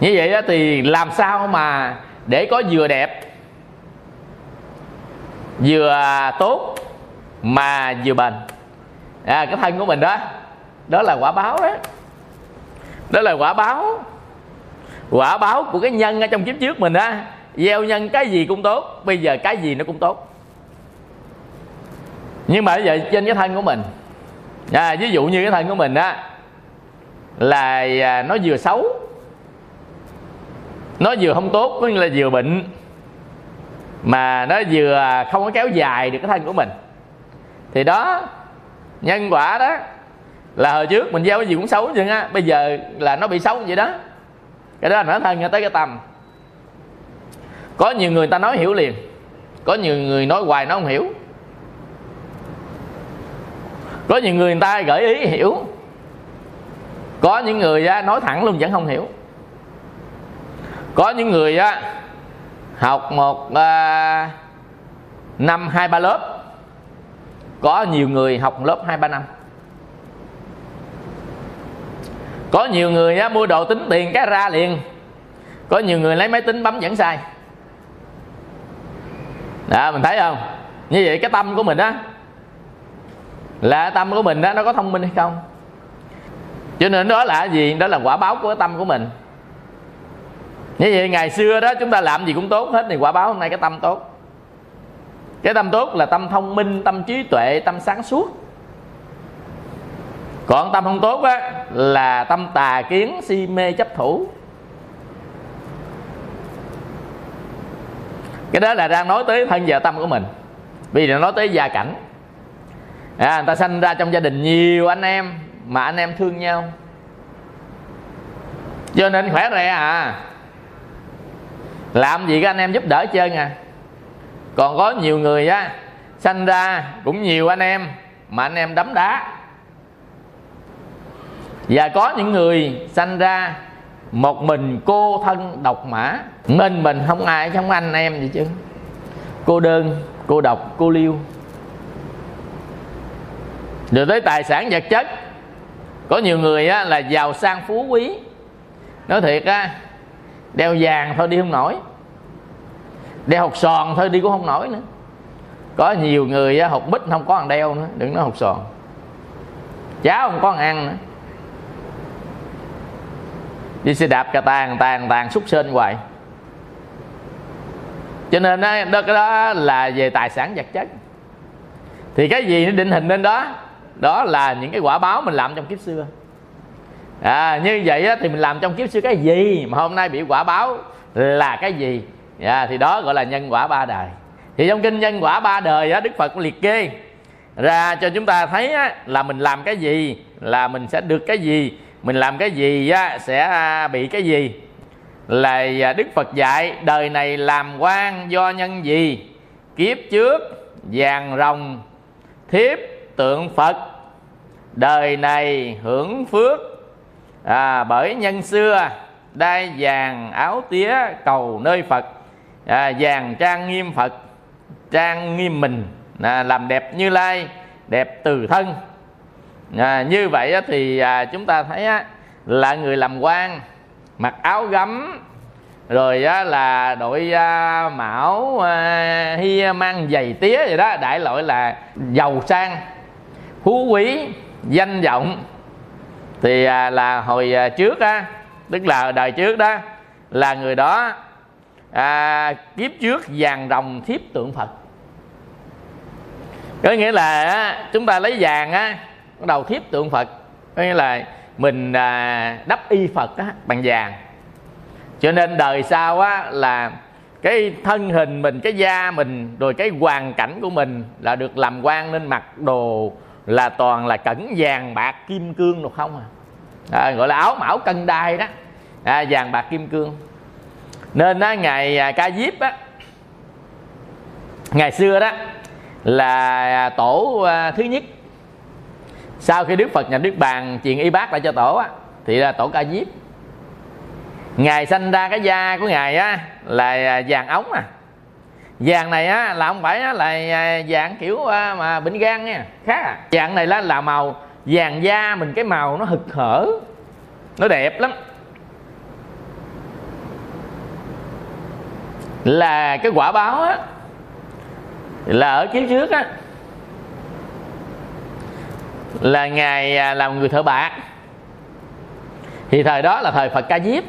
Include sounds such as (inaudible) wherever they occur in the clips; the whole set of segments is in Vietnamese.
như vậy đó thì làm sao mà để có vừa đẹp vừa tốt mà vừa bền. À, cái thân của mình đó đó là quả báo đó. Đó là quả báo. Quả báo của cái nhân ở trong kiếp trước mình á gieo nhân cái gì cũng tốt bây giờ cái gì nó cũng tốt. Nhưng mà bây giờ trên cái thân của mình à, ví dụ như cái thân của mình á là à, nó vừa xấu nó vừa không tốt, có nghĩa là vừa bệnh, mà nó vừa không có kéo dài được cái thân của mình. Thì đó, nhân quả đó là hồi trước mình gieo cái gì cũng xấu chứ á, bây giờ là nó bị xấu vậy đó. Cái đó là nó thân tới cái tâm. Có nhiều người ta nói hiểu liền, có nhiều người nói hoài nó không hiểu. Có nhiều người người ta gợi ý hiểu, có những người nói thẳng luôn vẫn không hiểu có những người á học một à, năm hai ba lớp. Có nhiều người học lớp hai ba năm. Có nhiều người á, mua đồ tính tiền cái ra liền. Có nhiều người lấy máy tính bấm vẫn sai. Đó mình thấy không? Như vậy cái tâm của mình á là tâm của mình đó nó có thông minh hay không? Cho nên đó là gì? Đó là quả báo của cái tâm của mình như vậy ngày xưa đó chúng ta làm gì cũng tốt hết thì quả báo hôm nay cái tâm tốt. Cái tâm tốt là tâm thông minh tâm trí tuệ tâm sáng suốt. Còn tâm không tốt á là tâm tà kiến si mê chấp thủ. Cái đó là đang nói tới thân và tâm của mình. Vì là nói tới gia cảnh. À, người ta sanh ra trong gia đình nhiều anh em mà anh em thương nhau. Cho nên khỏe rè à làm gì các anh em giúp đỡ chơi à? Còn có nhiều người á sanh ra cũng nhiều anh em mà anh em đấm đá. Và có những người sanh ra một mình cô thân độc mã. Mình mình không ai không anh em gì chứ. Cô đơn cô độc cô liêu. Rồi tới tài sản vật chất. Có nhiều người á, là giàu sang phú quý. Nói thiệt á đeo vàng thôi đi không nổi. Đeo hột sòn thôi đi cũng không nổi nữa. Có nhiều người hột bích không có ăn đeo nữa đừng nói hột sòn. Cháo không có ăn nữa. Đi xe đạp cà tàn tàn tàn xúc sên hoài. Cho nên đó, đó cái đó là về tài sản vật chất. Thì cái gì nó định hình lên đó đó là những cái quả báo mình làm trong kiếp xưa à, như vậy á, thì mình làm trong kiếp xưa cái gì mà hôm nay bị quả báo là cái gì? À, thì đó gọi là nhân quả ba đời. Thì trong kinh nhân quả ba đời á, đức phật cũng liệt kê ra cho chúng ta thấy á, là mình làm cái gì là mình sẽ được cái gì mình làm cái gì á, sẽ à, bị cái gì. Là đức phật dạy đời này làm quan do nhân gì? Kiếp trước vàng rồng thiếp tượng phật. Đời này hưởng phước à, bởi nhân xưa đai vàng áo tía cầu nơi phật. À, vàng trang nghiêm phật trang nghiêm mình. À, làm đẹp như lai đẹp từ thân. À, như vậy thì à, chúng ta thấy á, là người làm quan mặc áo gấm rồi á, là đội à, mão à, hi à, mang giày tía vậy đó. Đại loại là giàu sang phú quý danh vọng thì à, là hồi à, trước á tức là đời trước đó là người đó à, kiếp trước vàng rồng thiếp tượng phật. Có nghĩa là á, chúng ta lấy vàng á bắt đầu thiếp tượng phật. Có nghĩa là mình à, đắp y phật á, bằng vàng. Cho nên đời sau á là cái thân hình mình cái da mình rồi cái hoàn cảnh của mình là được làm quan nên mặc đồ là toàn là cẩn vàng bạc kim cương được không à, à gọi là áo mão cân đai đó. À, vàng bạc kim cương. Nên á, ngày à, ca diếp á ngày xưa đó là tổ à, thứ nhất. Sau khi đức phật nhập đức bàn truyền y bác lại cho tổ á thì là tổ ca diếp. Ngài sanh ra cái da của ngài á là à, vàng ống à vàng này á là không phải á, là vàng kiểu à, mà bệnh gan nha. Khác à? Vàng này là, là màu vàng da mình cái màu nó hực hở nó đẹp lắm. Là cái quả báo á là ở kiếp trước á. Là ngài à, làm người thợ bạc. Thì thời đó là thời phật ca diếp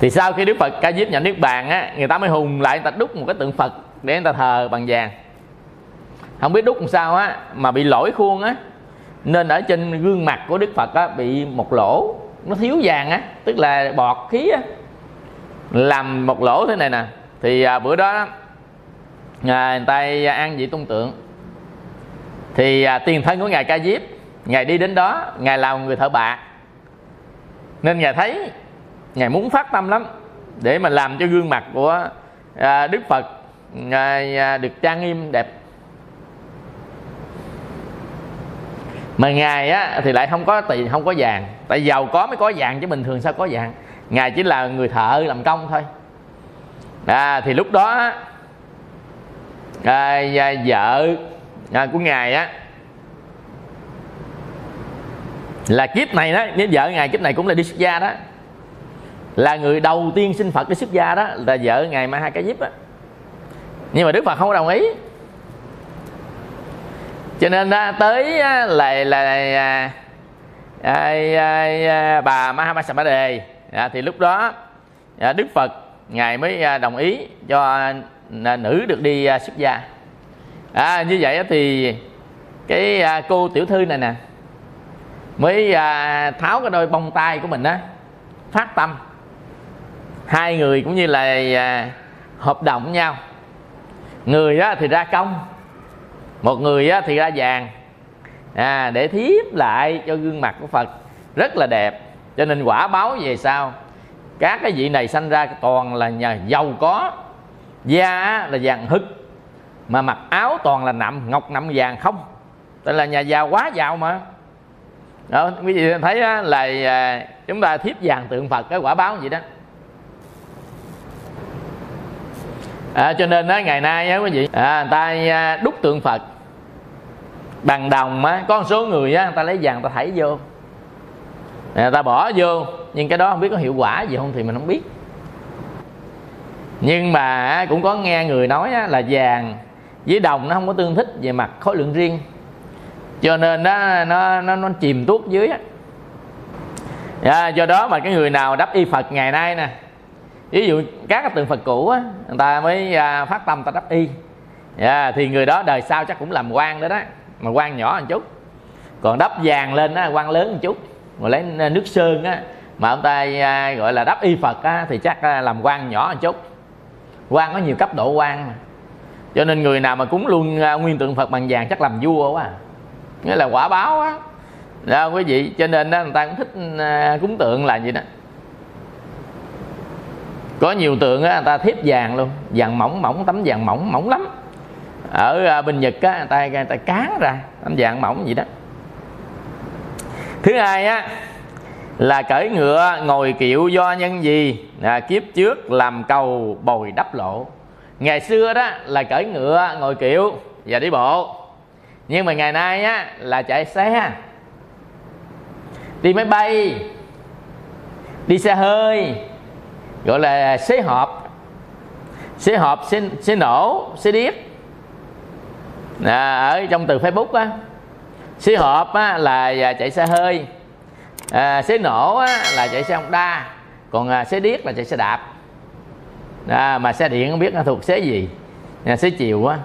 thì sau khi đức phật ca diếp nhận niết bàn á người ta mới hùng lại người ta đúc một cái tượng phật để người ta thờ bằng vàng. Không biết đúc làm sao á mà bị lỗi khuôn á nên ở trên gương mặt của đức phật á bị một lỗ nó thiếu vàng á tức là bọt khí á làm một lỗ thế này nè. Thì à, bữa đó à, người ta ăn vị tôn tượng. Thì à, tiền thân của ngài ca diếp ngài đi đến đó ngài làm người thợ bạc. Nên ngài thấy ngài muốn phát tâm lắm để mà làm cho gương mặt của à, đức phật à, à, được trang nghiêm đẹp. Mà ngài á thì lại không có tiền không có vàng. Tại giàu có mới có vàng chứ bình thường sao có vàng? Ngài chỉ là người thợ làm công thôi. À, thì lúc đó à, à, vợ à, của ngài á là kiếp này đó nếu vợ ngài kiếp này cũng là đi xuất gia đó là người đầu tiên sinh phật để xuất gia đó là vợ ngài ma ha ca diếp á. Nhưng mà đức phật không có đồng ý. Cho nên đó, tới là là, là à, à, à, bà Mahamasama đề à, thì lúc đó à, Đức Phật ngài mới à, đồng ý cho à, nữ được đi à, xuất gia. À, như vậy thì cái à, cô tiểu thư này nè mới à, tháo cái đôi bông tai của mình á phát tâm hai người cũng như là à, hợp đồng nhau. Người á, thì ra công một người á, thì ra vàng. À, để thiếp lại cho gương mặt của phật rất là đẹp. Cho nên quả báo về sau các cái vị này sanh ra toàn là nhà giàu có. Da là vàng hực mà mặc áo toàn là nạm ngọc nạm vàng không. Tức là nhà giàu quá giàu mà. Đó quý vị thấy á, là à, chúng ta thiếp vàng tượng phật cái quả báo vậy đó. À, cho nên á, ngày nay á quý vị à, người ta à, đúc tượng phật. Bằng đồng á có một số người á người ta lấy vàng người ta thảy vô. À, người ta bỏ vô nhưng cái đó không biết có hiệu quả gì không thì mình không biết. Nhưng mà cũng có nghe người nói là vàng với đồng nó không có tương thích về mặt khối lượng riêng. Cho nên nó nó nó, nó chìm tuốt dưới á. À, do đó mà cái người nào đắp y phật ngày nay nè ví dụ các cái tượng phật cũ á người ta mới à, phát tâm ta đắp y. Yeah, thì người đó đời sau chắc cũng làm quan đó đó mà quan nhỏ một chút. Còn đắp vàng lên á quan lớn một chút rồi lấy à, nước sơn á mà ông ta à, gọi là đắp y phật á thì chắc à, làm quan nhỏ một chút. Quan có nhiều cấp độ quan mà. Cho nên người nào mà cúng luôn à, nguyên tượng phật bằng vàng chắc làm vua quá à. nghĩa là quả báo á. Đó quý vị cho nên đó, người ta cũng thích à, cúng tượng là gì đó có nhiều tượng á người ta thiếp vàng luôn. Vàng mỏng mỏng tấm vàng mỏng mỏng lắm. Ở à, bên nhật á người ta người ta cán ra tấm vàng mỏng gì đó. Thứ hai á là cởi ngựa ngồi kiệu do nhân gì? À, kiếp trước làm cầu bồi đắp lộ. Ngày xưa đó là cởi ngựa ngồi kiệu và đi bộ. Nhưng mà ngày nay á là chạy xe. Đi máy bay đi xe hơi gọi là xế hộp. Xế hộp xế, xế nổ xế điếc. À, ở trong từ facebook á xế hộp á, là à, chạy xe hơi. À, xế nổ á, là chạy xe honda. Còn à, xế điếc là chạy xe đạp. À, mà xe điện không biết nó thuộc xế gì. À, xế chiều á.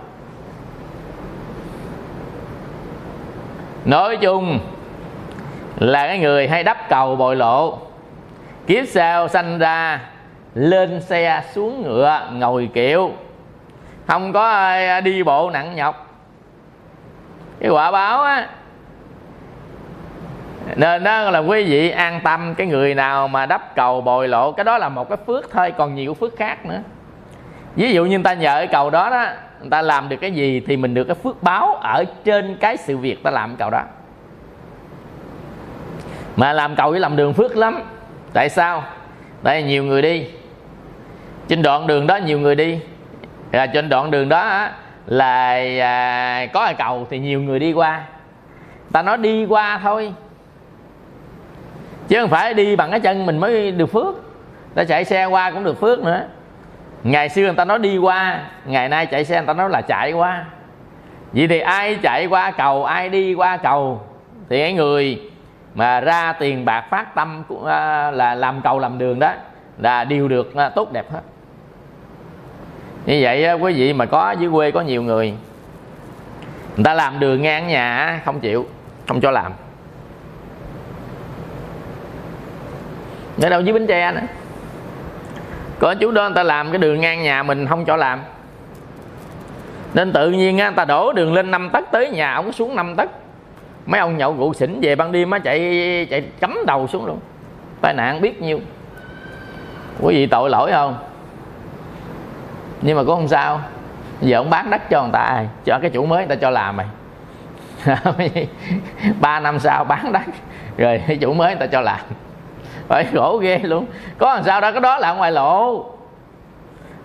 Nói chung là cái người hay đắp cầu bồi lộ kiếp sau sanh ra lên xe xuống ngựa, ngồi kiệu. Không có ai à, đi bộ nặng nhọc. Cái quả báo á, nên đó là quý vị an tâm, cái người nào mà đắp cầu bồi lộ, cái đó là một cái phước thôi, còn nhiều phước khác nữa. Ví dụ như người ta nhờ cái cầu đó đó, người ta làm được cái gì thì mình được cái phước báo ở trên cái sự việc ta làm cầu đó. Mà làm cầu với làm đường phước lắm. Tại sao? Tại nhiều người đi trên đoạn đường đó nhiều người đi. À, trên đoạn đường đó là à, có cái cầu thì nhiều người đi qua. Ta nói đi qua thôi. Chứ không phải đi bằng cái chân mình mới được phước. Ta chạy xe qua cũng được phước nữa. Ngày xưa người ta nói đi qua ngày nay chạy xe người ta nói là chạy qua. Vậy thì ai chạy qua cầu ai đi qua cầu? Thì cái người mà ra tiền bạc phát tâm à, là làm cầu làm đường đó là đều được à, tốt đẹp hết như vậy quý vị mà có dưới quê có nhiều người người ta làm đường ngang nhà không chịu, không cho làm. Ở đâu dưới bến tre nữa. Có chú đó người ta làm cái đường ngang nhà mình không cho làm. Nên tự nhiên người ta đổ đường lên năm tấc tới nhà ông, xuống năm tấc. Mấy ông nhậu rượu xỉn về ban đêm á, chạy chạy cắm đầu xuống luôn. Tai nạn biết nhiêu. Quý vị tội lỗi không? Nhưng mà cũng không sao. Giờ ông bán đất cho người ta cho cái chủ mới người ta cho làm mày. (laughs) Ba năm sau bán đất, rồi cái chủ mới người ta cho làm. Phải khổ ghê luôn. Có làm sao đó cái đó là ở ngoài lộ.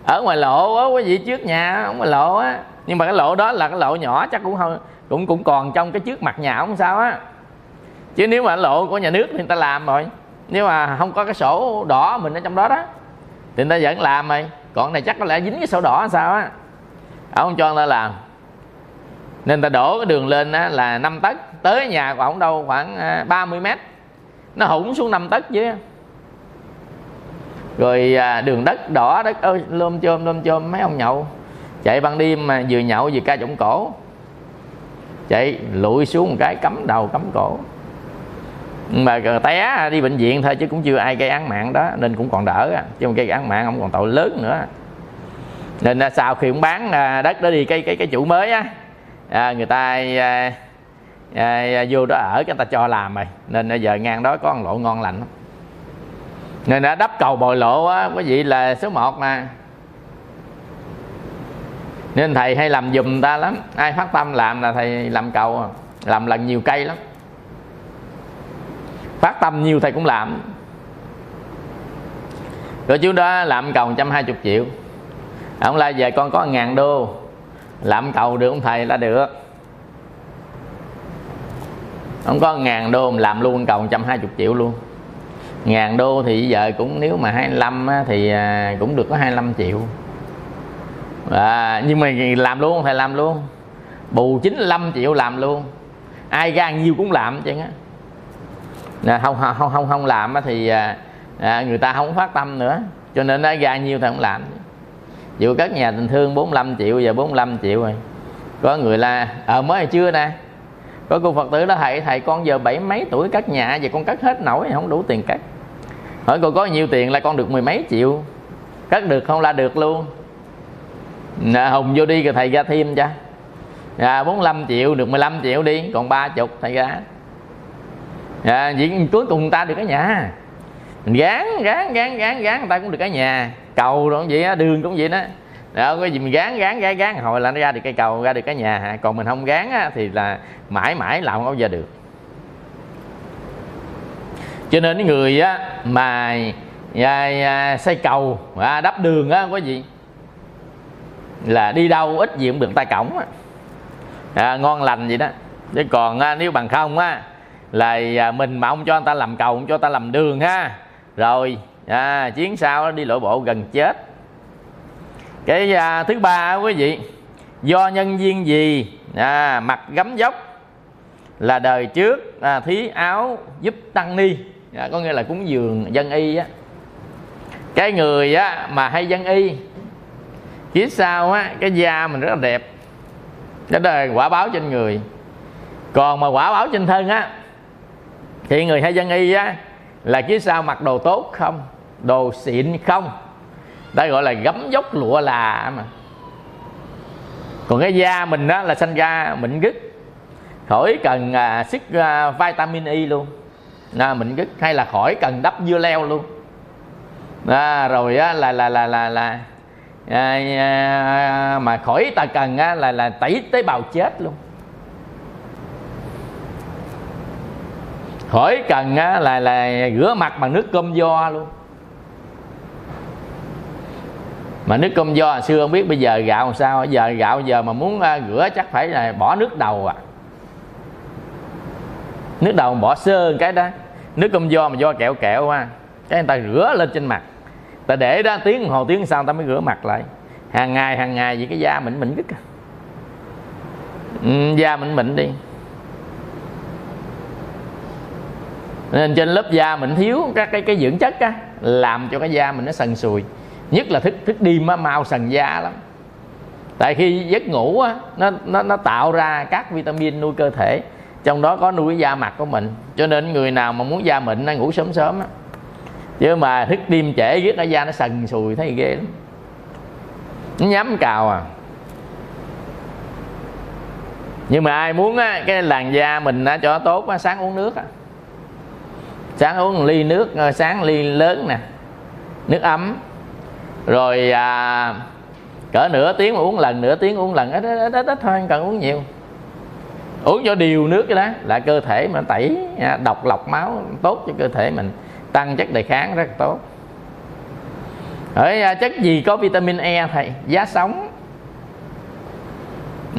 Ở ngoài lộ á quý vị trước nhà, ở ngoài lộ á. Nhưng mà cái lộ đó là cái lộ nhỏ, chắc cũng không, cũng cũng còn trong cái trước mặt nhà không sao á. Chứ nếu mà lộ của nhà nước thì người ta làm rồi. Nếu mà không có cái sổ đỏ mình ở trong đó đó, thì người ta vẫn làm rồi còn này chắc có lẽ dính cái sổ đỏ sao á. Ông cho người ta làm. Nên ta đổ cái đường lên á, là 5 tấc tới nhà của ông đâu khoảng à, 30 mươi mét. Nó hủng xuống 5 tấc chứ. Rồi à, đường đất đỏ đất ơi lôm chôm lôm chôm mấy ông nhậu. Chạy ban đêm mà vừa nhậu vừa ca trọng cổ. Chạy lụi xuống một cái cắm đầu cắm cổ mà té đi bệnh viện thôi chứ cũng chưa ai gây án mạng đó nên cũng còn đỡ à. chứ không gây án mạng không còn tội lớn nữa. Nên à, sau khi ông bán à, đất đó đi cái cái cái chủ mới á à, người ta à, à, vô đó ở người ta cho làm rồi. Nên giờ ngang đó có một lộ ngon lành lắm. Nên đã đắp cầu bồi lộ á quý vị là số 1 mà. Nên thầy hay làm dùm ta lắm. Ai phát tâm làm là thầy làm cầu làm lần nhiều cây lắm phát tâm nhiều thầy cũng làm. Rồi chú đó làm cầu 120 triệu. Ông la về con có ngàn đô. Làm cầu được ông thầy là được. Ông có ngàn đô làm luôn cầu 120 triệu luôn. Ngàn đô thì giờ cũng nếu mà 25 á, thì à, cũng được có 25 triệu. À, nhưng mà làm luôn thầy làm luôn. Bù 95 triệu làm luôn. Ai ra nhiêu cũng làm chứ á không không không không làm thì à, à, người ta không phát tâm nữa. Cho nên nó ra nhiêu thì không làm. Dù các nhà tình thương 45 triệu giờ 45 triệu rồi. Có người là ở à, mới chưa nè? Có cô phật tử đó thầy thầy con giờ bảy mấy tuổi cất nhà? Giờ con cất hết nổi không đủ tiền cất. Hỏi cô có nhiêu tiền là con được mười mấy triệu? Cất được không? Là được luôn. À, hùng vô đi rồi thầy ra thêm cho. À, 45 triệu được 15 triệu đi còn ba chục thầy ra à, vậy cuối cùng ta được cái nhà. Mình gán gán gán gán gán người ta cũng được cái nhà. Cầu rồi cũng vậy á đường cũng vậy đó. Đó cái gì mình gán gán gán gán hồi là nó ra được cây cầu ra được cái nhà. Còn mình không gán á, thì là mãi mãi làm không bao giờ được. Cho nên cái người á mà à, à, xây cầu à, đắp đường á có gì. Là đi đâu ít gì cũng được tay cổng á. À, ngon lành vậy đó. Chứ còn à, nếu bằng không á là à, mình mà ông cho người ta làm cầu ông cho người ta làm đường ha. Rồi à, chuyến sau đi lội bộ gần chết. Cái à, thứ ba quý vị do nhân viên gì à, mặt gấm dốc là đời trước à, thí áo giúp tăng ni. À, có nghĩa là cúng dường dân y á. Cái người á mà hay dân y phía sau á cái da mình rất là đẹp. Cái đời quả báo trên người. Còn mà quả báo trên thân á thì người hay dân y á là phía sau mặc đồ tốt không? Đồ xịn không? Ta gọi là gấm dốc lụa là mà. Còn cái da mình đó là xanh da mịn gứt. Khỏi cần à, sức à, vitamin E luôn. À, mịn gứt hay là khỏi cần đắp dưa leo luôn. À, rồi á, là là là là là à, à, mà khỏi ta cần á, là là tẩy tế bào chết luôn. Khỏi cần á, là là rửa mặt bằng nước cơm do luôn. Mà nước cơm do xưa không biết bây giờ gạo làm sao giờ gạo giờ mà muốn rửa chắc phải là bỏ nước đầu à. Nước đầu bỏ sơ cái đó nước cơm do mà do kẹo kẹo ha cái người ta rửa lên trên mặt. Ta để đó tiếng hồ tiếng sau ta mới rửa mặt lại. Hàng ngày hàng ngày vì cái da mịn mịn rất ừ, da mịn mịn đi. Nên trên lớp da mình thiếu các cái cái dưỡng chất á làm cho cái da mình nó sần sùi. Nhất là thức thức đêm á mau sần da lắm. Tại khi giấc ngủ á nó nó nó tạo ra các vitamin nuôi cơ thể. Trong đó có nuôi da mặt của mình. Cho nên người nào mà muốn da mịn nó ngủ sớm sớm á. Chứ mà thức đêm trễ giết cái da nó sần sùi thấy ghê lắm. Nó nhắm cào à. Nhưng mà ai muốn á, cái làn da mình á, cho tốt á, sáng uống nước á sáng uống một ly nước ờ, sáng ly lớn nè nước ấm. Rồi à, cỡ nửa tiếng mà uống lần nửa tiếng uống lần ít ít ít, ít thôi không cần uống nhiều. Uống cho điều nước cái đó là cơ thể mà tẩy à, độc lọc máu tốt cho cơ thể mình tăng chất đề kháng rất tốt. Ở à, chất gì có vitamin E thầy? Giá sống.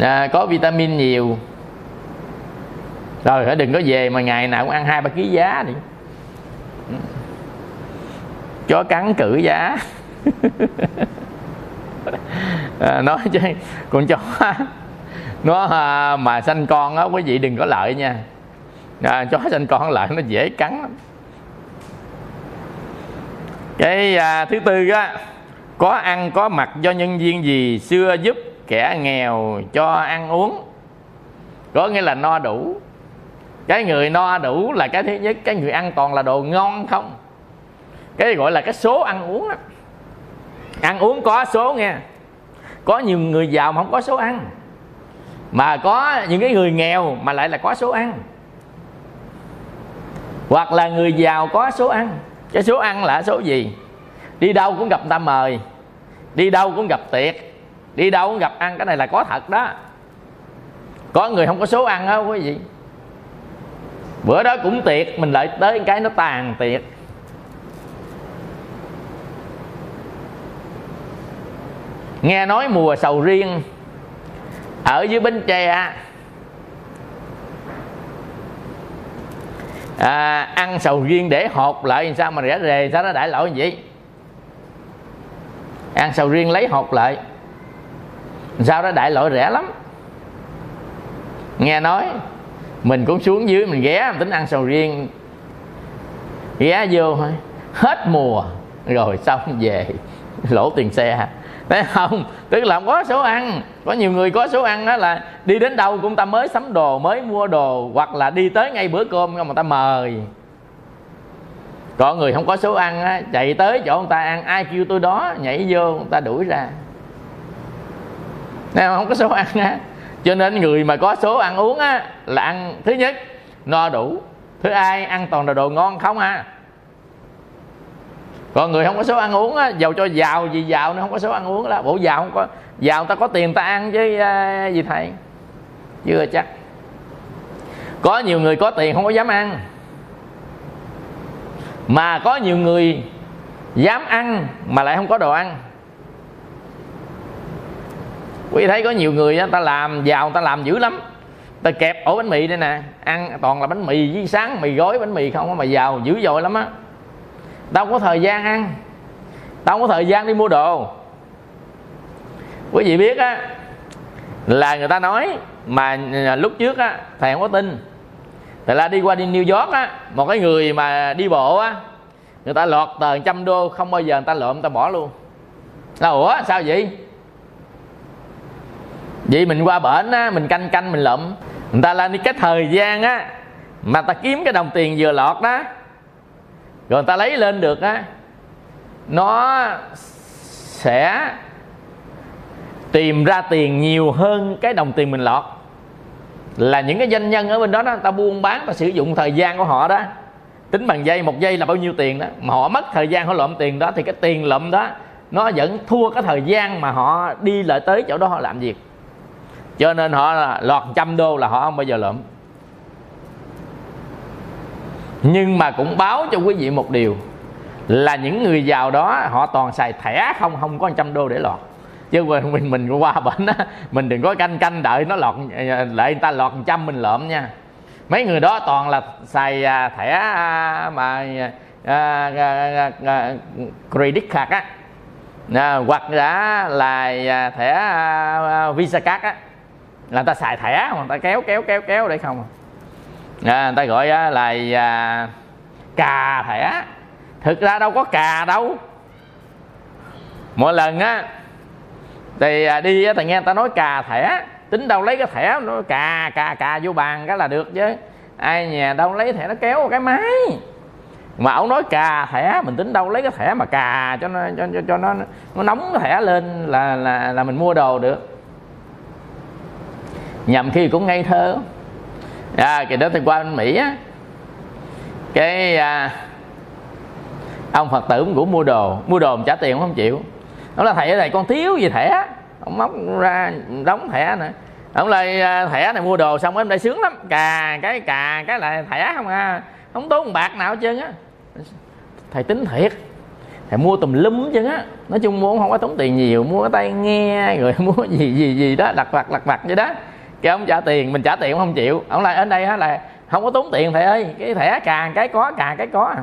À, có vitamin nhiều. Rồi đừng có về mà ngày nào cũng ăn hai ba ký giá đi chó cắn cử giá. À, nói chứ con chó nó à, mà sanh con á quý vị đừng có lợi nha. À, chó sanh con lợi nó dễ cắn lắm. Cái à, thứ tư á có ăn có mặc do nhân viên gì xưa giúp kẻ nghèo cho ăn uống? Có nghĩa là no đủ. Cái người no đủ là cái thứ nhất cái người ăn toàn là đồ ngon không? Cái gọi là cái số ăn uống đó. ăn uống có số nghe. Có nhiều người giàu mà không có số ăn. Mà có những cái người nghèo mà lại là có số ăn. Hoặc là người giàu có số ăn. Cái số ăn là số gì? Đi đâu cũng gặp người ta mời. Đi đâu cũng gặp tiệc. Đi đâu cũng gặp ăn. Cái này là có thật đó. Có người không có số ăn á, quý vị. Bữa đó cũng tiệc, mình lại tới cái nó tàn tiệc. Nghe nói mùa sầu riêng ở dưới bến tre à, ăn sầu riêng để hột lại sao mà rẻ rề sao nó đại lỗi như vậy? Ăn sầu riêng lấy hột lại. Sao nó đại lỗi rẻ lắm? Nghe nói mình cũng xuống dưới mình ghé mình tính ăn sầu riêng. Ghé vô thôi. Hết mùa rồi xong về. Lỗ tiền xe thấy không? Tức là không có số ăn. Có nhiều người có số ăn đó là đi đến đâu cũng ta mới sắm đồ mới mua đồ hoặc là đi tới ngay bữa cơm mà ta mời. Có người không có số ăn á, chạy tới chỗ người ta ăn ai kêu tôi đó nhảy vô người ta đuổi ra. Nên không có số ăn á. Cho nên người mà có số ăn uống á là ăn thứ nhất no đủ. Thứ hai ăn toàn là đồ ngon không à? Còn người không có số ăn uống á giàu cho giàu gì giàu nó không có số ăn uống đó. Bộ giàu không có giàu ta có tiền ta ăn chứ à, gì thầy? Chưa chắc. Có nhiều người có tiền không có dám ăn. Mà có nhiều người dám ăn mà lại không có đồ ăn. Quý thấy có nhiều người ta làm giàu ta làm dữ lắm. Ta kẹp ổ bánh mì đây nè, ăn toàn là bánh mì với sáng, mì gói, bánh mì không mà giàu dữ dội lắm á tao không có thời gian ăn. Tao không có thời gian đi mua đồ. Quý vị biết á, là người ta nói mà à, lúc trước á, thầy không có tin. Thầy là đi qua đi New York á, một cái người mà đi bộ á, người ta lọt tờ trăm đô, không bao giờ người ta lượm người ta bỏ luôn. Là, ủa, sao vậy? Vậy mình qua bển á, mình canh canh, mình lụm. Người ta là đi, cái thời gian á, mà ta kiếm cái đồng tiền vừa lọt đó rồi người ta lấy lên được á, nó sẽ tìm ra tiền nhiều hơn cái đồng tiền mình lọt. Là những cái doanh nhân ở bên đó đó ta buôn bán và sử dụng thời gian của họ đó. Tính bằng giây, một giây là bao nhiêu tiền đó. Mà họ mất thời gian, họ lộm tiền đó, thì cái tiền lộm đó, nó vẫn thua cái thời gian mà họ đi lại tới chỗ đó họ làm việc. Cho nên họ là lọt trăm đô là họ không bao giờ lộm nhưng mà cũng báo cho quý vị một điều là những người giàu đó họ toàn xài thẻ không không có trăm đô để lọt. Chứ mình (laughs) mình, mình qua bệnh á mình đừng có canh canh đợi nó lọt lại người ta lọt trăm mình lợm nha. Mấy người đó toàn là xài à, thẻ à, mà à, à, à, à, credit card á. À, hoặc là là thẻ à, visa card á. Là người ta xài thẻ mà người ta kéo kéo kéo kéo để không à, người ta gọi là à, cà thẻ. Thực ra đâu có cà đâu. Mỗi lần á thì à, đi thì nghe người ta nói cà thẻ. Tính đâu lấy cái thẻ nó cà cà cà vô bàn cái là được chứ. Ai nhà đâu lấy thẻ nó kéo cái máy. Mà ông nói cà thẻ mình tính đâu lấy cái thẻ mà cà cho nó cho cho, cho nó nó nóng cái thẻ lên là là là mình mua đồ được. Nhầm khi cũng ngây thơ à, kỳ đó thì qua bên mỹ á. Cái à, ông phật tử cũng mua đồ. Mua đồ mà trả tiền không chịu. Nó là thầy ở này con thiếu gì thẻ? Ông móc ra đóng thẻ nữa ông lại à, thẻ này mua đồ xong em đây sướng lắm. Cà cái cà cái lại thẻ không à. Không tốn bạc nào hết trơn á. Thầy tính thiệt. Thầy mua tùm lum chứ á. Nói chung mua không có tốn tiền nhiều mua cái tai nghe rồi (laughs) mua gì gì gì đó lặt vặt lặt vặt vậy đó cái ông trả tiền mình trả tiền ông không chịu. Ông lại ở đây á là không có tốn tiền thầy ơi. Cái thẻ càng cái có càng cái có.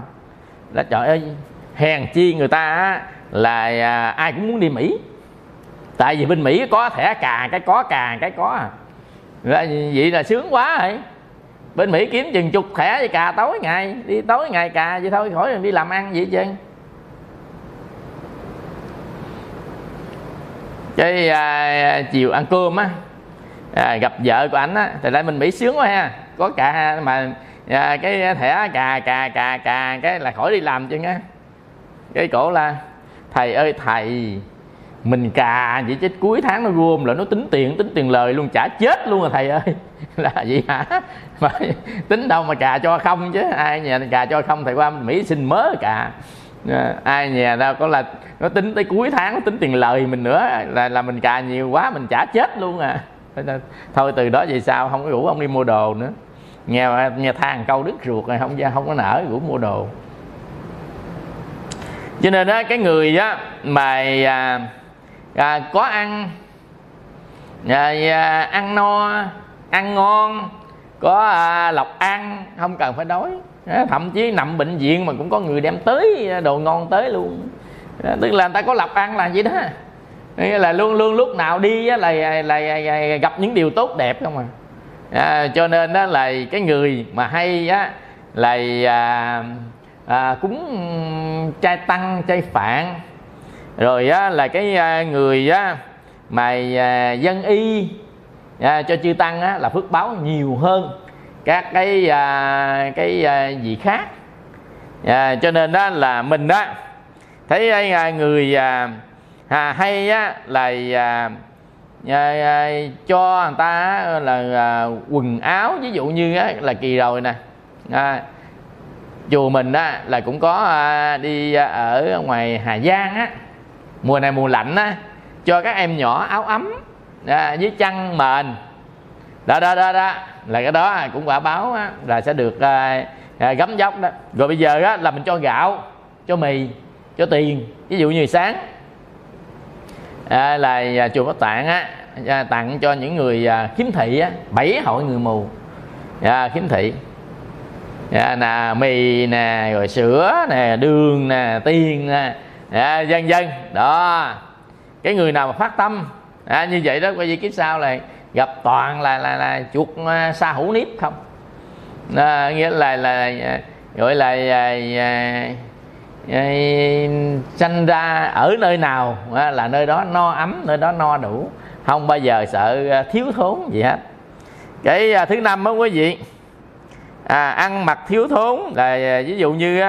Là trời ơi hèn chi người ta á, là à, ai cũng muốn đi mỹ. Tại vì bên mỹ có thẻ càng cái có càng cái có. Là vậy là sướng quá rồi bên mỹ kiếm chừng chục thẻ với cà tối ngày. Đi tối ngày cà vậy thôi khỏi đi làm ăn vậy chứ cái à, chiều ăn cơm á à, gặp vợ của anh á thì lại mình mỹ sướng quá ha. Có cả mà à, cái thẻ cà cà cà cà cái là khỏi đi làm chứ á cái cổ là thầy ơi thầy mình cà vậy chứ cuối tháng nó gom là nó tính tiền tính tiền lời luôn trả chết luôn rồi thầy ơi. (laughs) Là vậy hả? Mà tính đâu mà cà cho không chứ ai nhà cà cho không thầy qua mỹ xin mớ cà. À, ai nhà đâu có là nó tính tới cuối tháng nó tính tiền lời mình nữa là là mình cà nhiều quá mình trả chết luôn à thôi từ đó về sao không có rủ ông đi mua đồ nữa. Nghe nghe thang câu đứt ruột rồi không không có nở rủ mua đồ. Cho nên á cái người á mà à, à, có ăn à, à, ăn no ăn ngon có à, lộc ăn không cần phải đói. À, thậm chí nằm bệnh viện mà cũng có người đem tới à, đồ ngon tới luôn. À, tức là người ta có lộc ăn là vậy đó. Nghĩa là luôn luôn lúc nào đi á, là, là, là, là gặp những điều tốt đẹp không à, à cho nên đó là cái người mà hay á là à, à, cúng trai tăng trai phạn. Rồi á, là cái à, người á, mà à, dân y à, cho chư tăng á, là phước báo nhiều hơn các cái à, cái à, gì khác. À, cho nên đó là mình đó thấy à, người à, à, hay á, là à, à, à, cho người ta à, là à, quần áo. Ví dụ như á, là kỳ rồi nè. À, chùa mình á là cũng có à, đi à, ở ngoài Hà Giang á. Mùa này mùa lạnh á cho các em nhỏ áo ấm à, với chăn mền. Đó đó đó đó. Là cái đó cũng quả báo á, là sẽ được à, à, gấm dốc đó. Rồi bây giờ á là mình cho gạo cho mì cho tiền. Ví dụ như sáng à, là à, chùa Pháp Tạng á à, tặng cho những người à, khiếm thị á bảy hội người mù. À, khiếm thị. À, nè mì nè rồi sữa nè đường nè tiền nè à, dân dân đó. Cái người nào mà phát tâm à, như vậy đó quay gì kiếp sau là gặp toàn là là là chuột à, sa hữu nếp không? À, nghĩa là là à, gọi là là, là, là sanh ra ở nơi nào? À, là nơi đó no ấm nơi đó no đủ. Không bao giờ sợ à, thiếu thốn gì hết. Cái à, thứ năm đó quý vị à, ăn mặc thiếu thốn. Là ví dụ như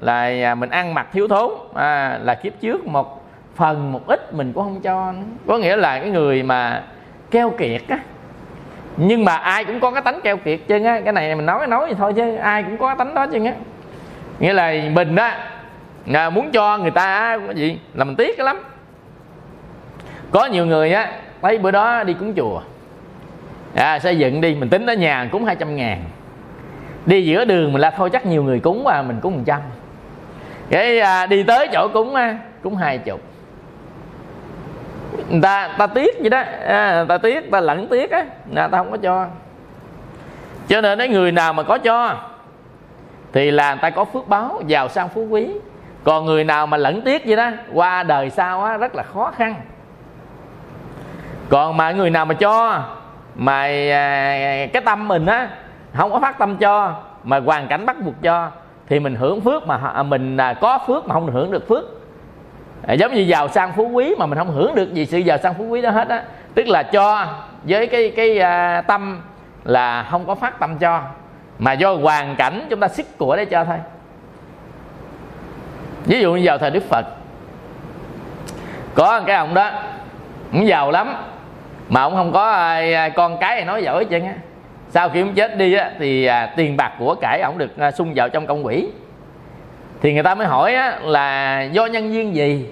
là mình ăn mặc thiếu thốn à, là kiếp trước một phần một ít mình cũng không cho có nghĩa là cái người mà keo kiệt á. Nhưng mà ai cũng có cái tánh keo kiệt chứ á. Cái này mình nói nói vậy thôi chứ ai cũng có cái tánh đó chứ á. Nghĩa là mình á à, muốn cho người ta cái gì? Là mình tiếc lắm. Có nhiều người á thấy bữa đó đi cúng chùa. À, xây dựng đi mình tính ở nhà cúng 200 ngàn. Đi giữa đường mình là thôi chắc nhiều người cúng mà mình cúng một trăm. Cái à, đi tới chỗ cúng á cúng hai chục. Người ta ta tiếc vậy đó. À, ta tiếc ta lẫn tiếc á là ta không có cho. Cho nên cái người nào mà có cho thì là người ta có phước báo giàu sang phú quý còn người nào mà lẫn tiếc vậy đó qua đời sau á rất là khó khăn. Còn mà người nào mà cho mà à, cái tâm mình á không có phát tâm cho mà hoàn cảnh bắt buộc cho thì mình hưởng phước mà à, mình à, có phước mà không hưởng được phước. Giống như giàu sang phú quý mà mình không hưởng được gì sự giàu sang phú quý đó hết á. Tức là cho với cái cái uh, tâm là không có phát tâm cho mà do hoàn cảnh chúng ta xích của để cho thôi ví dụ như vào thời đức phật có cái ông đó cũng giàu lắm mà ông không có ai, con cái này nói giỏi chứ á. Sau khi ông chết đi á, thì à, tiền bạc của cải ông được à, xung vào trong công quỹ. Thì người ta mới hỏi á, là do nhân viên gì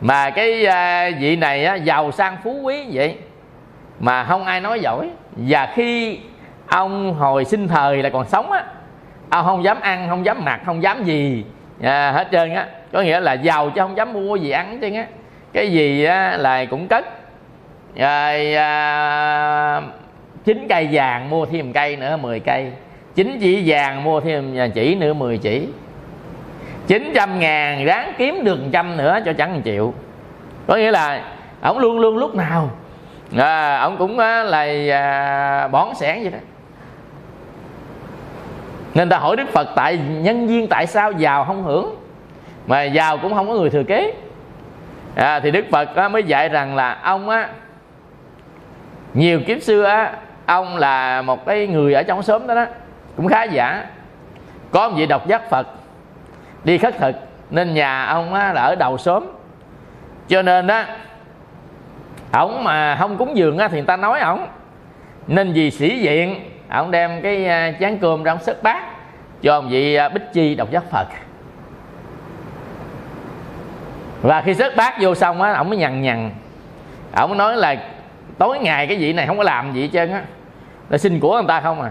mà cái à, vị này á, giàu sang phú quý vậy? Mà không ai nói giỏi. Và khi ông hồi sinh thời là còn sống á ông không dám ăn không dám mặc không dám gì à, hết trơn á. Có nghĩa là giàu chứ không dám mua gì ăn chứ á. Cái gì á, là cũng cất. Rồi à, chín cây vàng mua thêm cây nữa 10 cây. Chín chỉ vàng mua thêm chỉ nữa 10 chỉ. 900 ngàn ráng kiếm được trăm nữa cho chẳng chịu. Có nghĩa là ông luôn luôn lúc nào à, ông cũng á, là à, bón sẻn vậy đó nên ta hỏi đức phật tại nhân viên tại sao giàu không hưởng? Mà giàu cũng không có người thừa kế. À, thì đức phật á, mới dạy rằng là ông á nhiều kiếp xưa á ông là một cái người ở trong xóm đó đó cũng khá giả. Có một vị độc giác phật đi khất thực nên nhà ông á, là ở đầu xóm. Cho nên đó ổng mà không cúng dường á, thì người ta nói ổng nên vì sĩ diện ông đem cái à, chén cơm ra ông sức bát, cho ông vị à, bích chi độc giác phật. Và khi sớt bát vô xong á, ông mới nhằn nhằn. Ông nói là tối ngày cái vị này không có làm gì hết trơn á. Là xin của người ta không à.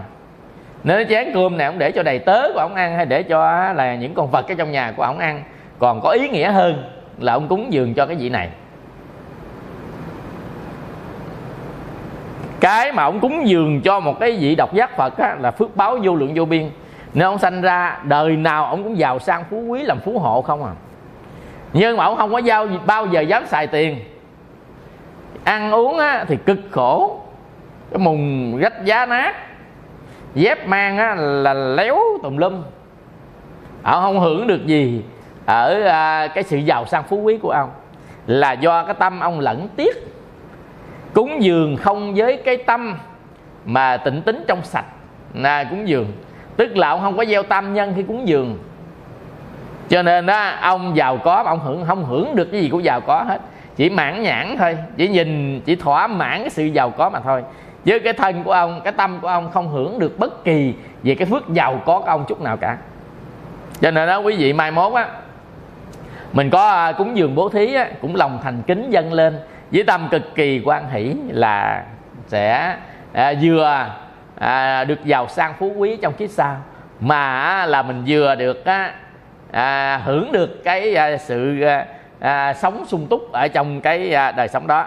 Nếu chén cơm này ông để cho đầy tớ của ông ăn, hay để cho là những con vật ở trong nhà của ông ăn. Còn có ý nghĩa hơn là ông cúng dường cho cái vị này. Cái mà ông cúng dường cho một cái vị độc giác phật á, là phước báo vô lượng vô biên. Nên ông sanh ra đời nào ông cũng giàu sang phú quý làm phú hộ không à. Nhưng mà ông không có giao bao giờ dám xài tiền. Ăn uống á, thì cực khổ. Cái mùng rách giá nát. Dép mang á, là léo tùm lum. Ông không hưởng được gì ở à, cái sự giàu sang phú quý của ông. Là do cái tâm ông lẫn tiếc cúng dường không với cái tâm mà tịnh tính trong sạch là cúng dường. Tức là ông không có gieo tam nhân khi cúng dường. Cho nên đó ông giàu có mà ông hưởng không hưởng được cái gì của giàu có hết. Chỉ mãn nhãn thôi chỉ nhìn chỉ thỏa mãn cái sự giàu có mà thôi. Với cái thân của ông cái tâm của ông không hưởng được bất kỳ về cái phước giàu có của ông chút nào cả. Cho nên đó quý vị mai mốt á mình có à, cúng dường bố thí á, cũng lòng thành kính dâng lên với tâm cực kỳ quan hỷ là sẽ à, vừa à, được giàu sang phú quý trong kiếp sau mà là mình vừa được á, à, hưởng được cái à, sự à, à, sống sung túc ở trong cái à, đời sống đó.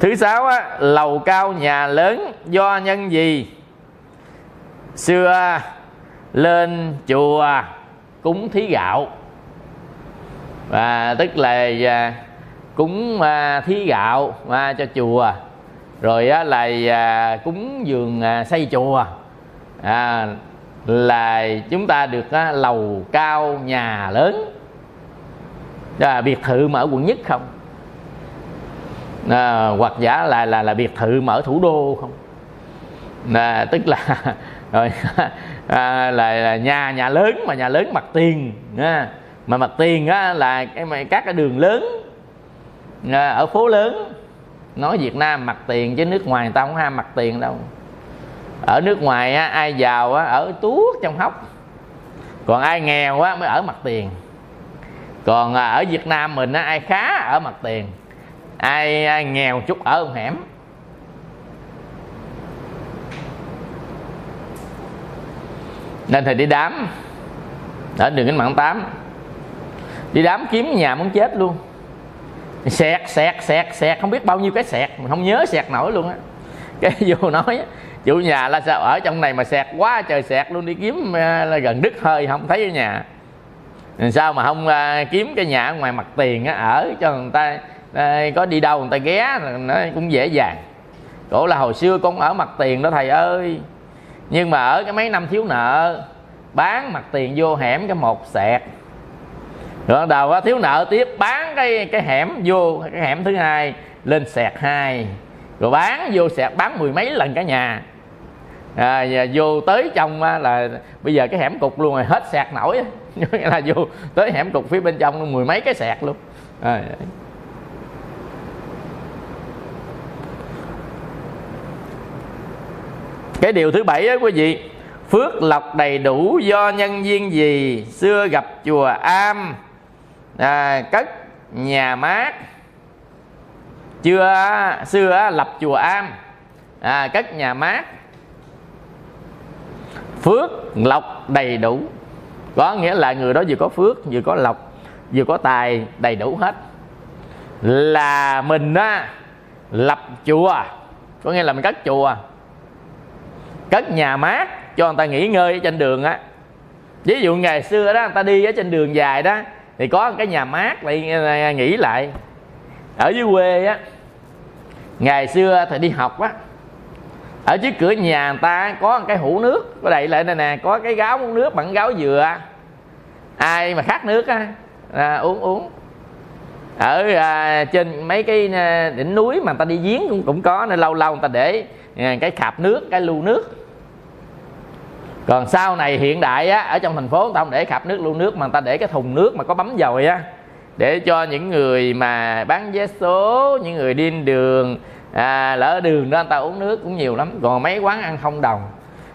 Thứ sáu á, lầu cao nhà lớn do nhân gì? Xưa lên chùa cúng thí gạo và tức là à, cúng à, thí gạo à, cho chùa. Rồi á, là à, cúng giường à, xây chùa. À, là chúng ta được á, lầu cao nhà lớn. À, biệt thự mà ở quận nhất không? À, hoặc giả là là là biệt thự mà ở thủ đô không? À, tức là (laughs) rồi (laughs) à, là, là nhà nhà lớn mà nhà lớn mặt tiền à, mà mặt tiền á, là cái các cái đường lớn à, ở phố lớn. Nói Việt Nam mặt tiền chứ nước ngoài người ta không ham mặt tiền đâu. Ở nước ngoài á, ai giàu á, ở tuốt trong hốc. Còn ai nghèo á, mới ở mặt tiền. Còn à, ở Việt Nam mình á, ai khá ở mặt tiền. Ai, ai nghèo chút ở ông hẻm. Nên thầy đi đám. Ở đường cách mạng tám đi đám kiếm nhà muốn chết luôn. Sẹt sẹt sẹt sẹt không biết bao nhiêu cái sẹt mình không nhớ sẹt nổi luôn á. Cái (laughs) vô nói chủ nhà là sao ở trong này mà sẹt quá trời sẹt luôn đi kiếm à, là gần đứt hơi không thấy ở nhà. Sao mà không à, kiếm cái nhà ngoài mặt tiền á, ở cho người ta à, có đi đâu người ta ghé nó cũng dễ dàng. Cổ là hồi xưa con ở mặt tiền đó thầy ơi. Nhưng mà ở cái mấy năm thiếu nợ bán mặt tiền vô hẻm cái một sẹt rồi đầu á thiếu nợ tiếp bán cái cái hẻm vô cái hẻm thứ hai lên sẹt hai. Rồi bán vô sẹt bán mười mấy lần cả nhà. À, và vô tới trong là bây giờ cái hẻm cục luôn rồi hết sẹt nổi. Nghĩa (laughs) là vô tới hẻm cục phía bên trong mười mấy cái sẹt luôn. À, cái điều thứ bảy á quý vị phước lộc đầy đủ do nhân viên gì xưa gặp chùa am à, cất nhà mát. Chưa xưa lập chùa am. À, cất nhà mát. Phước lộc đầy đủ. Có nghĩa là người đó vừa có phước vừa có lộc vừa có tài đầy đủ hết. Là mình á lập chùa. Có nghĩa là mình cất chùa. Cất nhà mát cho người ta nghỉ ngơi ở trên đường á. Ví dụ ngày xưa đó người ta đi ở trên đường dài đó thì có cái nhà mát lại à, nghỉ lại. Ở dưới quê á ngày xưa thì đi học á ở trước cửa nhà người ta có cái hũ nước có đậy lại này nè có cái gáo uống nước bằng gáo dừa. Ai mà khát nước á à, uống uống. Ở à, trên mấy cái à, đỉnh núi mà người ta đi giếng cũng cũng có nên lâu lâu người ta để à, cái khạp nước cái lu nước còn sau này hiện đại á ở trong thành phố người ta không để khạp nước lưu nước mà người ta để cái thùng nước mà có bấm dầu á để cho những người mà bán vé số những người đi đường à, lỡ đường đó người ta uống nước cũng nhiều lắm. Còn mấy quán ăn không đồng.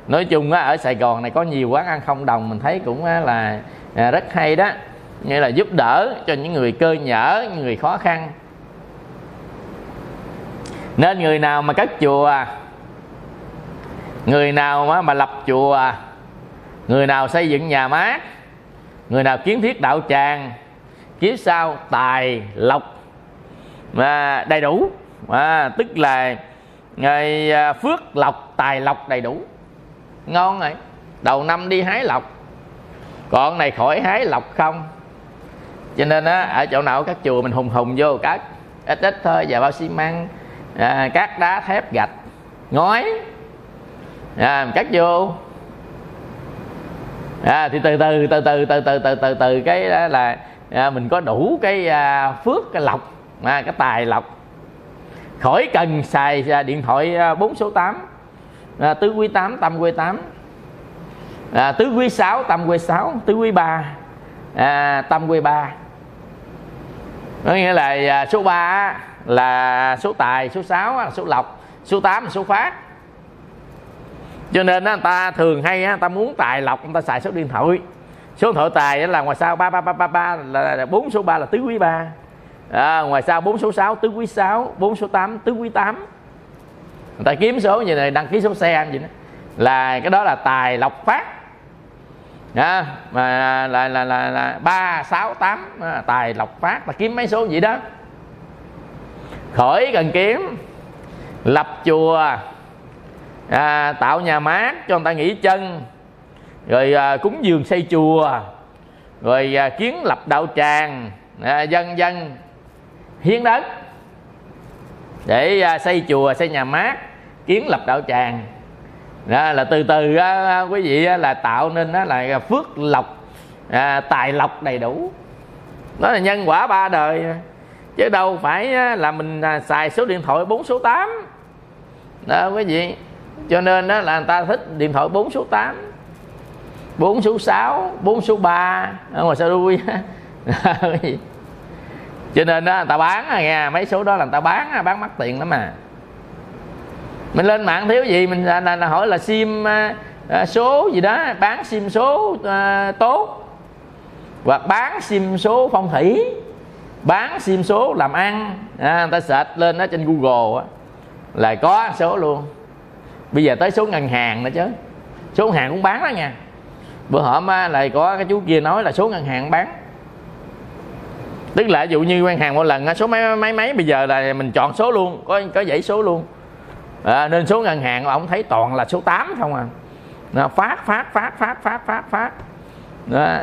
Nói chung á ở sài gòn này có nhiều quán ăn không đồng mình thấy cũng là à, rất hay đó. Như là giúp đỡ cho những người cơ nhở những người khó khăn. Nên người nào mà cất chùa người nào mà, mà lập chùa người nào xây dựng nhà mát người nào kiến thiết đạo tràng kiếp sau tài lộc mà đầy đủ à, tức là ngày à, phước lộc tài lộc đầy đủ. Ngon rồi. Đầu năm đi hái lộc. Còn này khỏi hái lộc không? Cho nên á ở chỗ nào các chùa mình hùng hùng vô các ít ít thôi và bao xi măng à, cát đá thép gạch ngói à, cắt vô. À, thì từ từ từ từ từ từ từ từ từ cái đó là à, mình có đủ cái à, phước cái lọc, à, cái tài lọc, khỏi cần xài à, điện thoại à, 4 số 8 à, tứ quý 8 tâm quý 8 à, tứ quý 6 tâm quý 6 tứ quý 3 à, tâm quý 3 có nghĩa là à, số 3 là số tài số 6 là số lộc số 8 là số phát cho nên á ta thường hay á ta muốn tài lộc người ta xài số điện thoại. Số điện thoại tài là ngoài sau ba ba ba ba ba là bốn số 3 là tứ quý ba. À, ngoài sau bốn số 6 tứ quý 6 bốn số 8 tứ quý 8 người ta kiếm số như này đăng ký số xe gì đó. Là cái đó là tài lộc phát. À, mà là là là là ba sáu tám à, tài lộc phát. Là kiếm mấy số vậy đó. Khỏi cần kiếm. Lập chùa à, tạo nhà mát cho người ta nghỉ chân. Rồi à, cúng dường xây chùa. Rồi à, kiến lập đạo tràng. À, dân dân. Hiến đất. Để à, xây chùa xây nhà mát kiến lập đạo tràng. Đó là từ từ á, quý vị á, là tạo nên á, là phước lộc à, tài lộc đầy đủ. Đó là nhân quả ba đời. Chứ đâu phải á, là mình à, xài số điện thoại bốn số tám, đó quý vị cho nên đó là người ta thích điện thoại 4 số 8 4 số 6 4 số 3 ở ngoài sao đuôi (laughs) cho nên đó người ta bán à nghe mấy số đó là người ta bán bán mắc tiền lắm mà mình lên mạng thiếu gì mình là, là, là hỏi là sim à, à, số gì đó bán sim số à, tốt. Hoặc bán sim số phong thủy bán sim số làm ăn. À, người ta search lên đó trên google á, là có số luôn bây giờ tới số ngân hàng nữa chứ. Số ngân hàng cũng bán đó nha. Bữa hổm á, có cái chú kia nói là số ngân hàng bán. Tức là ví dụ như ngân hàng một lần số mấy mấy mấy bây giờ là mình chọn số luôn có có dãy số luôn. À, nên số ngân hàng ông thấy toàn là số 8 không à. Nó phát phát phát phát phát phát phát. Đó.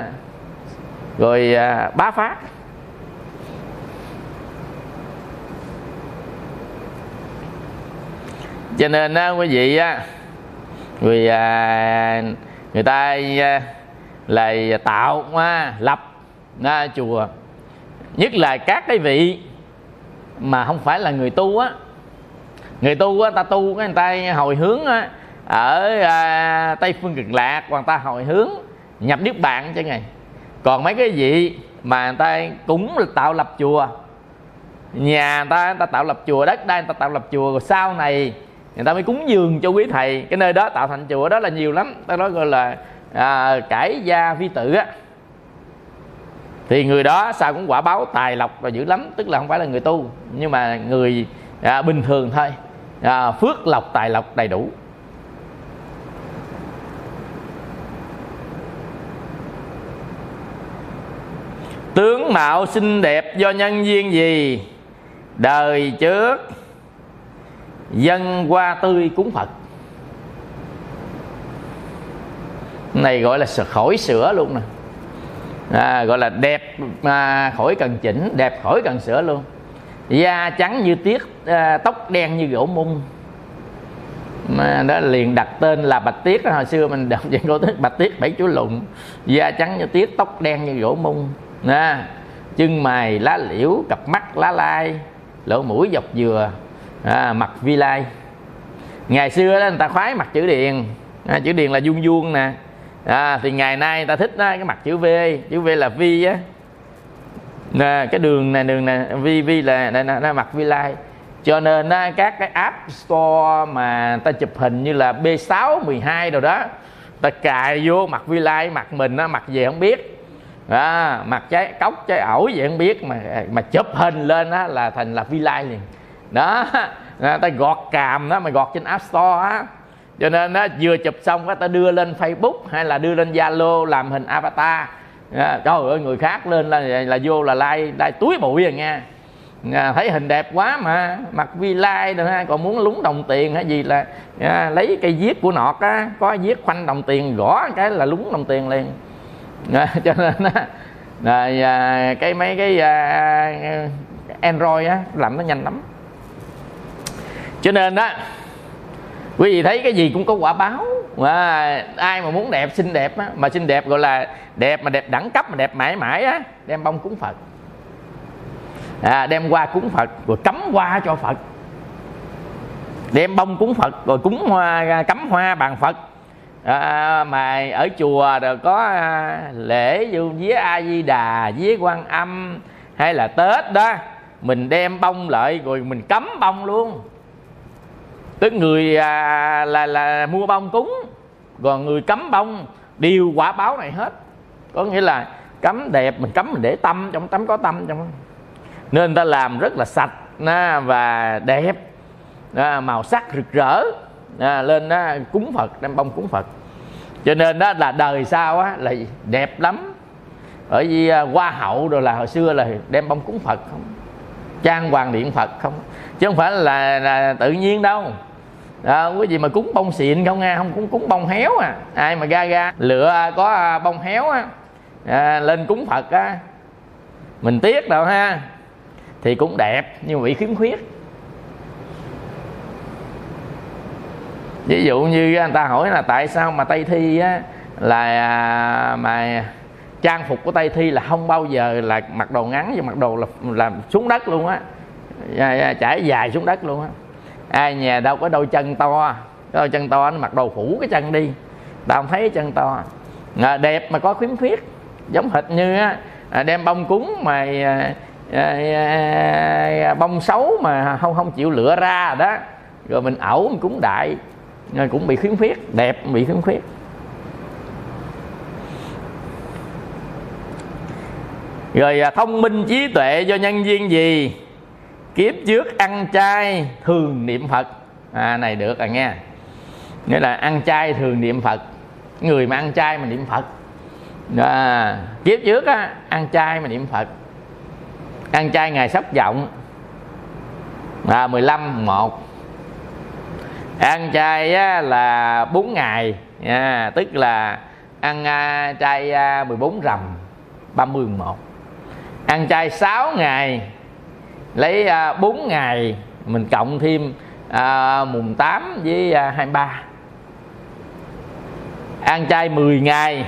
rồi à, bá phát. Cho nên á quý vị á người à, người ta à, là tạo à, lập à, chùa. Nhất là các cái vị mà không phải là người tu á. Người tu á ta tu cái người ta hồi hướng á ở à, tây phương cực lạc hoặc ta hồi hướng nhập niết bàn cho ngày còn mấy cái vị mà người ta cũng tạo lập chùa. Nhà người ta, người ta tạo lập chùa đất đai người ta tạo lập chùa rồi sau này người ta mới cúng dường cho quý thầy. Cái nơi đó tạo thành chùa đó là nhiều lắm. Ta nói gọi là à, cải gia vi tự á. Thì người đó sao cũng quả báo tài lộc và dữ lắm tức là không phải là người tu nhưng mà người à, bình thường thôi. À, phước lộc tài lộc đầy đủ. Tướng mạo xinh đẹp do nhân duyên gì? Đời trước dân hoa tươi cúng phật. Này gọi là khỏi sửa luôn nè. À, gọi là đẹp mà khỏi cần chỉnh đẹp khỏi cần sửa luôn. Da trắng như tiết à, tóc đen như gỗ mung. Mà đó liền đặt tên là bạch tiết hồi xưa mình đọc về cổ tiết bạch tiết bảy chú lụng da trắng như tiết tóc đen như gỗ mung. Nè chân mày lá liễu cặp mắt lá lai lỗ mũi dọc dừa à, mặt vi lai. Ngày xưa đó người ta khoái mặt chữ điền. À, chữ điền là vuông vuông nè. À, thì ngày nay người ta thích đó, cái mặt chữ v. Chữ v là vi á. Nè, cái đường này đường này vi vi là đây là, mặt vi lai. Cho nên đó, các cái app store mà ta chụp hình như là B6 12 rồi đó ta cài vô mặt vi lai mặt mình á mặt gì không biết. À, mặt trái cốc trái ổi gì không biết mà mà chụp hình lên á là thành là vi lai liền đó à, ta gọt càm đó mà gọt trên app store á. Cho nên á, vừa chụp xong cái ta đưa lên facebook hay là đưa lên zalo làm hình avatar. À, trời ơi người khác lên là là vô là like like túi bụi à rồi nha à, thấy hình đẹp quá mà mặt vi like rồi ha còn muốn lúng đồng tiền hay gì là à, lấy cây viết của nọt á có viết khoanh đồng tiền gõ cái là lúng đồng tiền liền. À, (laughs) cho nên á à, cái mấy cái à, android á làm nó nhanh lắm cho nên đó quý vị thấy cái gì cũng có quả báo. Mà ai mà muốn đẹp xinh đẹp á, mà xinh đẹp gọi là đẹp mà đẹp đẳng cấp mà đẹp mãi mãi á đem bông cúng phật. À, đem hoa cúng phật rồi cắm hoa cho phật. Đem bông cúng phật rồi cúng hoa à, cắm hoa bàn phật. À, mà ở chùa rồi có à, lễ như vía a di đà vía quan âm hay là tết đó mình đem bông lại rồi mình cắm bông luôn tức người à, là là mua bông cúng còn người cấm bông đều quả báo này hết. Có nghĩa là cấm đẹp mình cấm mình để tâm trong tấm có tâm trong nên ta làm rất là sạch và đẹp. Màu sắc rực rỡ lên đó, cúng phật đem bông cúng phật. Cho nên đó là đời sau á là đẹp lắm. Bởi vì à, hoa hậu rồi là hồi xưa là đem bông cúng phật không? Trang hoàng điện phật không? Chứ không phải là, là tự nhiên đâu à, quý vị mà cúng bông xịn không nghe không cúng cúng bông héo à. Ai mà ga ga lựa à, có à, bông héo á. À, lên cúng phật á. Mình tiếc đâu ha. Thì cũng đẹp nhưng mà bị khiếm khuyết. Ví dụ như người ta hỏi là tại sao mà tây thi á là à, mà trang phục của tây thi là không bao giờ là mặc đồ ngắn và mặc đồ là là xuống đất luôn á. Dạ, dạ, Chảy dài xuống đất luôn á ai nhà đâu có đôi chân to. Đôi chân to nó mặc đồ phủ cái chân đi. Tao không thấy chân to. À, đẹp mà có khiếm khuyết. Giống hệt như á, à, đem bông cúng mà à, à, à, bông xấu mà không không chịu lựa ra đó. Rồi mình ẩu mình cúng đại. Rồi cũng bị khiếm khuyết. Đẹp bị khiếm khuyết. Rồi à, thông minh trí tuệ do nhân viên gì? Kiếp trước ăn chay thường niệm phật. À này được à nghe. Nghĩa là ăn chay thường niệm phật. Người mà ăn chay mà niệm phật. À, kiếp trước á ăn chay mà niệm phật. Ăn chay ngày sắp vọng à 15 1 ăn chay á, là 4 ngày. À, tức là ăn à, chay à, 14 rằm 30 một. Ăn chay 6 ngày lấy à, 4 ngày mình cộng thêm à, mùng 8 với à, 23 ăn chay 10 ngày.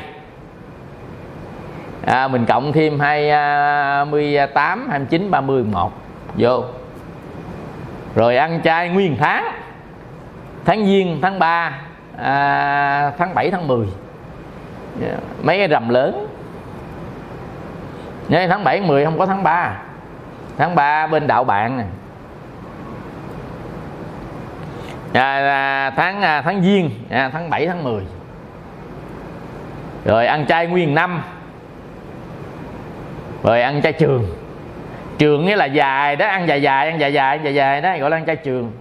À, mình cộng thêm 28 29 30 1 vô. Rồi ăn chay nguyên tháng. Tháng giêng tháng 3 à, tháng 7 tháng 10 dạ, mấy cái rầm lớn. Nhớ tháng 7 10 không có tháng 3 tháng 3 bên đạo bạn. Nè à, tháng à, tháng giêng à, tháng 7 tháng 10 rồi ăn chay nguyên năm. Rồi ăn chay trường. Trường nghĩa là dài đó ăn dài dài ăn dài dài ăn dài dài đó gọi là ăn chay trường.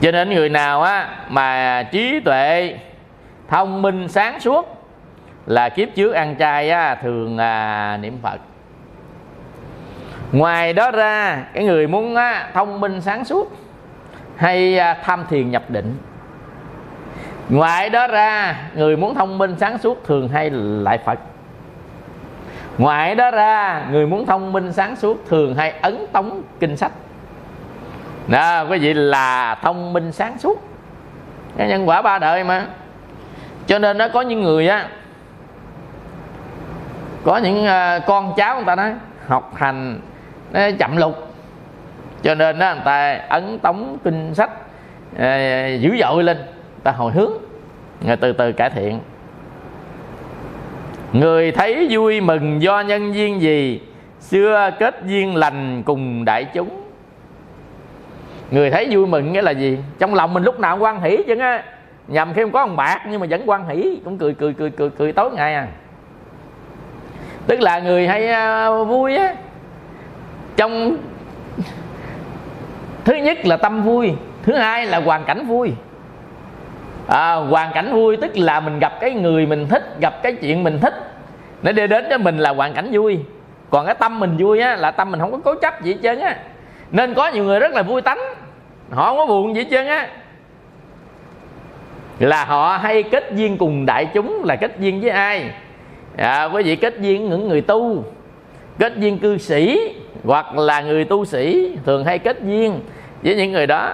Cho nên người nào á mà trí tuệ thông minh sáng suốt là kiếp trước ăn chay á, thường à, niệm phật ngoài đó ra cái người muốn á, thông minh sáng suốt hay à, tham thiền nhập định. Ngoài đó ra người muốn thông minh sáng suốt thường hay lại phật. Ngoài đó ra người muốn thông minh sáng suốt thường hay ấn tống kinh sách. Đó quý vị là thông minh sáng suốt. Cái nhân quả ba đời mà. Cho nên nó có những người á có những à, con cháu người ta nói học hành nó chậm lục cho nên đó người ta ấn tống kinh sách uh, dữ dội lên. Ta hồi hướng người từ từ cải thiện. Người thấy vui mừng do nhân duyên gì xưa kết duyên lành cùng đại chúng. Người thấy vui mừng nghĩa là gì? Trong lòng mình lúc nào cũng quan hỷ chứ á nhầm khi không có ông bạc nhưng mà vẫn quan hỷ cũng cười cười cười cười cười tối ngày à. Tức là người hay uh, vui á trong thứ nhất là tâm vui thứ hai là hoàn cảnh vui. À, hoàn cảnh vui tức là mình gặp cái người mình thích gặp cái chuyện mình thích. Nó đưa đến cho mình là hoàn cảnh vui. Còn cái tâm mình vui á là tâm mình không có cố chấp gì hết trơn á. Nên có nhiều người rất là vui tánh. Họ không có buồn gì hết trơn á. Là họ hay kết duyên cùng đại chúng là kết duyên với ai? À, quý vị kết duyên những người tu kết duyên cư sĩ hoặc là người tu sĩ thường hay kết duyên với những người đó.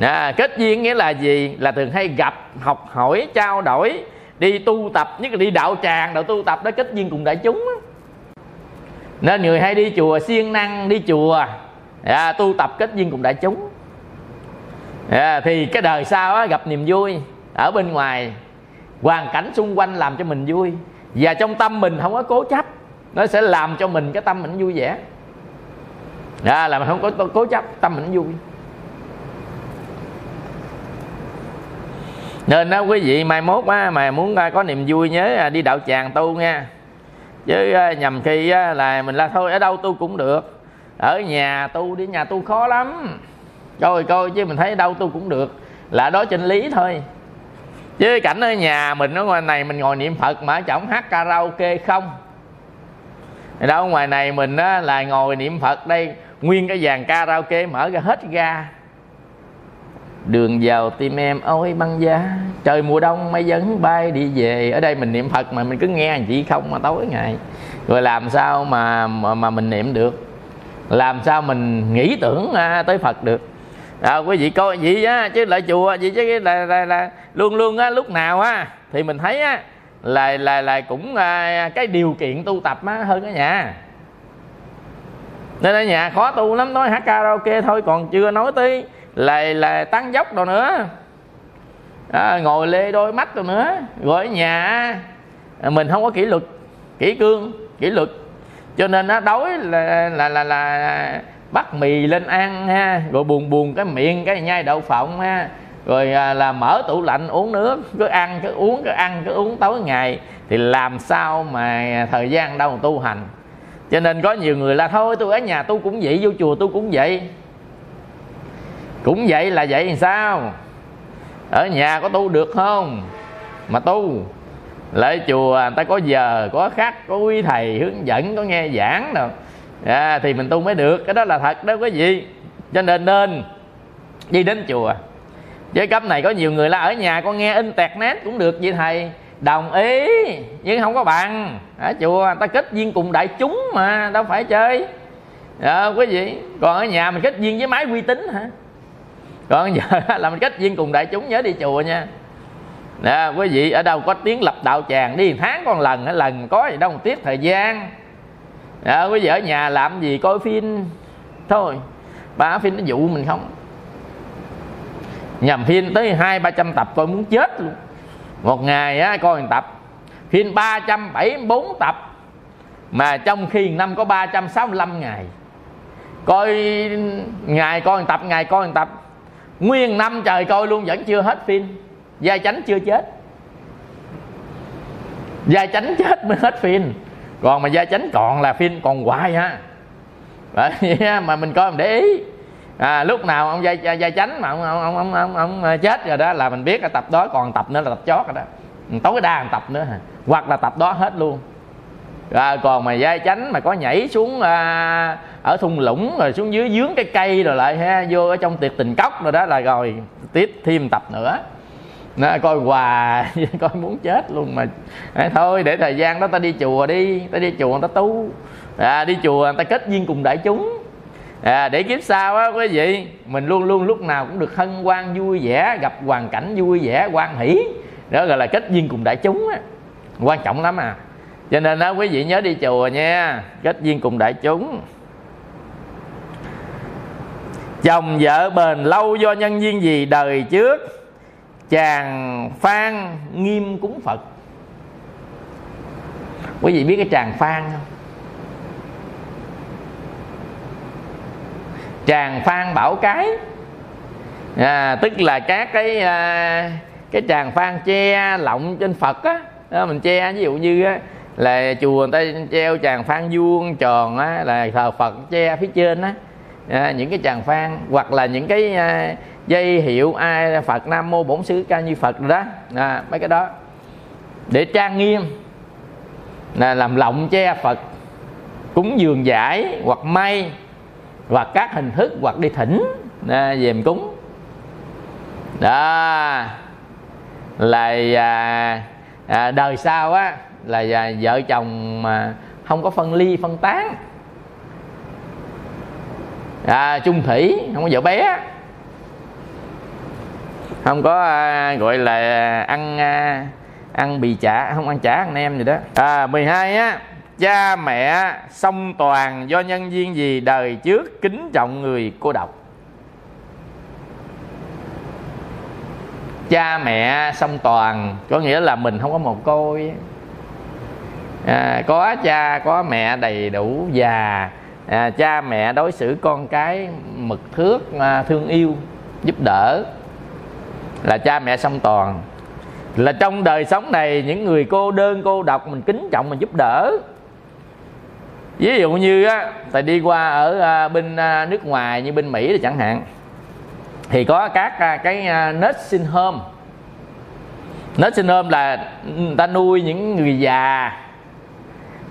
À, kết duyên nghĩa là gì? Là thường hay gặp học hỏi trao đổi đi tu tập nhất là đi đạo tràng đạo tu tập đó kết duyên cùng đại chúng nên người hay đi chùa siêng năng đi chùa à, tu tập kết duyên cùng đại chúng. À, thì cái đời sau á, gặp niềm vui ở bên ngoài hoàn cảnh xung quanh làm cho mình vui. Và trong tâm mình không có cố chấp nó sẽ làm cho mình cái tâm mình vui vẻ đó là mình không có cố chấp tâm mình vui. Nên đó quý vị mai mốt á, mà muốn à, có niềm vui nhớ à, đi đạo tràng tu nha. Chứ à, nhầm khi là mình là thôi ở đâu tu cũng được. Ở nhà tu đi nhà tu khó lắm. Coi coi chứ mình thấy đâu tu cũng được. Là đó chân lý thôi. Chứ cảnh ở nhà mình ở ngoài này mình ngồi niệm phật mà chổng hát karaoke không? Đâu ngoài này mình á, là ngồi niệm phật đây nguyên cái dàn karaoke mở ra hết ga. Đường vào tim em ôi băng giá. Trời mùa đông mây vẫn bay đi về. Ở đây mình niệm phật mà mình cứ nghe chị không mà tối ngày. Rồi làm sao mà mà, mà mình niệm được? Làm sao mình nghĩ tưởng à, tới phật được? À, quý vị coi vậy á chứ lại chùa vậy chứ là, là, là luôn luôn á lúc nào á thì mình thấy á là là là cũng à, cái điều kiện tu tập á hơn ở nhà. Nên ở nhà khó tu lắm nói hát karaoke thôi còn chưa nói tới là là tăng dốc đâu nữa. À, ngồi lê đôi mắt đồ nữa. Rồi ở nhà mình không có kỷ luật kỷ cương kỷ luật. Cho nên nó đói là là là, là bắt mì lên ăn ha rồi buồn buồn cái miệng cái nhai đậu phộng ha rồi à, là mở tủ lạnh uống nước cứ ăn cứ uống cứ ăn cứ uống tối ngày thì làm sao mà thời gian đâu mà tu hành? Cho nên có nhiều người là thôi tôi ở nhà tôi cũng vậy vô chùa tôi cũng vậy. Cũng vậy là vậy thì sao? Ở nhà có tu được không? Mà tu. Lại chùa người ta có giờ có khắc có quý thầy hướng dẫn có nghe giảng đâu. À, thì mình tu mới được cái đó là thật đó quý vị. Cho nên nên đi đến chùa với cấp này có nhiều người là ở nhà, con nghe internet cũng được vậy thầy. Đồng ý, nhưng không có bằng. Ở chùa, ta kết duyên cùng đại chúng mà, đâu phải chơi. Đó quý vị, còn ở nhà mình kết duyên với máy uy tín hả? Còn giờ (laughs) là mình kết duyên cùng đại chúng, nhớ đi chùa nha. Nè quý vị, ở đâu có tiếng lập đạo tràng đi, tháng con lần lần có gì đâu, một tiết thời gian. Đó quý vị ở nhà làm gì, coi phim. Thôi, ba phim nó dụ mình không? Nhầm phim tới hai ba trăm tập coi muốn chết luôn. Một ngày á, coi một tập. Phim 374 tập. Mà trong khi năm có 365 ngày. Coi ngày coi một tập ngày coi một tập. Nguyên năm trời coi luôn vẫn chưa hết phim gia chánh chưa chết. Gia chánh chết mới hết phim còn mà gia chánh còn là phim còn hoài à. ha vậy (laughs) mà mình coi mình để ý à, lúc nào ông gia, gia, gia chánh mà ông ông, ông, ông, ông, ông ờ, chết rồi đó là mình biết là tập đó còn tập nữa là tập chót rồi đó. Tối đa một tập nữa hả? Hoặc là tập đó hết luôn. À, còn mà dây chánh mà có nhảy xuống à, ở thung lũng rồi xuống dưới dướng cái cây rồi lại ha vô ở trong tiệc tình cốc rồi đó là rồi tiếp thêm tập nữa. Nó coi hoài (laughs) coi muốn chết luôn mà. À, thôi để thời gian đó ta đi chùa đi ta đi chùa người ta tu. À, đi chùa người ta kết duyên cùng đại chúng à, để kiếp sau á quý vị mình luôn luôn lúc nào cũng được hân hoan vui vẻ gặp hoàn cảnh vui vẻ quan hỷ. Đó gọi là kết duyên cùng đại chúng á. Quan trọng lắm à. Cho nên đó quý vị nhớ đi chùa nha. Kết duyên cùng đại chúng. Chồng vợ bền lâu do nhân duyên gì đời trước? Chàng phan nghiêm cúng phật. Quý vị biết cái tràng phan không? Tràng phan bảo cái. À, tức là các cái à, cái tràng phan che lọng trên phật á. Đó, mình che ví dụ như á, là chùa người ta treo tràng phan vuông tròn á, là thờ phật che phía trên á. À, những cái tràng phan hoặc là những cái à, dây hiệu ai phật nam mô bổn sư ca như phật rồi đó. À, mấy cái đó. Để trang nghiêm là làm lọng che phật. Cúng dường giải hoặc may hoặc các hình thức hoặc đi thỉnh à, về cúng. Đó là à, à, đời sau á là à, vợ chồng mà không có phân ly phân tán. À, chung thủy không có vợ bé. Không có à, gọi là ăn à, ăn bì chả không ăn chả ăn nem gì đó. À 12 á cha mẹ song toàn do nhân viên gì đời trước kính trọng người cô độc? Cha mẹ song toàn có nghĩa là mình không có một côi. À, có cha có mẹ đầy đủ già. À, cha mẹ đối xử con cái mực thước à, thương yêu giúp đỡ. Là cha mẹ song toàn. Là trong đời sống này những người cô đơn cô độc mình kính trọng mình giúp đỡ ví dụ như á thầy đi qua ở à, bên à, nước ngoài như bên mỹ thì chẳng hạn thì có các à, cái nursing home nursing home là người ta nuôi những người già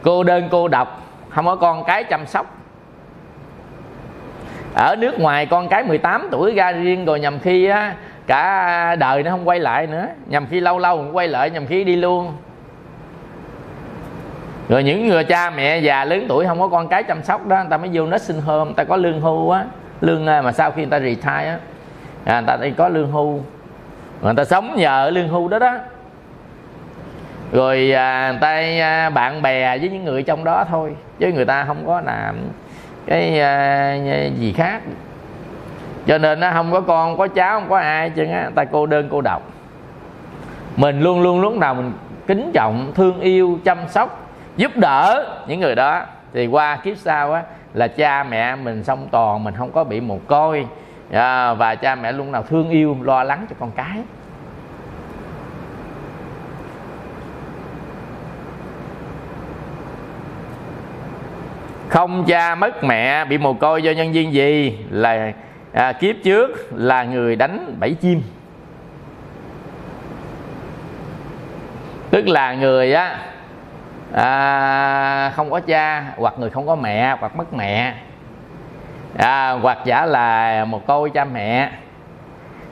cô đơn cô độc không có con cái chăm sóc. Ở nước ngoài con cái 18 tuổi ra riêng rồi nhầm khi á, cả đời nó không quay lại nữa nhầm khi lâu lâu cũng quay lại nhầm khi đi luôn rồi những người cha mẹ già lớn tuổi không có con cái chăm sóc đó người ta mới vô nó sinh home người ta có lương hưu á. Lương à, mà sau khi người ta retire á à, người ta đi có lương hưu. Người ta sống nhờ lương hưu đó đó. Rồi à, người ta à, bạn bè với những người trong đó thôi chứ người ta không có làm cái à, gì khác. Cho nên nó không có con có cháu không có ai chứ á. Ta cô đơn cô độc. Mình luôn luôn lúc nào mình kính trọng thương yêu chăm sóc giúp đỡ những người đó. Thì qua kiếp sau á là cha mẹ mình song toàn mình không có bị mồ côi. À, và cha mẹ luôn nào thương yêu lo lắng cho con cái. Không cha mất mẹ bị mồ côi do nhân viên gì là à, kiếp trước là người đánh bẫy chim. Tức là người á à, không có cha hoặc người không có mẹ hoặc mất mẹ. À, hoặc giả là một cô cha mẹ.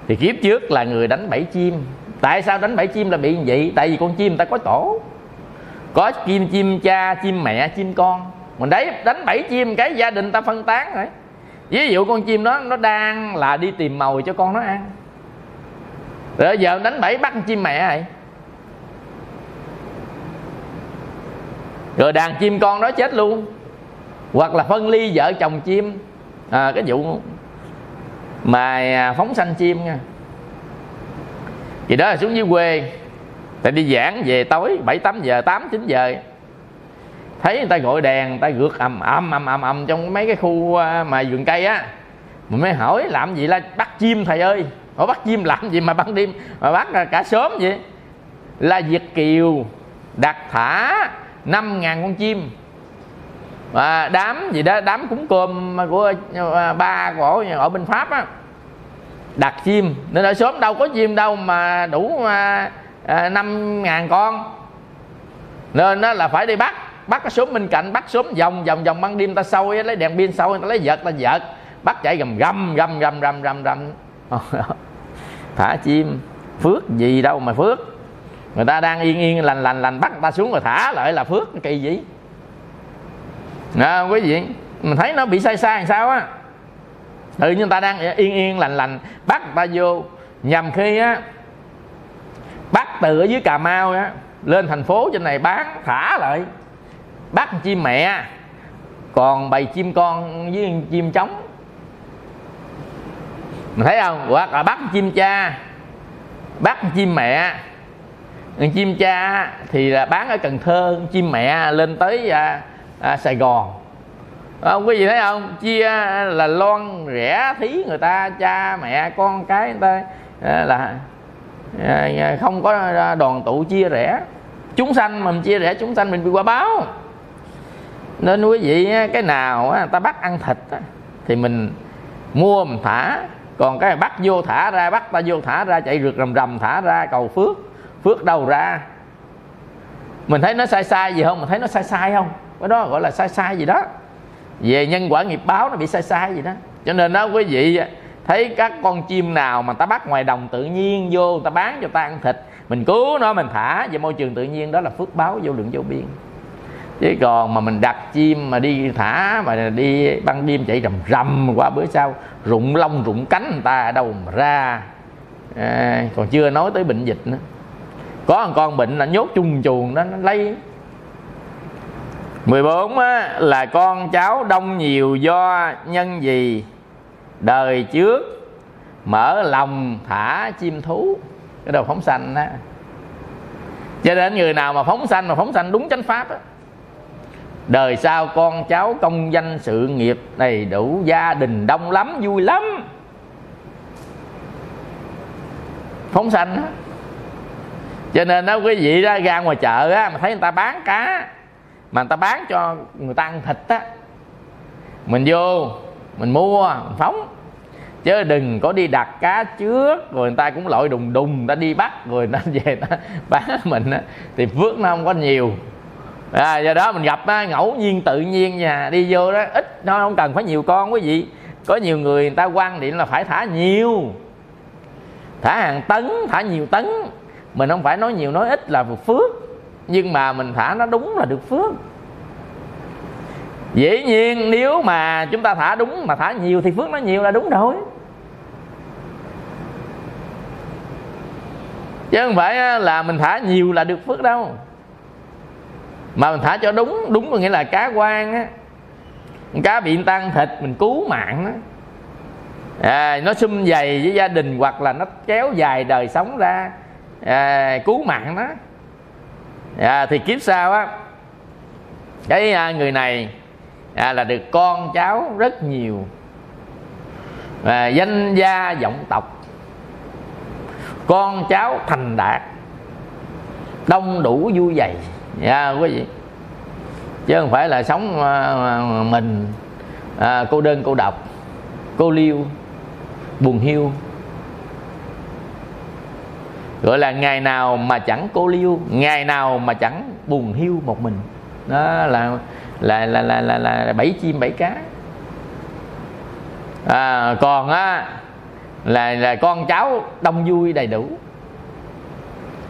Thì kiếp trước là người đánh bẫy chim. Tại sao đánh bẫy chim là bị như vậy? Tại vì con chim người ta có tổ. Có chim chim cha chim mẹ chim con. Mình đấy đánh bẫy chim cái gia đình ta phân tán rồi. Ví dụ con chim đó nó đang là đi tìm mồi cho con nó ăn. Rồi giờ đánh bẫy bắt chim mẹ vậy rồi đàn chim con đó chết luôn. Hoặc là phân ly vợ chồng chim. À, cái vụ mà à, phóng sanh chim nha. Thì đó là xuống dưới quê. Tại đi giảng về tối bảy tám giờ tám chín giờ. Thấy người ta gọi đèn người ta gượt ầm ầm ầm ầm ầm trong mấy cái khu à, mà vườn cây á. Mình mới hỏi làm gì là bắt chim thầy ơi? Họ bắt chim làm gì mà ban đêm mà bắt cả sớm vậy? Là việt kiều đặt thả năm ngàn con chim. Và đám gì đó, đám cúng cơm của à, ba của ở bên pháp á, đặt chim. Nên ở sớm đâu có chim đâu mà đủ à, à, năm ngàn con. Nên đó là phải đi bắt bắt cái sớm bên cạnh, bắt sớm vòng vòng vòng ban đêm ta sôi lấy đèn pin sôi ta lấy vợt ta vợt, bắt chạy gầm gầm gầm gầm gầm gầm gầm (laughs) thả chim, phước gì đâu mà phước người ta đang yên yên lành lành lành bắt người ta xuống rồi thả lại là phước kỳ gì à, quý vị? Mình thấy nó bị sai sai làm sao á? Tự nhiên ta đang yên yên lành lành bắt người ta vô. Nhằm khi á bắt từ ở dưới cà mau á lên thành phố trên này bán thả lại. Bắt chim mẹ còn bầy chim con với chim trống. Mình thấy không? Hoặc là bắt chim cha bắt chim mẹ chim cha thì là bán ở cần thơ chim mẹ lên tới à, à, sài gòn. Không quý vị thấy không? Chia à, là loan rẻ thí người ta cha mẹ con cái người ta à, là à, à không có à, đoàn tụ chia rẻ chúng sanh mà mình chia rẽ chúng sanh mình bị quả báo. Nên quý vị cái nào người ta bắt ăn thịt thì mình mua mình thả. Còn cái bắt vô thả ra bắt ta vô thả ra chạy rượt rầm rầm thả ra cầu phước phước đâu ra. Mình thấy nó sai sai gì không? Mình thấy nó sai sai không? Cái đó gọi là sai sai gì đó. Về nhân quả nghiệp báo nó bị sai sai gì đó. Cho nên đó quý vị thấy các con chim nào mà ta bắt ngoài đồng tự nhiên vô ta bán cho ta ăn thịt mình cứu nó mình thả về môi trường tự nhiên đó là phước báo vô lượng vô biên. Chứ còn mà mình đặt chim mà đi thả mà đi ban đêm chạy rầm rầm qua bữa sau rụng lông rụng cánh người ta ở đâu mà ra. À, còn chưa nói tới bệnh dịch nữa có một con bệnh là nhốt chung chuồng đó nó lây 14 á, là con cháu đông nhiều do nhân gì đời trước mở lòng thả chim thú. Cái đầu phóng sanh á. Cho nên người nào mà phóng sanh mà phóng sanh đúng chánh pháp á đời sau con cháu công danh sự nghiệp đầy đủ gia đình đông lắm vui lắm. Phóng sanh á cho nên đó quý vị đó ra ngoài chợ á mà thấy người ta bán cá mà người ta bán cho người ta ăn thịt á mình vô mình mua mình phóng. Chứ đừng có đi đặt cá trước rồi người ta cũng lội đùng đùng người ta đi bắt rồi nó về ta (laughs) bán mình á thì phước nó không có nhiều. À, do đó mình gặp á, ngẫu nhiên tự nhiên nhà đi vô đó ít nó không cần phải nhiều con quý vị. Có nhiều người người ta quan điểm là phải thả nhiều. Thả hàng tấn thả nhiều tấn mình không phải nói nhiều nói ít là được phước. Nhưng mà mình thả nó đúng là được phước. Dĩ nhiên nếu mà chúng ta thả đúng mà thả nhiều thì phước nó nhiều là đúng rồi. Chứ không phải là mình thả nhiều là được phước đâu. Mà mình thả cho đúng đúng có nghĩa là cá quan á. Cá bị tăng thịt mình cứu mạng đó à, nó xum dày với gia đình hoặc là nó kéo dài đời sống ra à, cứu mạng đó à, thì kiếp sau á cái à, người này à, là được con cháu rất nhiều. À, danh gia vọng tộc. Con cháu thành đạt. Đông đủ vui vầy dạ quý vị. Chứ không phải là sống à, à, mình à, cô đơn cô độc cô liêu buồn hiu gọi là ngày nào mà chẳng cô liêu ngày nào mà chẳng buồn hiu một mình. Đó là là là là là, là bảy chim bảy cá. À, còn á là là con cháu đông vui đầy đủ.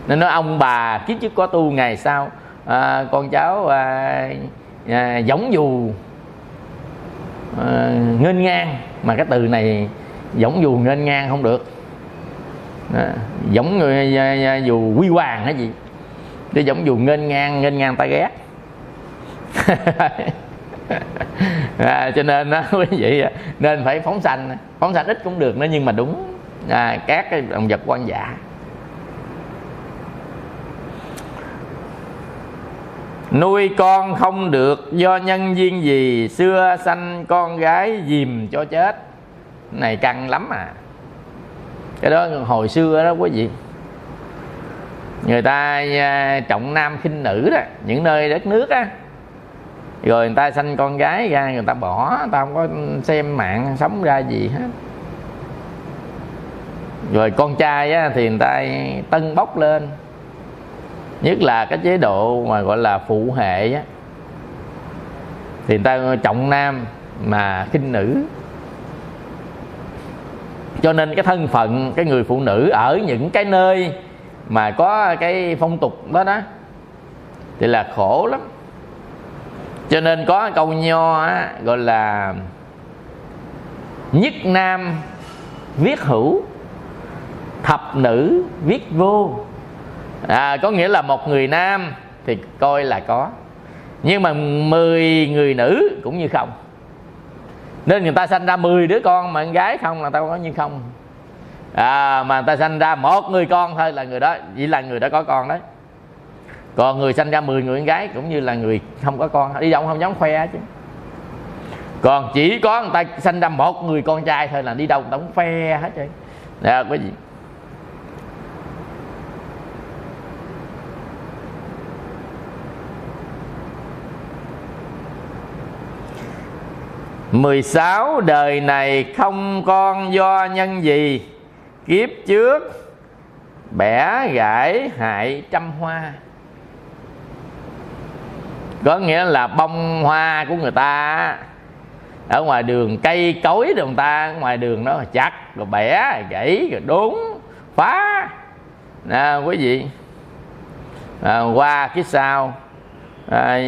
Nên nói ông bà kiếp trước có tu ngày sau à, con cháu à, à, giống dù à, nghênh ngang. Mà cái từ này giống dù nghênh ngang không được à, giống người dù quy hoàng hay gì cái giống dù nghênh ngang nghênh ngang ta ghét. (laughs) À, cho nên đó (laughs) quý vị nên phải phóng sanh. Phóng sanh ít cũng được nó nhưng mà đúng à, các cái động vật quan giả nuôi con không được do nhân duyên gì xưa sanh con gái dìm cho chết. Này căng lắm à cái đó hồi xưa đó quý vị. Người ta à, trọng nam khinh nữ đó những nơi đất nước á. Rồi người ta sanh con gái ra người ta bỏ người ta không có xem mạng sống ra gì hết. Rồi con trai á, thì người ta tân bốc lên. Nhất là cái chế độ mà gọi là phụ hệ á. Thì người ta trọng nam mà khinh nữ cho nên cái thân phận cái người phụ nữ ở những cái nơi mà có cái phong tục đó đó thì là khổ lắm. Cho nên có câu nho á, gọi là nhất nam viết hữu thập nữ viết vô. À, có nghĩa là một người nam thì coi là có nhưng mà 10 người nữ cũng như không nên người ta sanh ra 10 đứa con mà con gái không là tao có như không. À, mà người ta sanh ra một người con thôi là người đó chỉ là người đó có con đấy. Còn người sanh ra 10 người con gái cũng như là người không có con. Đi đâu không dám khoe chứ. Còn chỉ có người ta sanh ra một người con trai thôi là đi đâu người ta cũng khoe hết trơn. Nè quý vị. 16 đời này không con do nhân gì. Kiếp trước bẻ gãy hại trăm hoa. Có nghĩa là bông hoa của người ta Ở ngoài đường cây cối người ta Ngoài đường nó chặt rồi bẻ gãy rồi đốn phá. Nè quý vị. À, qua cái sau à,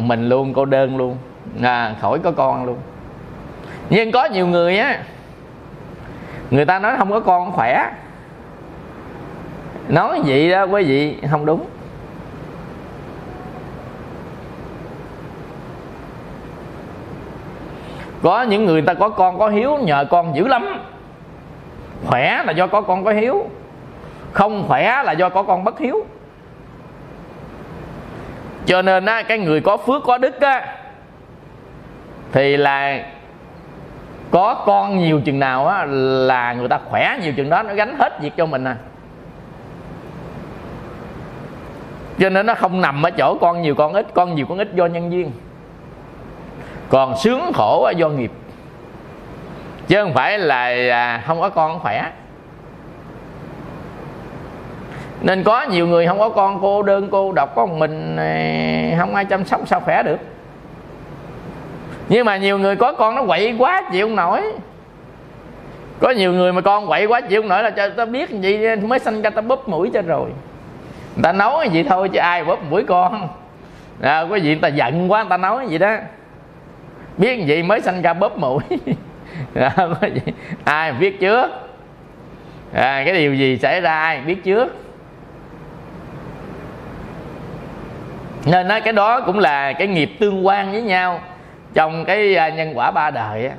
mình luôn cô đơn luôn. À, khỏi có con luôn nhưng có nhiều người á, người ta nói không có con khỏe. Nói vậy đó quý vị, không đúng. Có những người ta có con có hiếu, nhờ con dữ lắm. Khỏe là do có con có hiếu, không khỏe là do có con bất hiếu. Cho nên á, cái người có phước có đức á, thì là có con nhiều chừng nào á, là người ta khỏe nhiều chừng đó, nó gánh hết việc cho mình à. Cho nên nó không nằm ở chỗ con nhiều con ít, con nhiều con ít do nhân duyên. Còn sướng khổ do nghiệp. Chứ không phải là à, không có con khỏe. Nên có nhiều người không có con, cô đơn, cô độc, có một mình à, không ai chăm sóc sao khỏe được nhưng mà nhiều người có con nó quậy quá chịu không nổi. Có nhiều người mà con quậy quá chịu không nổi là cho ta biết gì mới sanh ra ta bóp mũi cho rồi. Người ta nói vậy thôi chứ ai bóp mũi con. À, có gì người ta giận quá người ta nói vậy đó. Biết gì mới sanh ra bóp mũi. (laughs) À, có gì? Ai biết trước? À, cái điều gì xảy ra ai biết trước? Nên nói cái đó cũng là cái nghiệp tương quan với nhau trong cái à, nhân quả ba đời á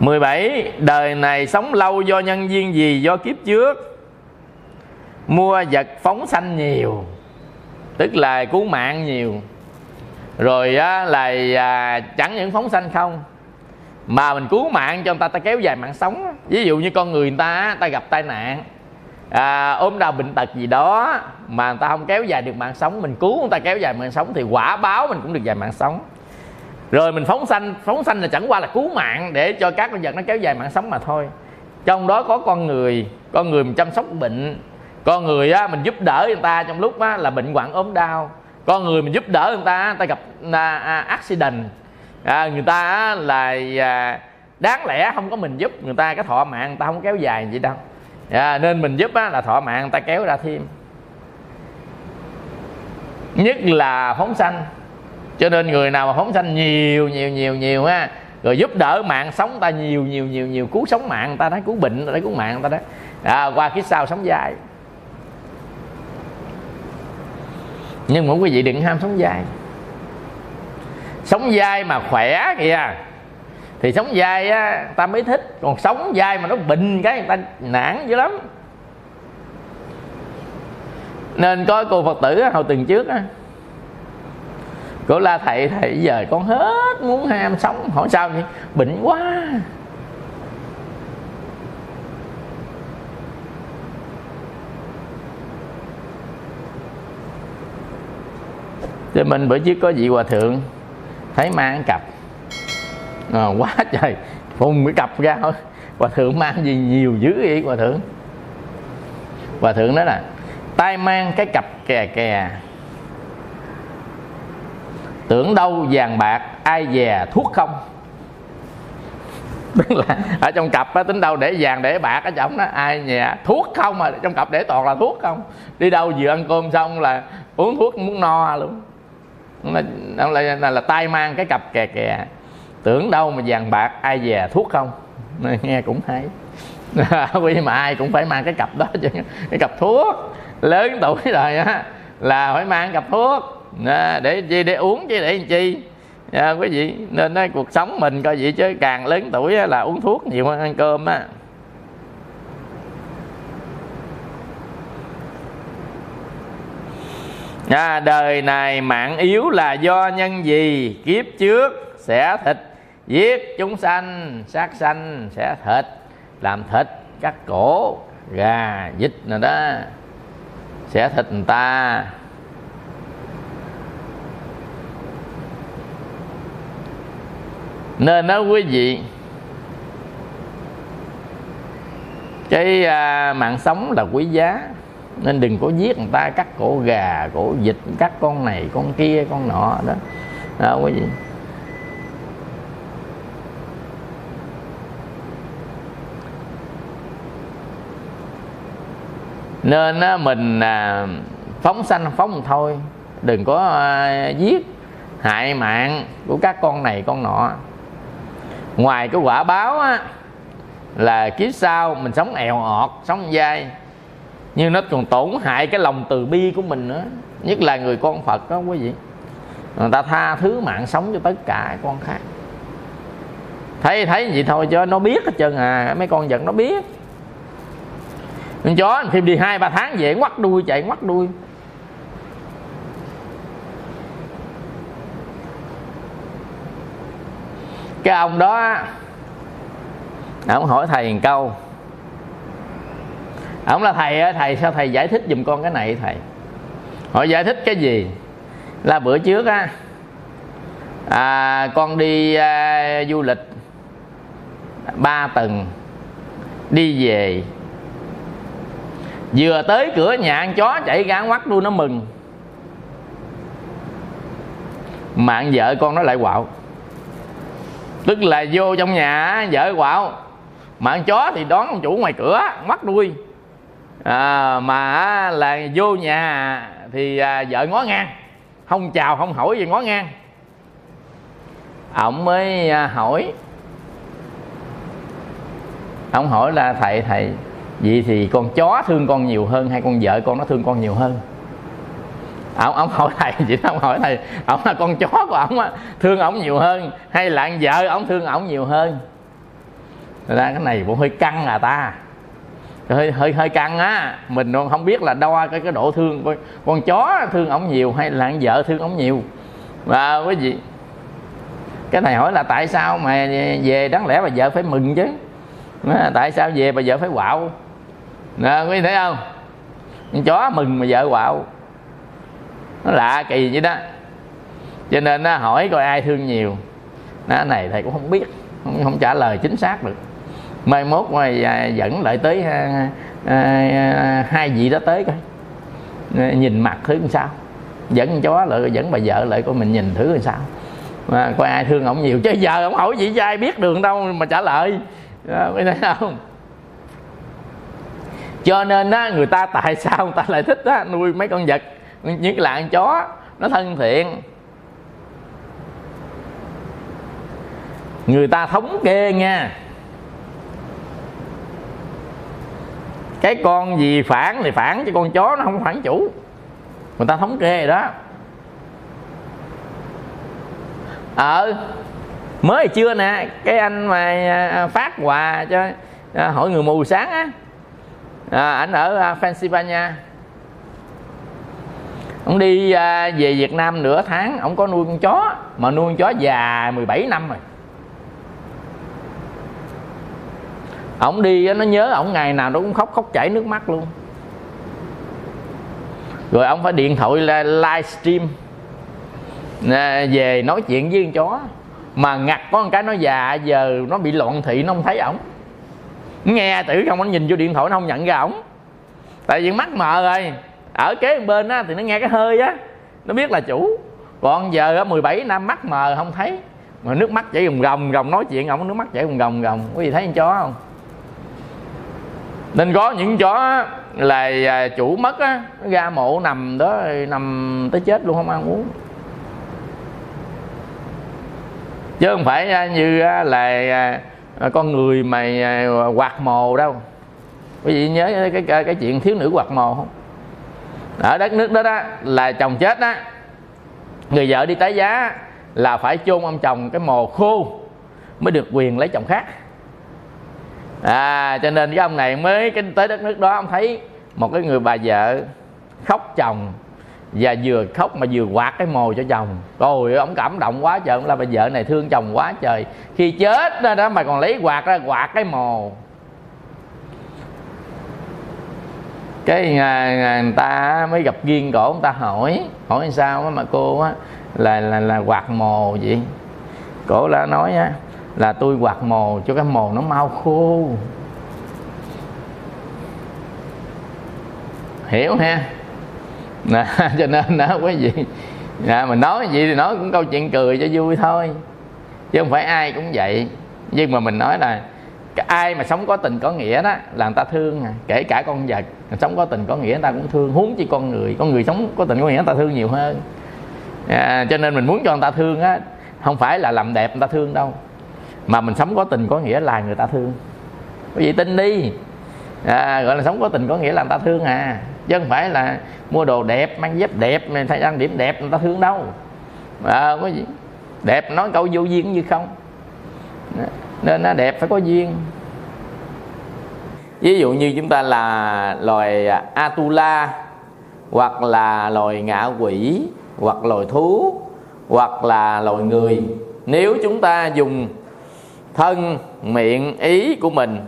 mười bảy đời này sống lâu do nhân duyên gì? Do kiếp trước. Mua vật phóng sanh nhiều tức là cứu mạng nhiều. Rồi á, là à, chẳng những phóng sanh không mà mình cứu mạng cho người ta ta kéo dài mạng sống. Ví dụ như con người người ta ta gặp tai nạn à, ốm đau bệnh tật gì đó mà người ta không kéo dài được mạng sống mình cứu người ta kéo dài mạng sống thì quả báo mình cũng được dài mạng sống. Rồi mình phóng sanh phóng sanh là chẳng qua là cứu mạng để cho các con vật nó kéo dài mạng sống mà thôi. Trong đó có con người con người mình chăm sóc bệnh. Con người á, mình giúp đỡ người ta trong lúc á, là bệnh hoạn ốm đau. Con người mình giúp đỡ người ta người ta gặp à, à, accident. À, người ta là à, đáng lẽ không có mình giúp người ta cái thọ mạng người ta không kéo dài gì đâu à, nên mình giúp á, là thọ mạng người ta kéo ra thêm. Nhất là phóng sanh. Cho nên người nào mà phóng sanh nhiều nhiều nhiều nhiều á rồi giúp đỡ mạng sống ta nhiều nhiều nhiều nhiều cứu sống mạng người ta đó cứu bệnh ta ta cứu mạng người ta đó. À, qua kiếp sau sống dài nhưng mà quý vị đừng ham sống dài sống dai mà khỏe kìa thì sống dai á, ta mới thích. Còn sống dai mà nó bệnh cái, người ta nản dữ lắm. Nên có cô phật tử hồi tuần trước á cô la thầy thầy, giờ con hết muốn ham sống. Hỏi sao vậy? Bệnh quá. Thì mình bữa trước có vị hòa thượng, thấy mang cặp à, quá trời. Phun cái cặp ra thôi. Hòa thượng mang gì nhiều dữ vậy hòa thượng? Hòa thượng nói là tay mang cái cặp kè kè. Tưởng đâu vàng bạc ai dè thuốc không? Tức là ở trong cặp á, tính đâu để vàng để bạc ở trong đó ai nhà thuốc không mà trong cặp để toàn là thuốc không. Đi đâu vừa ăn cơm xong là uống thuốc muốn no luôn. Là, là, là, là tay mang cái cặp kè kè tưởng đâu mà vàng bạc ai về thuốc không? Nghe cũng hay. (laughs) Vì mà ai cũng phải mang cái cặp đó chứ. Cái cặp thuốc. Lớn tuổi rồi á là phải mang cặp thuốc. Để chi để uống chứ để làm chi? À, quý vị nên nói cuộc sống mình coi vậy chứ càng lớn tuổi là uống thuốc nhiều hơn ăn cơm á. À, đời này mạng yếu là do nhân gì? Kiếp trước sẽ thịt giết chúng sanh sát sanh sẽ thịt làm thịt cắt cổ gà vịt nào đó. Sẽ thịt người ta. Nên nói quý vị cái à, mạng sống là quý giá nên đừng có giết người ta cắt cổ gà cổ vịt cắt con này con kia con nọ đó. Đó quý vị. Nên á, mình à, phóng sanh phóng thôi. Đừng có à, giết hại mạng của các con này con nọ. Ngoài cái quả báo á, là kiếp sau mình sống èo ọt sống dai. Nhưng nó còn tổn hại cái lòng từ bi của mình nữa. Nhất là người con phật đó quý vị. Người ta tha thứ mạng sống cho tất cả con khác. Thấy thấy vậy thôi cho nó biết hết trơn à. Mấy con giận nó biết con chó khi đi hai ba tháng về ngoắt đuôi chạy ngoắt đuôi. Cái ông đó ông hỏi thầy một câu. Ông là thầy thầy sao thầy giải thích giùm con cái này thầy? Họ giải thích cái gì? Là bữa trước á à, con đi à, du lịch ba tuần đi về vừa tới cửa nhà ăn chó chạy ra ngoắt luôn nó mừng. Mạng vợ con nó lại quạo. Tức là vô trong nhà vợ quạo. Mạng chó thì đón ông chủ ngoài cửa ngoắt đuôi à, mà là vô nhà thì à, vợ ngó ngang. Không chào không hỏi gì ngó ngang. Ông mới à, hỏi. Ông hỏi là thầy thầy vậy thì con chó thương con nhiều hơn hay con vợ con nó thương con nhiều hơn? Ông ông hỏi thầy chỉ ông hỏi thầy ông là con chó của ông á thương ông nhiều hơn hay là vợ ông thương ông nhiều hơn? Ra cái này cũng hơi căng à ta. Hơi hơi hơi căng á. Mình không biết là đo cái cái độ thương con, con chó thương ổng nhiều hay là vợ thương ổng nhiều. Và quý vị cái này hỏi là tại sao mà về đáng lẽ bà vợ phải mừng chứ? Tại sao về bà vợ phải quạo? Nè quý vị thấy không? Con chó mừng mà vợ quạo. Nó lạ kỳ vậy đó. Cho nên nó hỏi coi ai thương nhiều. Nó này thầy cũng không biết không, không trả lời chính xác được. Mai mốt ngoài à, dẫn lại tới à, à, à, hai vị đó tới coi. Nhìn mặt thứ làm sao? Dẫn con chó lại dẫn bà vợ lại coi mình nhìn thử làm sao? Mà coi ai thương ổng nhiều. Chứ giờ ổng hỏi gì cho ai biết đường đâu mà trả lời. Đó, thấy không? Cho nên á, người ta tại sao người ta lại thích á, nuôi mấy con vật nhất là con chó, nó thân thiện. Người ta thống kê nha. Cái con gì phản thì phản, chứ con chó nó không phản chủ. Người ta thống kê rồi đó. Ờ mới chưa nè, cái anh mà à, phát quà cho à, hội người mù sáng á à, ảnh ở à, Pennsylvania. Ông đi à, về Việt Nam nửa tháng ông có nuôi con chó mà nuôi con chó già 17 năm rồi. Ổng đi nó nhớ ổng ngày nào nó cũng khóc khóc chảy nước mắt luôn. Rồi ông phải điện thoại là livestream à, về nói chuyện với con chó. Mà ngặt có một cái nó già giờ nó bị loạn thị nó không thấy ổng nghe tử không anh nhìn vô điện thoại nó không nhận ra ổng. Tại vì mắt mờ rồi. Ở kế bên á, thì nó nghe cái hơi á. Nó biết là chủ. Còn giờ á 17 năm, mắt mờ không thấy. Mà nước mắt chảy ròng ròng ròng nói chuyện ổng, nước mắt chảy ròng ròng ròng có gì thấy con chó không? Nên có những chó là à, chủ mất á, nó ra mộ nằm đó, nằm tới chết luôn, không ăn uống. Chứ không phải à, như là à, à, con người mà à, quạt mồ đâu. Quý vị nhớ cái cái, cái chuyện thiếu nữ quạt mồ không? Ở đất nước đó đó là chồng chết đó người vợ đi tái giá là phải chôn ông chồng cái mồ khô mới được quyền lấy chồng khác. À cho nên cái ông này mới cái tới đất nước đó ông thấy một cái người bà vợ khóc chồng và vừa khóc mà vừa quạt cái mồ cho chồng. Rồi ông cảm động quá trời. Ông là bà vợ này thương chồng quá trời. Khi chết đó, đó mà còn lấy quạt ra quạt cái mồ. Cái à, à, người ta mới gặp duyên cổ người ta hỏi hỏi sao mà cô á là là là quạt mồ vậy? Cổ là nói á là tôi quạt mồ cho cái mồ nó mau khô. Hiểu ha? Nè, (laughs) cho nên đó quý vị. À, mình nói gì thì nói cũng câu chuyện cười cho vui thôi. Chứ không phải ai cũng vậy. Nhưng mà mình nói là ai mà sống có tình có nghĩa đó là người ta thương à. kể cả con vật sống có tình có nghĩa người ta cũng thương. Huống chi con người. Con người sống có tình có nghĩa người ta thương nhiều hơn. À, cho nên mình muốn cho người ta thương á không phải là làm đẹp người ta thương đâu. Mà mình sống có tình có nghĩa là người ta thương. Quý vị tin đi. À, gọi là sống có tình có nghĩa là người ta thương à chứ không phải là mua đồ đẹp mang dép đẹp thay ăn điểm đẹp người ta thương đâu. À, có gì? Đẹp nói câu vô duyên như không? Nên nó đẹp phải có duyên. Ví dụ như chúng ta là loài atula hoặc là loài ngạ quỷ hoặc loài thú hoặc là loài người. Nếu chúng ta dùng thân miệng ý của mình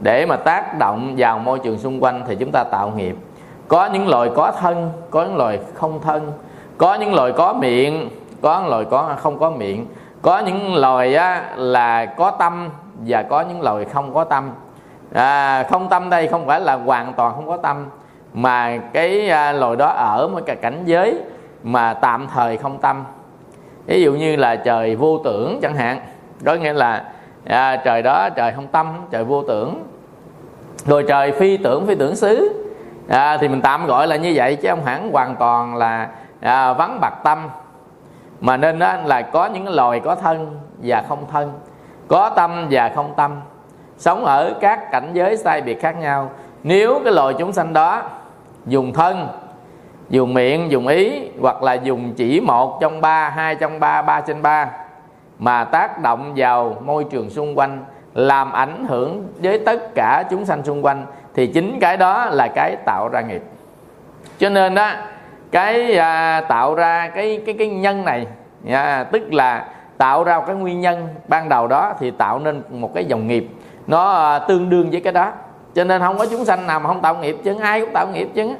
để mà tác động vào môi trường xung quanh thì chúng ta tạo nghiệp có những loài có thân có những loài không thân. Có những loài có miệng có những loài có không có miệng. Có những loài á, là có tâm và có những loài không có tâm. À, không tâm đây không phải là hoàn toàn không có tâm mà cái à, loài đó ở một cái cảnh giới mà tạm thời không tâm. Ví dụ như là trời vô tưởng chẳng hạn. Có nghĩa là à, trời đó trời không tâm trời vô tưởng. Rồi trời phi tưởng phi tưởng xứ à, thì mình tạm gọi là như vậy chứ không hẳn hoàn toàn là à, vắng bạc tâm. Mà nên đó là có những loài có thân và không thân có tâm và không tâm. Sống ở các cảnh giới sai biệt khác nhau. Nếu cái loài chúng sanh đó dùng thân dùng miệng dùng ý hoặc là dùng chỉ một trong ba hai trong ba ba trên ba mà tác động vào môi trường xung quanh làm ảnh hưởng với tất cả chúng sanh xung quanh thì chính cái đó là cái tạo ra nghiệp. Cho nên đó cái à, tạo ra cái cái cái nhân này à, tức là tạo ra một cái nguyên nhân ban đầu đó thì tạo nên một cái dòng nghiệp. Nó à, tương đương với cái đó. Cho nên không có chúng sanh nào mà không tạo nghiệp chứ ai cũng tạo nghiệp chứ.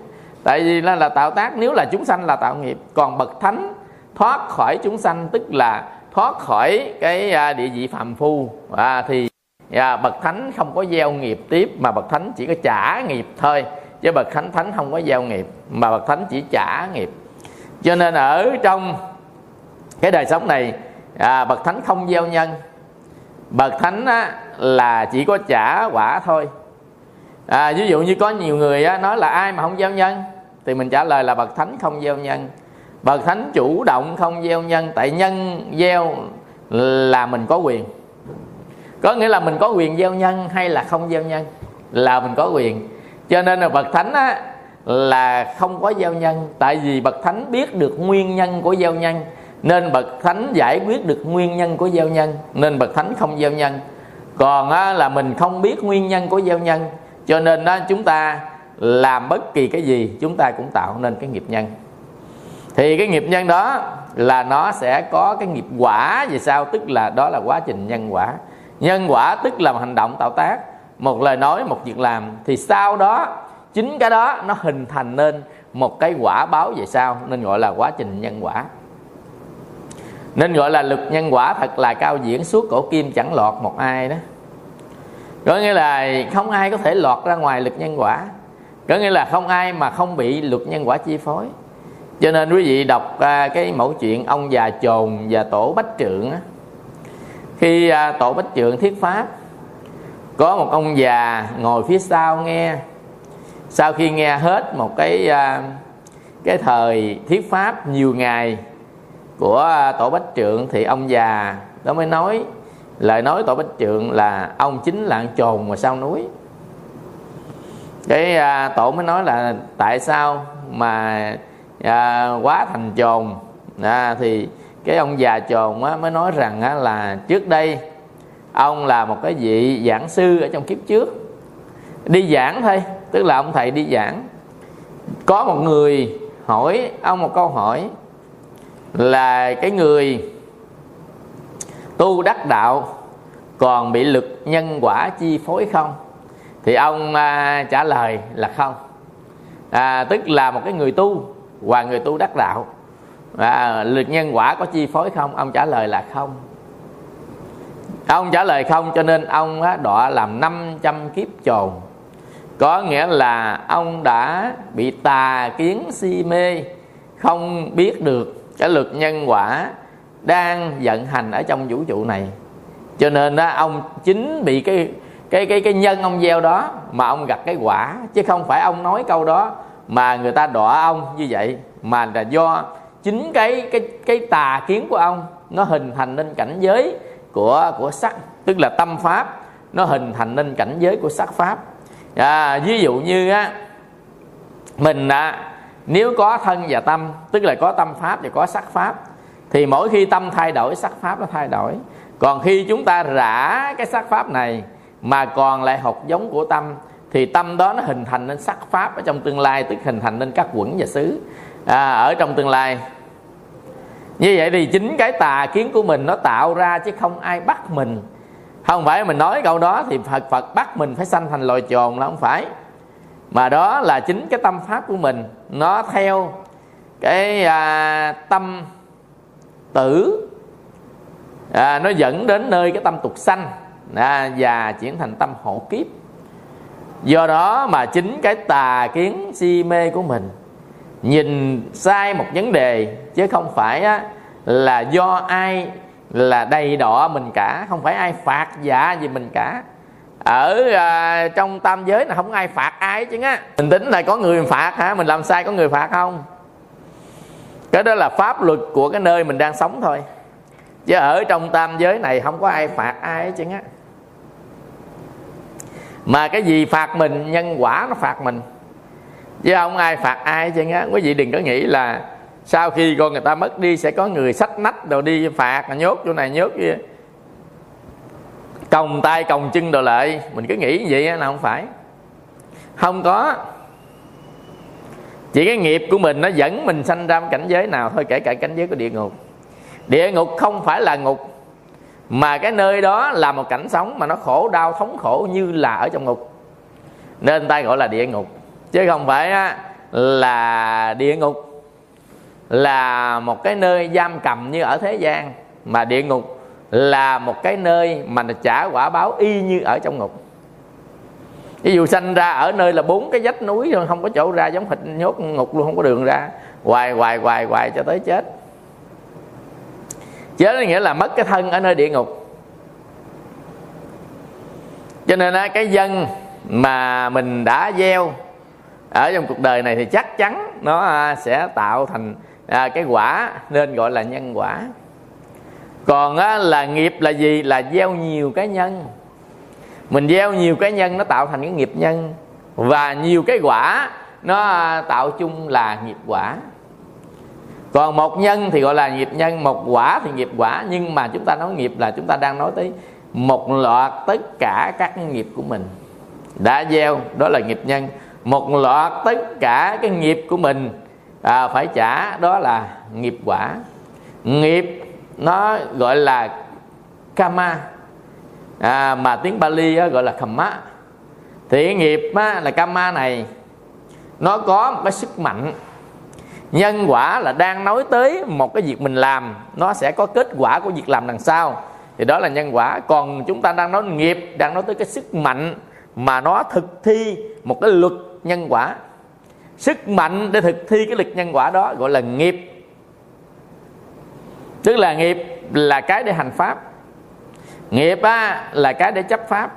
Tại vì là, là tạo tác nếu là chúng sanh là tạo nghiệp. Còn bậc thánh thoát khỏi chúng sanh tức là thoát khỏi cái à, địa vị phàm phu à, thì và bậc thánh không có gieo nghiệp tiếp mà bậc thánh chỉ có trả nghiệp thôi. Chứ bậc thánh thánh không có gieo nghiệp mà bậc thánh chỉ trả nghiệp. Cho nên ở trong cái đời sống này à, bậc thánh không gieo nhân. Bậc thánh á, là chỉ có trả quả thôi. À, ví dụ như có nhiều người á, nói là ai mà không gieo nhân thì mình trả lời là bậc thánh không gieo nhân. Bậc thánh chủ động không gieo nhân tại nhân gieo là mình có quyền có nghĩa là mình có quyền gieo nhân hay là không gieo nhân là mình có quyền. Cho nên là bậc thánh á, là không có gieo nhân. Tại vì bậc thánh biết được nguyên nhân của gieo nhân nên bậc thánh giải quyết được nguyên nhân của gieo nhân nên bậc thánh không gieo nhân. Còn á, là mình không biết nguyên nhân của gieo nhân cho nên á, chúng ta làm bất kỳ cái gì chúng ta cũng tạo nên cái nghiệp nhân. Thì cái nghiệp nhân đó là nó sẽ có cái nghiệp quả. Về sau tức là đó là quá trình nhân quả nhân quả tức là một hành động tạo tác. Một lời nói, một việc làm, thì sau đó, chính cái đó nó hình thành nên một cái quả báo về sau, nên gọi là quá trình nhân quả. Nên gọi là lực nhân quả thật là cao diễn suốt cổ kim chẳng lọt một ai đó. Có nghĩa là không ai có thể lọt ra ngoài lực nhân quả. Có nghĩa là không ai mà không bị luật nhân quả chi phối. Cho nên quý vị đọc à, cái mẫu chuyện ông già chồn và tổ bách trượng á khi à, tổ bách trượng thuyết pháp có một ông già ngồi phía sau nghe. Sau khi nghe hết một cái à, cái thời thuyết pháp nhiều ngày của à, tổ bách trượng thì ông già đó mới nói lời nói tổ bách trượng là ông chính là chồn mà sau núi? Cái à, tổ mới nói là tại sao mà à, quá thành trồn à, thì cái ông già chồn á, mới nói rằng á, là trước đây ông là một cái vị giảng sư ở trong kiếp trước. Đi giảng thôi tức là ông thầy đi giảng. Có một người hỏi ông một câu hỏi là cái người tu đắc đạo còn bị lực nhân quả chi phối không? Thì ông à, trả lời là không. À, tức là một cái người tu và người tu đắc đạo à, lực nhân quả có chi phối không? Ông trả lời là không. Ông trả lời không cho nên ông á, đọa làm 500 kiếp trồn. Có nghĩa là ông đã bị tà kiến si mê không biết được cái lực nhân quả đang vận hành ở trong vũ trụ này. Cho nên đó ông chính bị cái cái cái cái nhân ông gieo đó mà ông gặp cái quả. Chứ không phải ông nói câu đó mà người ta đọa ông như vậy mà là do chính cái cái cái tà kiến của ông nó hình thành nên cảnh giới của của sắc tức là tâm pháp nó hình thành nên cảnh giới của sắc pháp. À, ví dụ như á mình à, nếu có thân và tâm tức là có tâm pháp và có sắc pháp thì mỗi khi tâm thay đổi sắc pháp nó thay đổi. Còn khi chúng ta rã cái sắc pháp này mà còn lại hột giống của tâm thì tâm đó nó hình thành nên sắc pháp ở trong tương lai tức hình thành nên các quẩn và xứ. À, ở trong tương lai như vậy thì chính cái tà kiến của mình nó tạo ra chứ không ai bắt mình. Không phải mình nói câu đó thì phật phật bắt mình phải sanh thành loài trồn là không phải. Mà đó là chính cái tâm pháp của mình. Nó theo cái à, tâm tử. À, nó dẫn đến nơi cái tâm tục sanh à, và chuyển thành tâm hộ kiếp. Do đó mà chính cái tà kiến si mê của mình nhìn sai một vấn đề chứ không phải á, là do ai là đầy đọ mình cả không phải ai phạt dạ gì mình cả. Ở à, trong tam giới là không ai phạt ai chứ á. Mình tính là có người phạt hả? Mình làm sai có người phạt không? Cái đó là pháp luật của cái nơi mình đang sống thôi. Chứ ở trong tam giới này không có ai phạt ai chứ á. Mà cái gì phạt mình nhân quả nó phạt mình? Chứ không ai phạt ai chứ á quý vị đừng có nghĩ là sau khi con người ta mất đi sẽ có người sách nách đồ đi phạt nhốt chỗ này, nhốt kia. Còng tay, còng chân đồ lại. Mình cứ nghĩ vậy là không phải. Không có. Chỉ cái nghiệp của mình nó dẫn mình sanh ra cảnh giới nào thôi, kể cả cảnh giới của địa ngục. Địa ngục không phải là ngục, mà cái nơi đó là một cảnh sống mà nó khổ đau, thống khổ như là ở trong ngục. Nên ta gọi là địa ngục chứ không phải là địa ngục, là một cái nơi giam cầm như ở thế gian. Mà địa ngục là một cái nơi mà trả quả báo y như ở trong ngục. Ví dụ sanh ra ở nơi là bốn cái vách núi rồi, không có chỗ ra, giống thịt nhốt ngục luôn, không có đường ra. Hoài hoài hoài hoài cho tới chết. Chết nghĩa là mất cái thân ở nơi địa ngục. Cho nên cái dân mà mình đã gieo ở trong cuộc đời này thì chắc chắn nó à, sẽ tạo thành à, cái quả nên gọi là nhân quả. Còn á, là nghiệp là gì? Là gieo nhiều cái nhân. Mình gieo nhiều cái nhân nó tạo thành cái nghiệp nhân. Và nhiều cái quả nó à, tạo chung là nghiệp quả. Còn một nhân thì gọi là nghiệp nhân một quả thì nghiệp quả. Nhưng mà chúng ta nói nghiệp là chúng ta đang nói tới một loạt tất cả các nghiệp của mình. Đã gieo đó là nghiệp nhân một loạt tất cả cái nghiệp của mình à, phải trả đó là nghiệp quả. Nghiệp nó gọi là kama à, mà tiếng Bali á, gọi là khamma thì cái nghiệp á, là kama này nó có một cái sức mạnh. Nhân quả là đang nói tới một cái việc mình làm nó sẽ có kết quả của việc làm đằng sau. Thì đó là nhân quả. Còn chúng ta đang nói nghiệp đang nói tới cái sức mạnh mà nó thực thi một cái luật nhân quả. Sức mạnh để thực thi cái lực nhân quả đó gọi là nghiệp. Tức là nghiệp là cái để hành pháp. Nghiệp á, là cái để chấp pháp.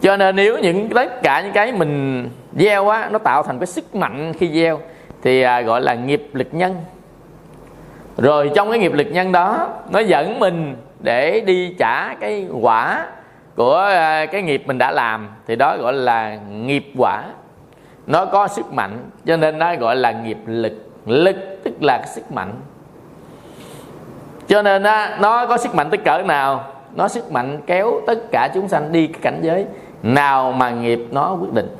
Cho nên nếu những tất cả những cái mình gieo á nó tạo thành cái sức mạnh khi gieo thì à, gọi là nghiệp lực nhân. Rồi trong cái nghiệp lực nhân đó nó dẫn mình để đi trả cái quả của à, cái nghiệp mình đã làm thì đó gọi là nghiệp quả. Nó có sức mạnh cho nên nó gọi là nghiệp lực. Lực tức là sức mạnh. Cho nên á, nó có sức mạnh tới cỡ nào? Nó sức mạnh kéo tất cả chúng sanh đi cái cảnh giới nào mà nghiệp nó quyết định.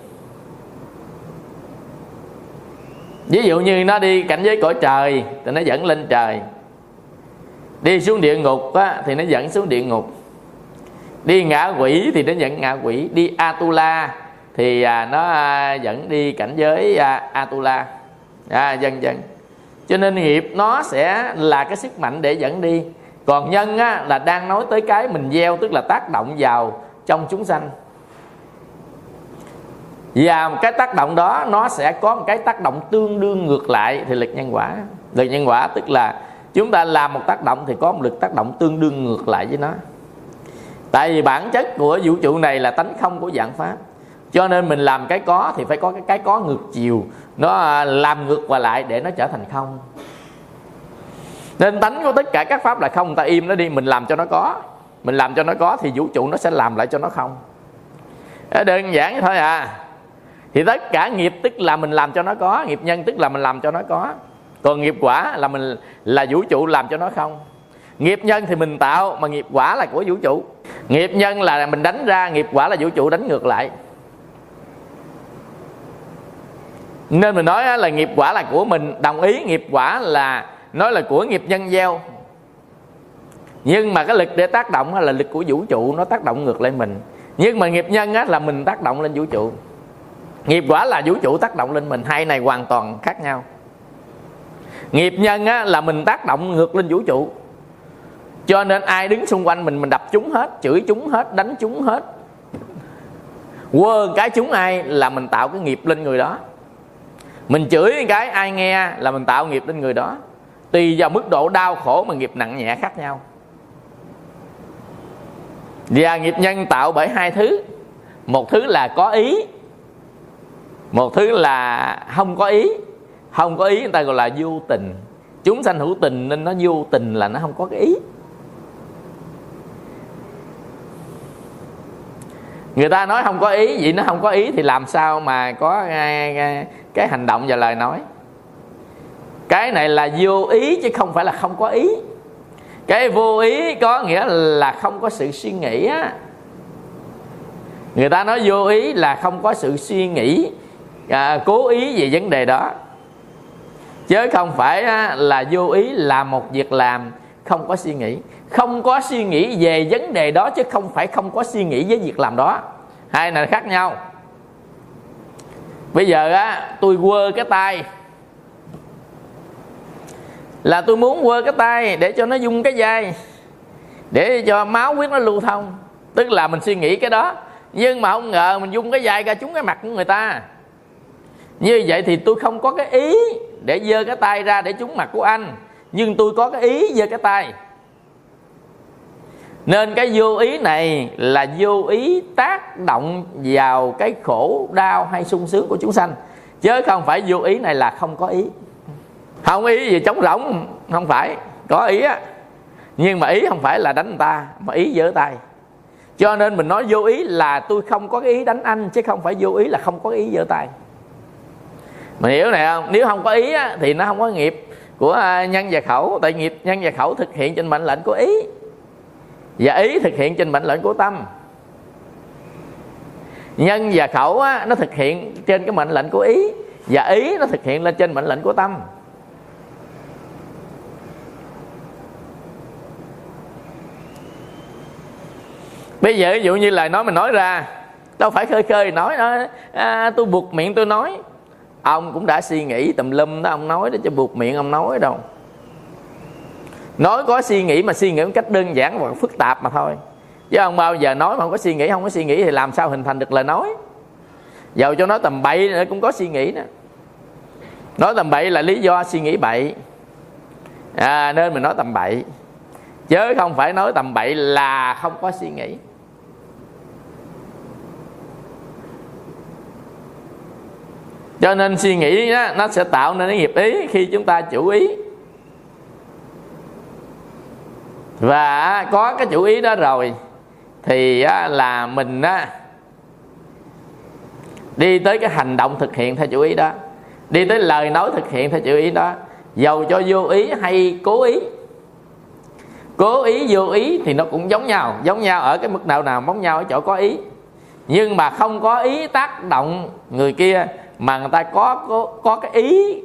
Ví dụ như nó đi cảnh giới cõi trời thì nó dẫn lên trời. Đi xuống địa ngục á, thì nó dẫn xuống địa ngục đi ngạ quỷ thì nó dẫn ngạ quỷ. Đi atula thì à, nó à, dẫn đi cảnh giới à, atula. À, dần dần. Cho nên nghiệp nó sẽ là cái sức mạnh để dẫn đi. Còn nhân á, là đang nói tới cái mình gieo tức là tác động vào trong chúng sanh. Và cái tác động đó nó sẽ có một cái tác động tương đương ngược lại thì lực nhân quả. Lực nhân quả tức là chúng ta làm một tác động thì có một lực tác động tương đương ngược lại với nó tại vì bản chất của vũ trụ này là tánh không của dạng pháp. Cho nên mình làm cái có thì phải có cái cái có ngược chiều. Nó à, làm ngược qua lại để nó trở thành không. Nên tánh của tất cả các pháp là không. Ta im nó đi, mình làm cho nó có. Mình làm cho nó có thì vũ trụ nó sẽ làm lại cho nó không. Đơn giản thôi à. Thì tất cả nghiệp tức là mình làm cho nó có, nghiệp nhân tức là mình làm cho nó có. Còn nghiệp quả là mình, là vũ trụ làm cho nó không nghiệp nhân thì mình tạo mà nghiệp quả là của vũ trụ. Nghiệp nhân là mình đánh ra nghiệp quả là vũ trụ đánh ngược lại. Nên mình nói là nghiệp quả là của mình đồng ý nghiệp quả là nói là của nghiệp nhân gieo. Nhưng mà cái lực để tác động là lực của vũ trụ nó tác động ngược lại mình. Nhưng mà nghiệp nhân á, là mình tác động lên vũ trụ. Nghiệp quả là vũ trụ tác động lên mình hai này hoàn toàn khác nhau. Nghiệp nhân á, là mình tác động ngược lên vũ trụ cho nên ai đứng xung quanh mình mình đập chúng hết, chửi chúng hết, đánh chúng hết. Quơ cái chúng ai là mình tạo cái nghiệp lên người đó. Mình chửi cái ai nghe là mình tạo nghiệp lên người đó. Tùy vào mức độ đau khổ mà nghiệp nặng nhẹ khác nhau. Và nghiệp nhân tạo bởi hai thứ. Một thứ là có ý, một thứ là không có ý. Không có ý người ta gọi là vô tình. Chúng sanh hữu tình nên nó vô tình là nó không có cái ý. Người ta nói không có ý vậy nó không có ý thì làm sao mà có cái hành động và lời nói? Cái này là vô ý chứ không phải là không có ý. Cái vô ý có nghĩa là không có sự suy nghĩ á. Người ta nói vô ý là không có sự suy nghĩ à, cố ý về vấn đề đó. Chứ không phải á, là vô ý làm một việc làm không có suy nghĩ. Không có suy nghĩ về vấn đề đó chứ không phải không có suy nghĩ với việc làm đó. Hai này khác nhau. Bây giờ á, tôi quơ cái tay. Là tôi muốn quơ cái tay để cho nó dung cái dây để cho máu huyết nó lưu thông. Tức là mình suy nghĩ cái đó, nhưng mà không ngờ mình dung cái dây ra trúng cái mặt của người ta. Như vậy thì tôi không có cái ý để giơ cái tay ra để trúng mặt của anh nhưng tôi có cái ý giơ cái tay. Nên cái vô ý này là vô ý tác động vào cái khổ đau hay sung sướng của chúng sanh. Chứ không phải vô ý này là không có ý. Không ý gì chống rỗng không phải. Có ý á. Nhưng mà ý không phải là đánh người ta mà ý giơ tay. Cho nên mình nói vô ý là tôi không có ý đánh anh chứ không phải vô ý là không có ý giơ tay. Mình hiểu này không? Nếu không có ý á, thì nó không có nghiệp của à, nhân và khẩu. Tại nghiệp nhân và khẩu thực hiện trên mệnh lệnh của ý. Và ý thực hiện trên mệnh lệnh của tâm. Nhân và khẩu á, nó thực hiện trên cái mệnh lệnh của ý. Và ý nó thực hiện lên trên mệnh lệnh của tâm. Bây giờ ví dụ như lời nói mình nói ra đâu phải khơi khơi nói đó. À, tôi buộc miệng tôi nói ông cũng đã suy nghĩ tùm lum đó ông nói đó cho buộc miệng ông nói đâu. Nói có suy nghĩ mà suy nghĩ một cách đơn giản và phức tạp mà thôi. Chứ ông bao giờ nói mà không có suy nghĩ không có suy nghĩ thì làm sao hình thành được lời nói? Dầu cho nó tầm bậy nữa cũng có suy nghĩ nữa nói tầm bậy là lý do suy nghĩ bậy. À, nên mình nói tầm bậy. Chứ không phải nói tầm bậy là không có suy nghĩ. Cho nên suy nghĩ đó, nó sẽ tạo nên cái nghiệp ý khi chúng ta chủ ý. Và có cái chủ ý đó rồi thì là mình đi tới cái hành động thực hiện theo chủ ý đó. Đi tới lời nói thực hiện theo chủ ý đó. Dầu cho vô ý hay cố ý. Cố ý vô ý thì nó cũng giống nhau giống nhau ở cái mức nào nào giống nhau ở chỗ có ý. Nhưng mà không có ý tác động người kia mà người ta có có, có cái ý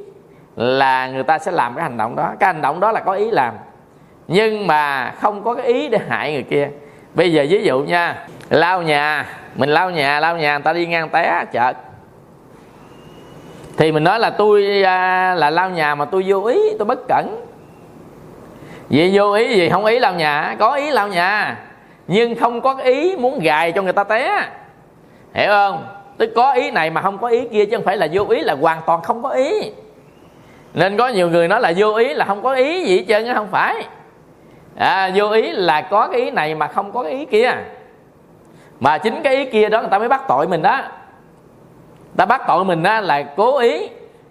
là người ta sẽ làm cái hành động đó. Cái hành động đó là có ý làm. Nhưng mà không có cái ý để hại người kia. Bây giờ ví dụ nha lau nhà mình lau nhà lau nhà người ta đi ngang té chợt. Thì mình nói là tôi à, là lau nhà mà tôi vô ý tôi bất cẩn. Vì vô ý gì? Không ý lau nhà có ý lau nhà. Nhưng không có ý muốn gài cho người ta té. Hiểu không? Tức có ý này mà không có ý kia chứ không phải là vô ý là hoàn toàn không có ý. Nên có nhiều người nói là vô ý là không có ý gì hết trơn không phải. À, vô ý là có cái ý này mà không có cái ý kia. Mà chính cái ý kia đó người ta mới bắt tội mình đó. Ta bắt tội mình đó là cố ý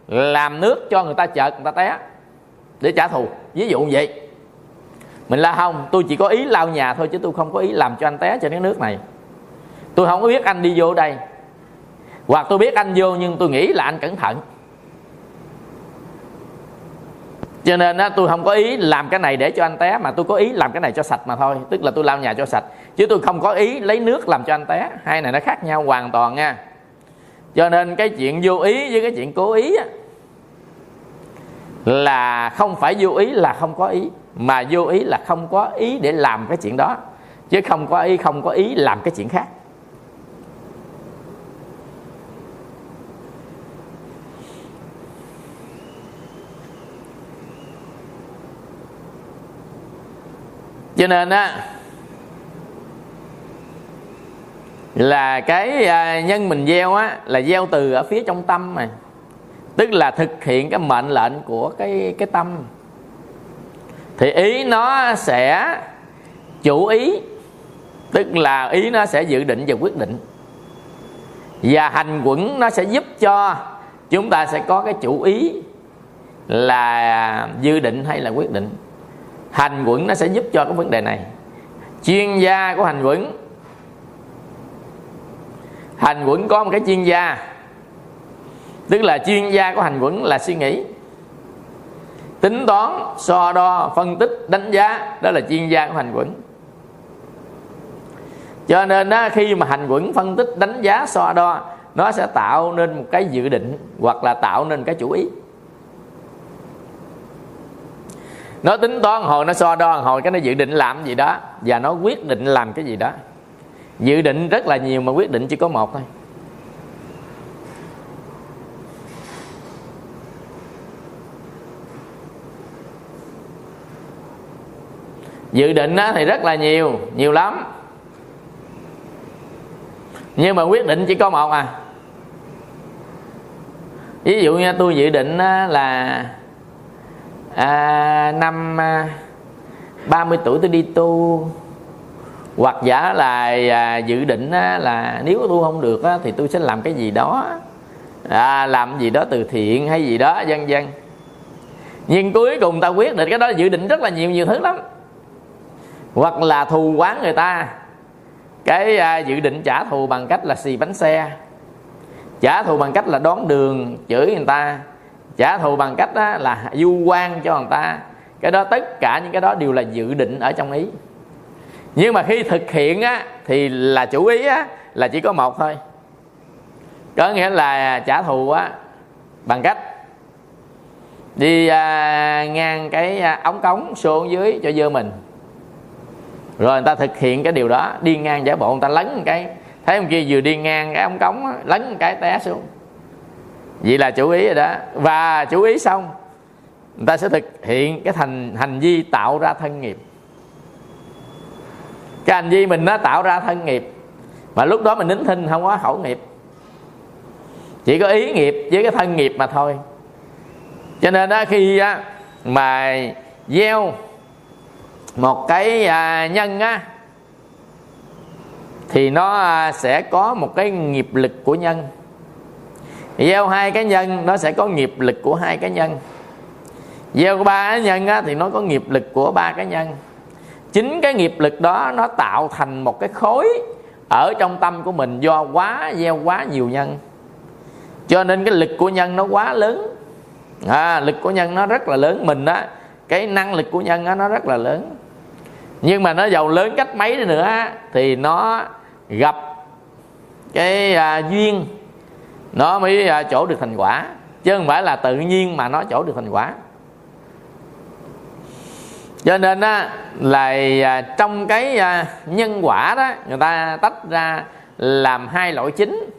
làm nước cho người ta chợt người ta té để trả thù. Ví dụ vậy. Mình la không tôi chỉ có ý lau nhà thôi chứ tôi không có ý làm cho anh té trên cái nước này. Tôi không có biết anh đi vô đây hoặc tôi biết anh vô nhưng tôi nghĩ là anh cẩn thận. Cho nên á, tôi không có ý làm cái này để cho anh té mà tôi có ý làm cái này cho sạch mà thôi. Tức là tôi lau nhà cho sạch. Chứ tôi không có ý lấy nước làm cho anh té. Hai này nó khác nhau hoàn toàn nha. Cho nên cái chuyện vô ý với cái chuyện cố ý á, là không phải vô ý là không có ý mà vô ý là không có ý để làm cái chuyện đó. Chứ không có ý không có ý làm cái chuyện khác. Cho nên á, là cái à, nhân mình gieo á, là gieo từ ở phía trong tâm mà. Tức là thực hiện cái mệnh lệnh của cái cái tâm. Thì ý nó sẽ chủ ý, tức là ý nó sẽ dự định và quyết định. Và hành quẩn nó sẽ giúp cho chúng ta sẽ có cái chủ ý là dự định hay là quyết định hành quẩn nó sẽ giúp cho cái vấn đề này. Chuyên gia của hành quẩn hành quẩn có một cái chuyên gia. Tức là chuyên gia của hành quẩn là suy nghĩ. Tính toán so đo phân tích đánh giá đó là chuyên gia của hành quẩn cho nên đó, khi mà hành quẩn phân tích đánh giá so đo nó sẽ tạo nên một cái dự định hoặc là tạo nên cái chủ ý. Nó tính toán hồi nó so đo hồi cái nó dự định làm gì đó. Và nó quyết định làm cái gì đó. Dự định rất là nhiều mà quyết định chỉ có một thôi. Dự định á, thì rất là nhiều nhiều lắm. Nhưng mà quyết định chỉ có một à. Ví dụ như tôi dự định là à, năm à, 30 tuổi tôi đi tu. Hoặc giả là à, dự định á, là nếu tu không được á, thì tôi sẽ làm cái gì đó. À, làm gì đó từ thiện hay gì đó vân vân. Nhưng cuối cùng ta quyết định cái đó dự định rất là nhiều nhiều thứ lắm. Hoặc là thù quán người ta. Cái à, dự định trả thù bằng cách là xì bánh xe. Trả thù bằng cách là đón đường chửi người ta trả thù bằng cách đó là du quan cho người ta. Cái đó tất cả những cái đó đều là dự định ở trong ý. Nhưng mà khi thực hiện á thì là chủ ý á là chỉ có một thôi. Có nghĩa là trả thù á bằng cách đi à, ngang cái à, ống cống xuống dưới cho dơ mình. Rồi người ta thực hiện cái điều đó đi ngang giả bộ người ta lấn một cái. Thấy ông kia vừa đi ngang cái ống cống á, lấn một cái té xuống vậy là chủ ý rồi đó. Và chủ ý xong người ta sẽ thực hiện cái thành hành vi tạo ra thân nghiệp. Cái hành vi mình nó tạo ra thân nghiệp mà lúc đó mình nín thinh không có khẩu nghiệp. Chỉ có ý nghiệp với cái thân nghiệp mà thôi. Cho nên đó khi á, mà gieo một cái à, nhân á thì nó à, sẽ có một cái nghiệp lực của nhân gieo hai cái nhân nó sẽ có nghiệp lực của hai cái nhân. Gieo ba cái nhân á, thì nó có nghiệp lực của ba cái nhân. Chính cái nghiệp lực đó nó tạo thành một cái khối ở trong tâm của mình do quá gieo quá nhiều nhân. Cho nên cái lực của nhân nó quá lớn. À, lực của nhân nó rất là lớn. Mình á cái năng lực của nhân á, nó rất là lớn. Nhưng mà nó giàu lớn cách mấy đi nữa thì nó gặp cái à, duyên nó mới à, chỗ được thành quả. Chứ không phải là tự nhiên mà nó chỗ được thành quả. Cho nên á là à, trong cái à, nhân quả đó người ta tách ra làm hai loại chính.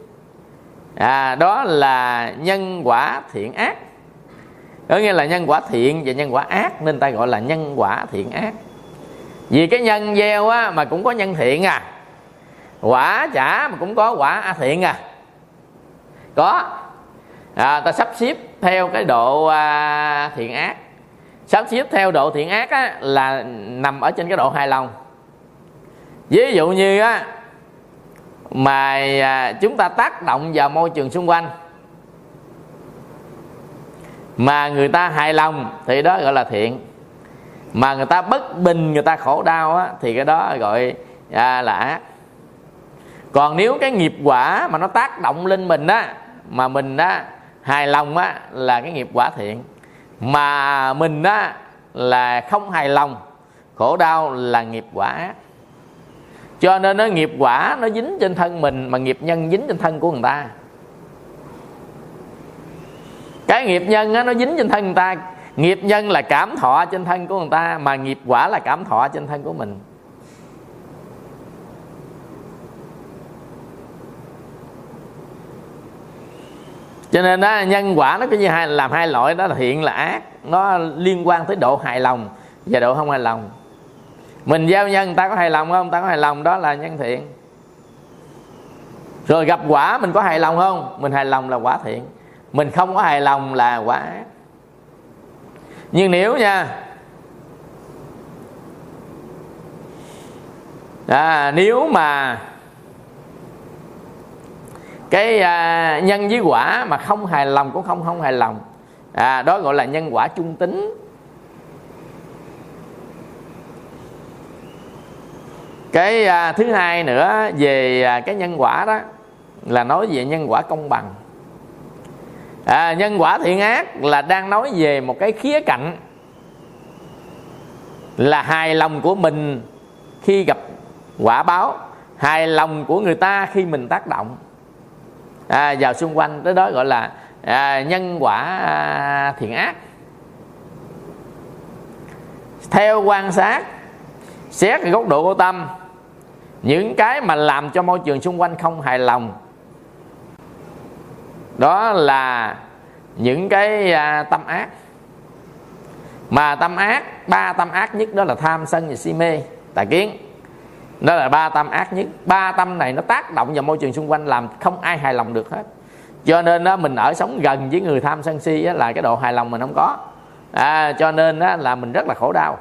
À, đó là nhân quả thiện ác. Có nghĩa là nhân quả thiện và nhân quả ác nên ta gọi là nhân quả thiện ác. Vì cái nhân gieo á mà cũng có nhân thiện à. Quả trả mà cũng có quả thiện à có. À, ta sắp xếp theo cái độ à, thiện ác. Sắp xếp theo độ thiện ác á, là nằm ở trên cái độ hài lòng. Ví dụ như á mà à, chúng ta tác động vào môi trường xung quanh mà người ta hài lòng thì đó gọi là thiện. Mà người ta bất bình người ta khổ đau á, thì cái đó gọi à, là ác. Còn nếu cái nghiệp quả mà nó tác động lên mình á mà mình á hài lòng á là cái nghiệp quả thiện. Mà mình á là không hài lòng khổ đau là nghiệp quả. Ác cho nên nó nghiệp quả nó dính trên thân mình mà nghiệp nhân dính trên thân của người ta. Cái nghiệp nhân á, nó dính trên thân người ta. Nghiệp nhân là cảm thọ trên thân của người ta mà nghiệp quả là cảm thọ trên thân của mình. Cho nên đó, nhân quả nó có như hai làm hai loại đó là thiện là ác. Nó liên quan tới độ hài lòng và độ không hài lòng. Mình giao nhân người ta có hài lòng không? Ta có hài lòng đó là nhân thiện. Rồi gặp quả mình có hài lòng không? Mình hài lòng là quả thiện. Mình không có hài lòng là quả ác. Nhưng nếu nha à, nếu mà cái à, nhân với quả mà không hài lòng cũng không không hài lòng. À, đó gọi là nhân quả trung tính. Cái à, thứ hai nữa về à, cái nhân quả đó là nói về nhân quả công bằng. À, nhân quả thiện ác là đang nói về một cái khía cạnh là hài lòng của mình khi gặp quả báo hài lòng của người ta khi mình tác động à, vào xung quanh tới đó gọi là à, nhân quả à, thiện ác. Theo quan sát xét cái góc độ của tâm những cái mà làm cho môi trường xung quanh không hài lòng đó là những cái à, tâm ác. Mà tâm ác ba tâm ác nhất đó là tham sân và si mê tà kiến đó là ba tâm ác nhất. Ba tâm này nó tác động vào môi trường xung quanh làm không ai hài lòng được hết. Cho nên đó, mình ở sống gần với người tham sân si á, là cái độ hài lòng mình không có. À, cho nên đó, là mình rất là khổ đau.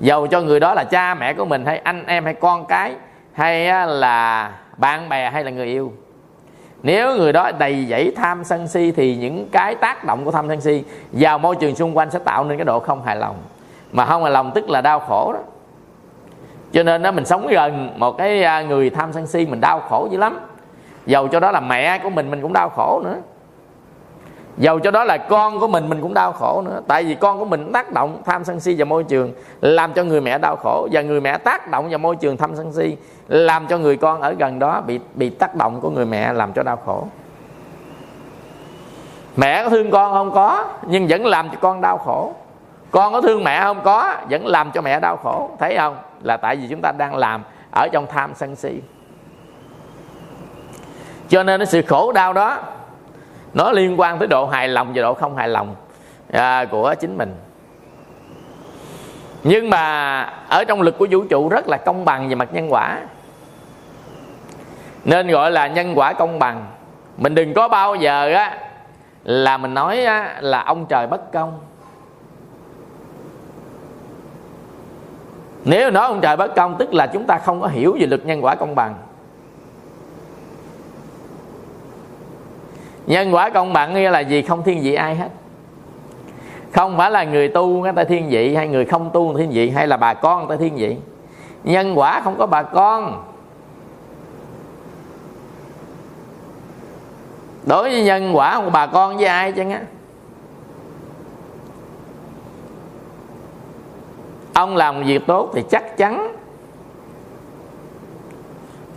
Dầu cho người đó là cha mẹ của mình hay anh em hay con cái hay á, là bạn bè hay là người yêu. Nếu người đó đầy dẫy tham sân si thì những cái tác động của tham sân si vào môi trường xung quanh sẽ tạo nên cái độ không hài lòng. Mà không hài lòng tức là đau khổ đó cho nên đó, mình sống gần một cái à, người tham sân si mình đau khổ dữ lắm. Dầu cho đó là mẹ của mình mình cũng đau khổ nữa. Dầu cho đó là con của mình mình cũng đau khổ nữa. Tại vì con của mình tác động tham sân si vào môi trường, làm cho người mẹ đau khổ. Và người mẹ tác động vào môi trường tham sân si, làm cho người con ở gần đó bị bị tác động của người mẹ làm cho đau khổ. Mẹ có thương con không? Có, nhưng vẫn làm cho con đau khổ. Con có thương mẹ không? Có, vẫn làm cho mẹ đau khổ. Thấy không? Là tại vì chúng ta đang làm ở trong tham sân si. Cho nên cái sự khổ đau đó nó liên quan tới độ hài lòng và độ không hài lòng à, của chính mình. Nhưng mà ở trong lực của vũ trụ rất là công bằng về mặt nhân quả. Nên gọi là nhân quả công bằng. Mình đừng có bao giờ á là mình nói á, là ông trời bất công. Nếu nói ông trời bất công, tức là chúng ta không có hiểu về luật nhân quả công bằng. Nhân quả công bằng nghĩa là gì? Không thiên vị ai hết. Không phải là người tu người ta thiên vị, hay người không tu thiên vị, hay là bà con người ta thiên vị. Nhân quả không có bà con. Đối với nhân quả của bà con với ai chứ á ông làm việc tốt thì chắc chắn.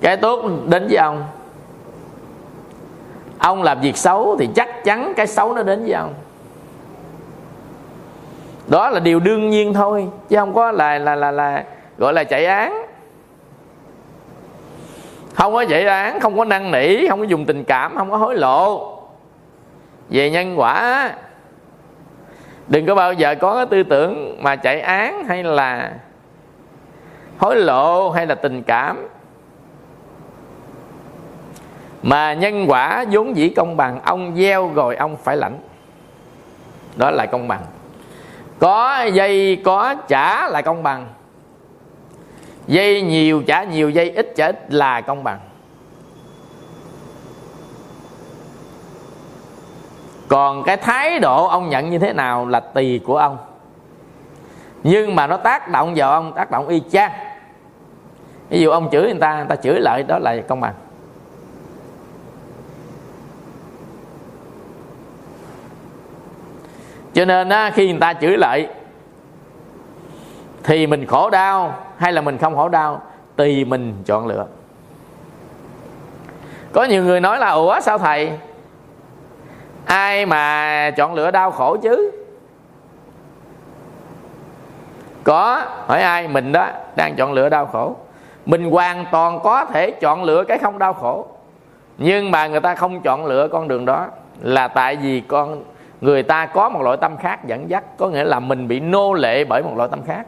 Cái tốt đến với ông. Ông làm việc xấu thì chắc chắn cái xấu nó đến với ông. Đó là điều đương nhiên thôi, chứ không có là là là là gọi là chạy án. Không có chạy án, không có năn nỉ, không có dùng tình cảm, không có hối lộ. Về nhân quả đừng có bao giờ có cái tư tưởng mà chạy án hay là hối lộ hay là tình cảm. Mà nhân quả vốn dĩ công bằng, ông gieo rồi ông phải lãnh. Đó là công bằng. Có dây, có trả là công bằng. Dây nhiều trả nhiều, dây ít trả ít là công bằng. Còn cái thái độ ông nhận như thế nào là tùy của ông. Nhưng mà nó tác động vào ông tác động y chang. Ví dụ ông chửi người ta người ta chửi lại đó là công bằng. Cho nên á, khi người ta chửi lại thì mình khổ đau hay là mình không khổ đau tùy mình chọn lựa. Có nhiều người nói là ủa sao thầy? Ai mà chọn lựa đau khổ chứ? Có hỏi ai? Mình đó đang chọn lựa đau khổ. Mình hoàn toàn có thể chọn lựa cái không đau khổ. Nhưng mà người ta không chọn lựa con đường đó là tại vì con người ta có một loại tâm khác dẫn dắt. Có nghĩa là mình bị nô lệ bởi một loại tâm khác.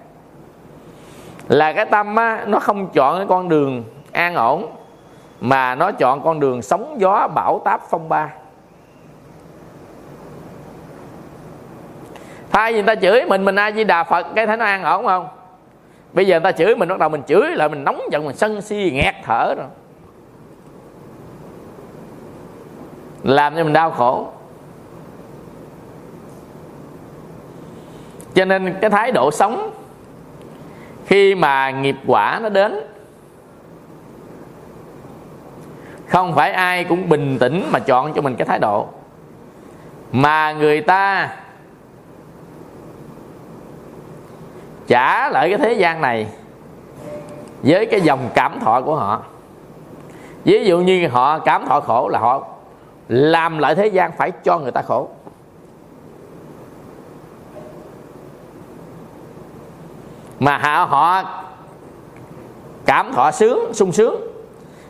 Là cái tâm á, nó không chọn cái con đường an ổn mà nó chọn con đường sóng gió bão táp phong ba. Thay vì người ta chửi mình mình ai di đà phật, cái thấy nó an ổn không? Bây giờ người ta chửi mình, bắt đầu mình chửi lại, mình nóng giận, mình sân si, nghẹt thở rồi. Làm cho mình đau khổ. Cho nên cái thái độ sống, khi mà nghiệp quả nó đến, không phải ai cũng bình tĩnh mà chọn cho mình cái thái độ. Mà người ta trả lại cái thế gian này với cái dòng cảm thọ của họ. Ví dụ như họ cảm thọ khổ là họ làm lại thế gian phải cho người ta khổ. Mà họ, họ cảm thọ sướng sung sướng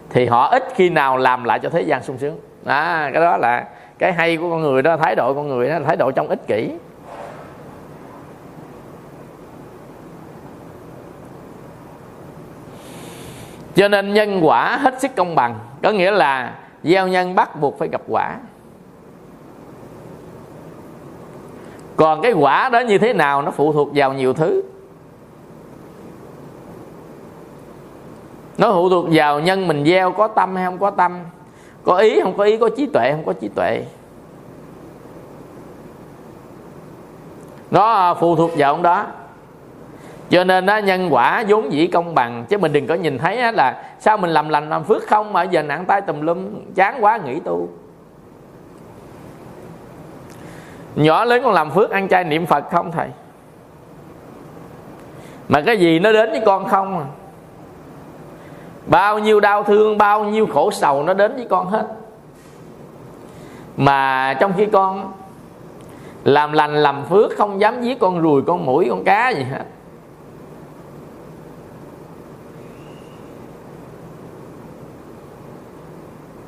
thì họ ít khi nào làm lại cho thế gian sung sướng. À, cái đó là cái hay của con người đó thái độ con người đó thái độ trong ích kỷ. Cho nên nhân quả hết sức công bằng. Có nghĩa là gieo nhân bắt buộc phải gặp quả. Còn cái quả đó như thế nào nó phụ thuộc vào nhiều thứ. Nó phụ thuộc vào nhân mình gieo có tâm hay không có tâm. Có ý không có ý, có trí tuệ không có trí tuệ. Nó phụ thuộc vào ông đó cho nên đó, nhân quả vốn dĩ công bằng. Chứ mình đừng có nhìn thấy là sao mình làm lành làm phước không mà giờ nặng tay tùm lum chán quá nghỉ tu. Nhỏ lớn con làm phước ăn chay niệm phật không thầy? Mà cái gì nó đến với con không à? Bao nhiêu đau thương bao nhiêu khổ sầu nó đến với con hết. Mà trong khi con làm lành làm phước không dám giết con ruồi con mũi con cá gì hết.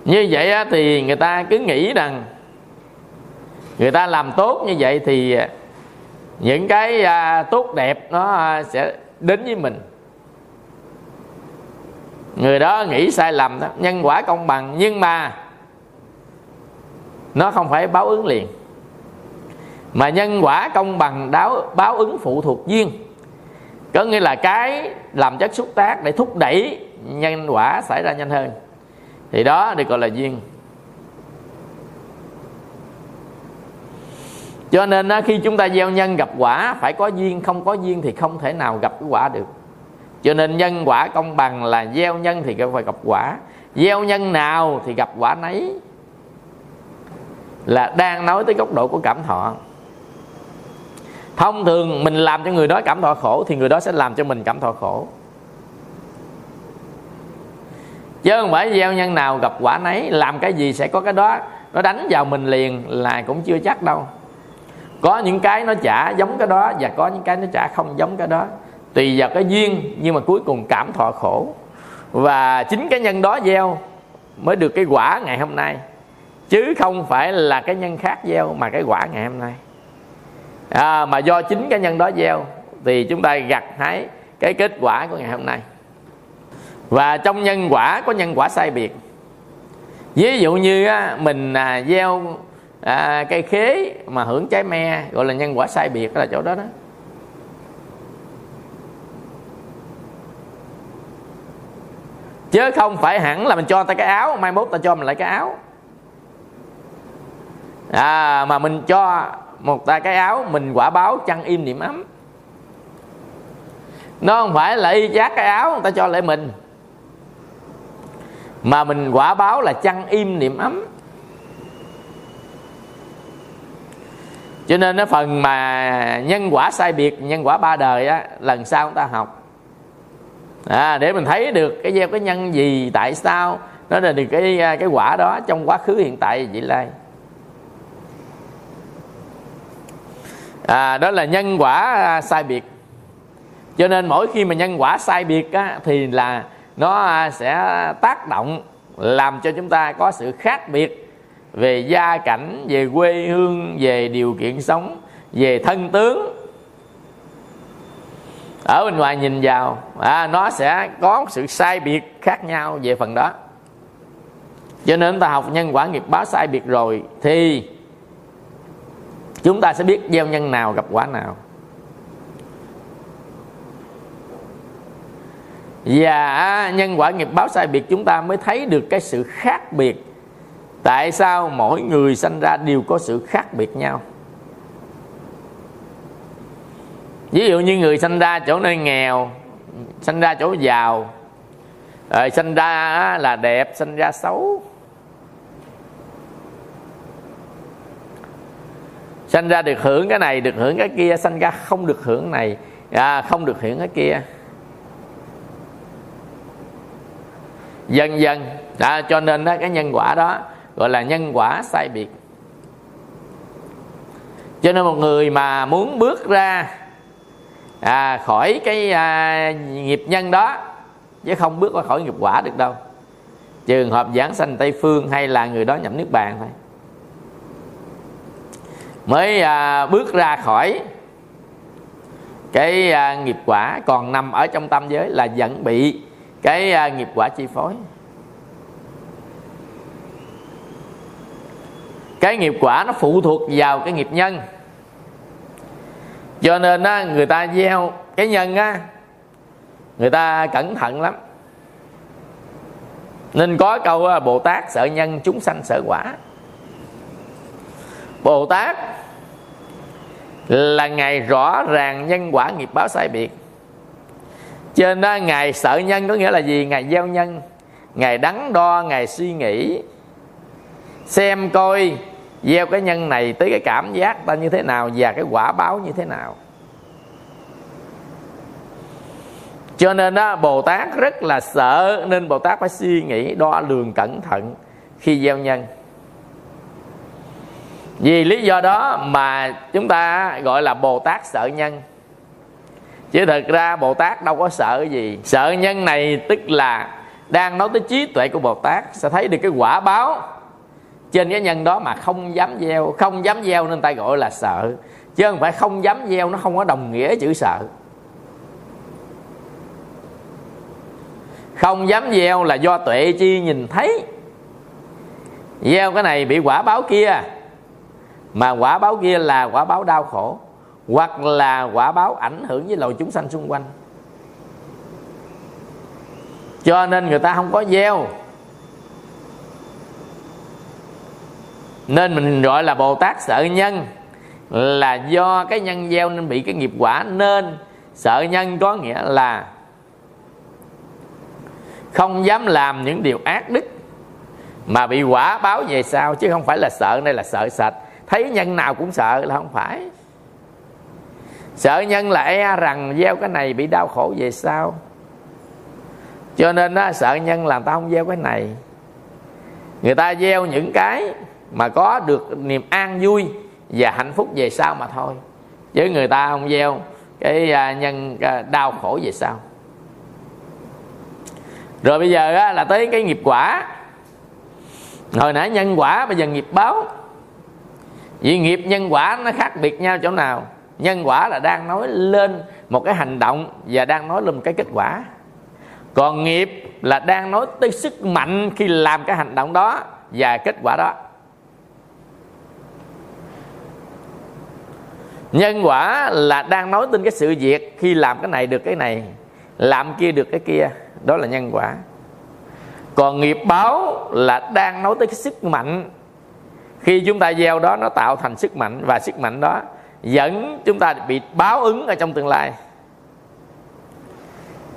Như vậy thì người ta cứ nghĩ rằng người ta làm tốt như vậy thì à, những cái à, tốt đẹp nó à, sẽ đến với mình. Người đó nghĩ sai lầm đó nhân quả công bằng nhưng mà nó không phải báo ứng liền. Mà nhân quả công bằng đáo báo ứng phụ thuộc duyên. Có nghĩa là cái làm chất xúc tác để thúc đẩy nhân quả xảy ra nhanh hơn thì đó, được gọi là duyên. Cho nên khi chúng ta gieo nhân gặp quả, phải có duyên, không có duyên thì không thể nào gặp cái quả được. Cho nên nhân quả công bằng là gieo nhân thì phải gặp quả. Gieo nhân nào thì gặp quả nấy. Là đang nói tới góc độ của cảm thọ. Thông thường mình làm cho người đó cảm thọ khổ thì người đó sẽ làm cho mình cảm thọ khổ chứ không phải gieo nhân nào gặp quả nấy làm cái gì sẽ có cái đó. Nó đánh vào mình liền là cũng chưa chắc đâu. Có những cái nó trả giống cái đó và có những cái nó trả không giống cái đó. Tùy vào cái duyên nhưng mà cuối cùng cảm thọ khổ. Và chính cái nhân đó gieo mới được cái quả ngày hôm nay. Chứ không phải là cái nhân khác gieo mà cái quả ngày hôm nay. À, mà do chính cái nhân đó gieo thì chúng ta gặt hái cái kết quả của ngày hôm nay và trong nhân quả có nhân quả sai biệt. Ví dụ như á, mình à, gieo à, cây khế mà hưởng trái me gọi là nhân quả sai biệt đó là chỗ đó đó. Chứ không phải hẳn là mình cho ta cái áo mai mốt ta cho mình lại cái áo. À, mà mình cho một ta cái áo mình quả báo chăn im niệm ấm. Nó không phải là y chát cái áo người ta cho lại mình mà mình quả báo là chăn im niệm ấm. Cho nên cái phần mà nhân quả sai biệt nhân quả ba đời á lần sau chúng ta học. À, để mình thấy được cái gieo cái nhân gì tại sao? Nó là được cái à, cái quả đó trong quá khứ hiện tại vị lai. À, đó là nhân quả à, sai biệt. Cho nên mỗi khi mà nhân quả sai biệt á, thì là nó sẽ tác động làm cho chúng ta có sự khác biệt về gia cảnh về quê hương về điều kiện sống về thân tướng. Ở bên ngoài nhìn vào à, nó sẽ có sự sai biệt khác nhau về phần đó. Cho nên ta học nhân quả nghiệp báo sai biệt rồi thì chúng ta sẽ biết gieo nhân nào gặp quả nào. Và à, nhân quả nghiệp báo sai biệt chúng ta mới thấy được cái sự khác biệt. Tại sao mỗi người sanh ra đều có sự khác biệt nhau? Ví dụ như người sanh ra chỗ nơi nghèo sanh ra chỗ giàu rồi sanh ra là đẹp sanh ra xấu. Sanh ra được hưởng cái này được hưởng cái kia sanh ra không được hưởng này à, không được hưởng cái kia. Dần dần. À, cho nên đó, cái nhân quả đó gọi là nhân quả sai biệt. Cho nên một người mà muốn bước ra à, khỏi cái à, nghiệp nhân đó chứ không bước qua khỏi nghiệp quả được đâu. Trường hợp giảng sanh tây phương hay là người đó nhậm nước bàn thôi. Mới à, bước ra khỏi cái à, nghiệp quả còn nằm ở trong tâm giới là vẫn bị cái à, nghiệp quả chi phối. Cái nghiệp quả nó phụ thuộc vào cái nghiệp nhân. Cho nên á, người ta gieo cái nhân á người ta cẩn thận lắm. Nên có câu á, bồ tát sợ nhân chúng sanh sợ quả. Bồ tát là ngày rõ ràng nhân quả nghiệp báo sai biệt cho nên ngài sợ nhân có nghĩa là gì? Ngài gieo nhân, ngài đắn đo, ngài suy nghĩ. Xem coi gieo cái nhân này tới cái cảm giác ta như thế nào và cái quả báo như thế nào. Cho nên đó, bồ tát rất là sợ, nên bồ tát phải suy nghĩ, đo lường cẩn thận khi gieo nhân. Vì lý do đó mà chúng ta gọi là bồ tát sợ nhân chứ thật ra bồ tát đâu có sợ gì. Sợ nhân này tức là đang nói tới trí tuệ của bồ tát, sẽ thấy được cái quả báo trên cái nhân đó mà không dám gieo, không dám gieo nên ta gọi là sợ. Chứ không phải không dám gieo, nó không có đồng nghĩa chữ sợ. Không dám gieo là do tuệ chi nhìn thấy. Gieo cái này bị quả báo kia. Mà quả báo kia là quả báo đau khổ hoặc là quả báo ảnh hưởng với loài chúng sanh xung quanh. Cho nên người ta không có gieo. Nên mình gọi là bồ tát sợ nhân là do cái nhân gieo nên bị cái nghiệp quả. Nên sợ nhân có nghĩa là không dám làm những điều ác đức mà bị quả báo về sau, chứ không phải là sợ, đây là sợ sạch. Thấy nhân nào cũng sợ là không phải sợ nhân là e rằng gieo cái này bị đau khổ về sau. Cho nên đó, sợ nhân làm ta không gieo cái này. Người ta gieo những cái mà có được niềm an vui và hạnh phúc về sau mà thôi. Chứ người ta không gieo cái à, nhân à, đau khổ về sau. Rồi bây giờ á, là tới cái nghiệp quả. Hồi nãy nhân quả bây giờ nghiệp báo. Vì nghiệp nhân quả nó khác biệt nhau chỗ nào? Nhân quả là đang nói lên một cái hành động và đang nói lên một cái kết quả. Còn nghiệp là đang nói tới sức mạnh khi làm cái hành động đó và kết quả đó. Nhân quả là đang nói tin cái sự việc khi làm cái này được cái này, làm kia được cái kia. Đó là nhân quả. Còn nghiệp báo là đang nói tới cái sức mạnh. Khi chúng ta gieo đó, nó tạo thành sức mạnh và sức mạnh đó dẫn chúng ta bị báo ứng ở trong tương lai.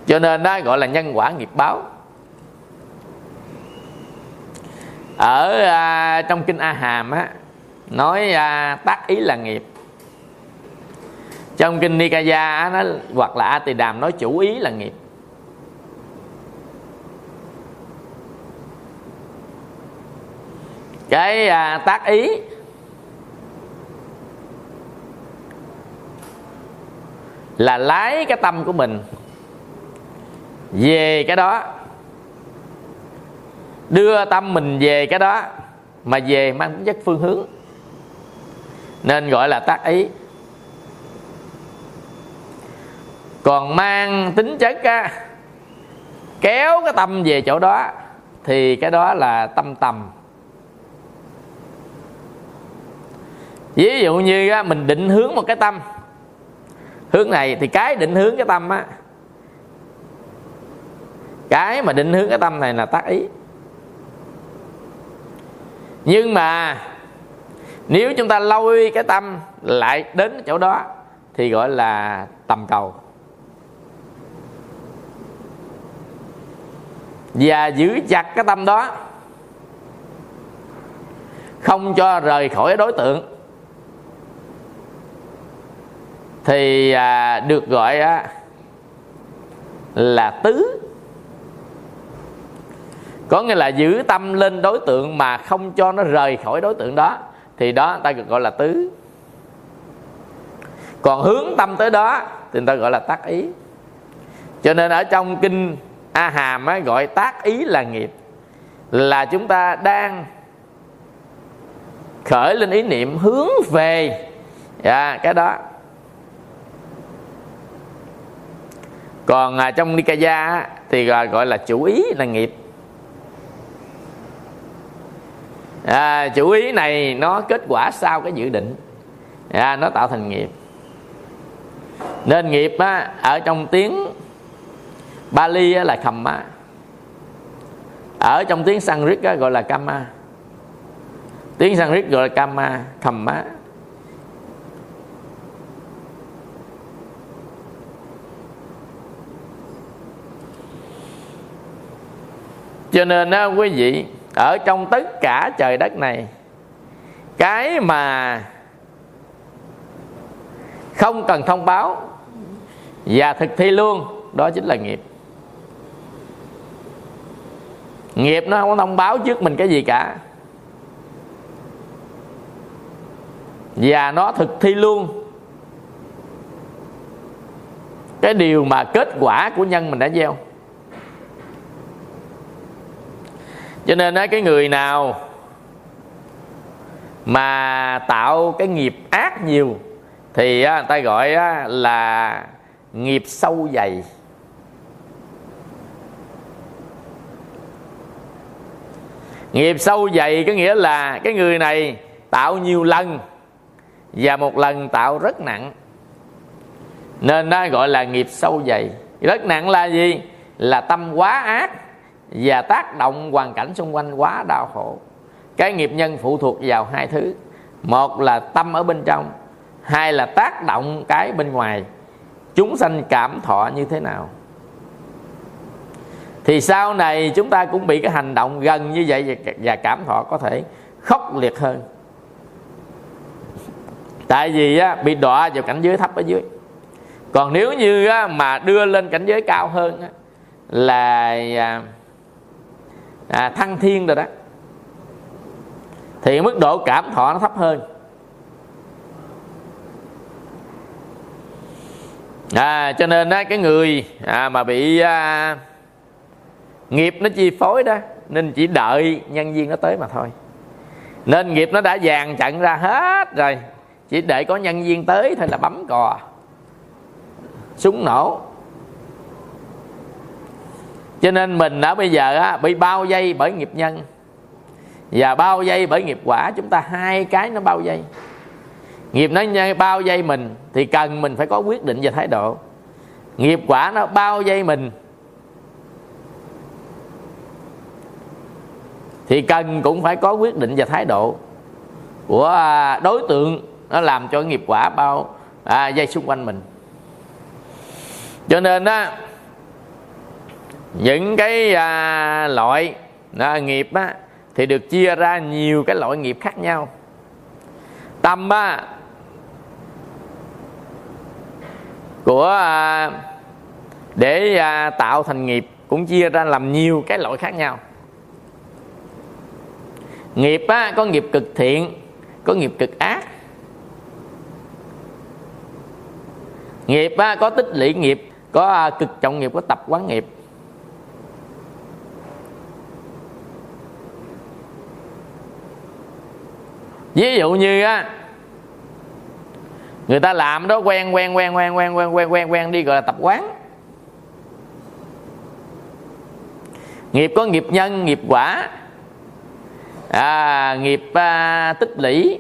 Cho nên đó gọi là nhân quả nghiệp báo. Ở à, trong kinh a hàm á nói à, tác ý là nghiệp. Trong kinh nikaya nó hoặc là a tỳ đàm nói chủ ý là nghiệp. Cái à, tác ý là lái cái tâm của mình về cái đó đưa tâm mình về cái đó mà về mang tính chất phương hướng. Nên gọi là tác ý. Còn mang tính chất á, kéo cái tâm về chỗ đó thì cái đó là tâm tầm. Ví dụ như á, mình định hướng một cái tâm hướng này thì cái định hướng cái tâm á. Cái mà định hướng cái tâm này là tác ý. Nhưng mà nếu chúng ta lôi cái tâm lại đến chỗ đó thì gọi là tầm cầu. Và giữ chặt cái tâm đó, không cho rời khỏi đối tượng. Thì à, được gọi á, là tứ. Có nghĩa là giữ tâm lên đối tượng mà không cho nó rời khỏi đối tượng đó. Thì đó ta được gọi là tứ. Còn hướng tâm tới đó thì người ta gọi là tác ý. Cho nên ở trong kinh a hàm á, gọi tác ý là nghiệp. Là chúng ta đang khởi lên ý niệm hướng về à, cái đó. Còn à, trong nikaya thì à, gọi là chủ ý là nghiệp. À, chủ ý này nó kết quả sau cái dự định. À, nó tạo thành nghiệp. Nên nghiệp á, ở trong tiếng Bali á, là khamma ở trong tiếng Sanskrit á, gọi là kama tiếng Sanskrit gọi là kama khamma cho nên á, quý vị ở trong tất cả trời đất này cái mà không cần thông báo và thực thi luôn đó chính là nghiệp. Nghiệp nó không có thông báo trước mình cái gì cả. Và nó thực thi luôn. Cái điều mà kết quả của nhân mình đã gieo. Cho nên á cái người nào mà tạo cái nghiệp ác nhiều thì á, người ta gọi á, là nghiệp sâu dày. Nghiệp sâu dày có nghĩa là cái người này tạo nhiều lần và một lần tạo rất nặng. Nên nó gọi là nghiệp sâu dày. Rất nặng là gì? Là tâm quá ác và tác động hoàn cảnh xung quanh quá đau khổ. Cái nghiệp nhân phụ thuộc vào hai thứ. Một là tâm ở bên trong hai là tác động cái bên ngoài. Chúng sanh cảm thọ như thế nào? Thì sau này chúng ta cũng bị cái hành động gần như vậy và cảm thọ có thể khốc liệt hơn. Tại vì á, bị đọa vào cảnh giới thấp ở dưới. Còn nếu như á, mà đưa lên cảnh giới cao hơn á, là à, à, thăng thiên rồi đó. Thì mức độ cảm thọ nó thấp hơn. À, cho nên đó cái người à, mà bị à, nghiệp nó chi phối đó nên chỉ đợi nhân viên nó tới mà thôi. Nên nghiệp nó đã dàn trận ra hết rồi chỉ để có nhân viên tới thôi là bấm cò. Súng nổ cho nên mình đã bây giờ á, bị bao dây bởi nghiệp nhân. Và bao dây bởi nghiệp quả chúng ta hai cái nó bao dây nghiệp nó bao dây mình thì cần mình phải có quyết định và thái độ. Nghiệp quả nó bao dây mình thì cần cũng phải có quyết định và thái độ của à, đối tượng nó làm cho nghiệp quả bao à, dây xung quanh mình. Cho nên á những cái à, loại à, nghiệp á thì được chia ra nhiều cái loại nghiệp khác nhau. Tâm á à, của à, để à, tạo thành nghiệp cũng chia ra làm nhiều cái loại khác nhau. Nghiệp á, có nghiệp cực thiện có nghiệp cực ác. Nghiệp á, có tích lũy nghiệp có à, cực trọng nghiệp có tập quán nghiệp. Ví dụ như á người ta làm đó quen quen quen quen quen quen quen quen quen đi gọi là tập quán. Nghiệp có nghiệp nhân nghiệp quả. À, nghiệp à, tích lũy.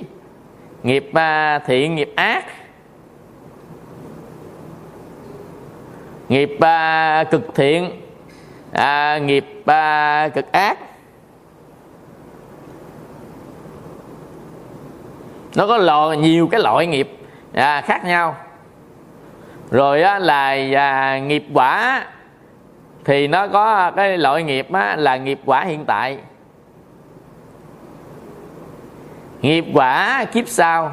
Nghiệp à, thiện nghiệp ác. Nghiệp à, cực thiện. À, nghiệp à, cực ác. Nó có lò nhiều cái loại nghiệp à, khác nhau. Rồi á, là à, nghiệp quả thì nó có cái loại nghiệp á, là nghiệp quả hiện tại. Nghiệp quả kiếp sau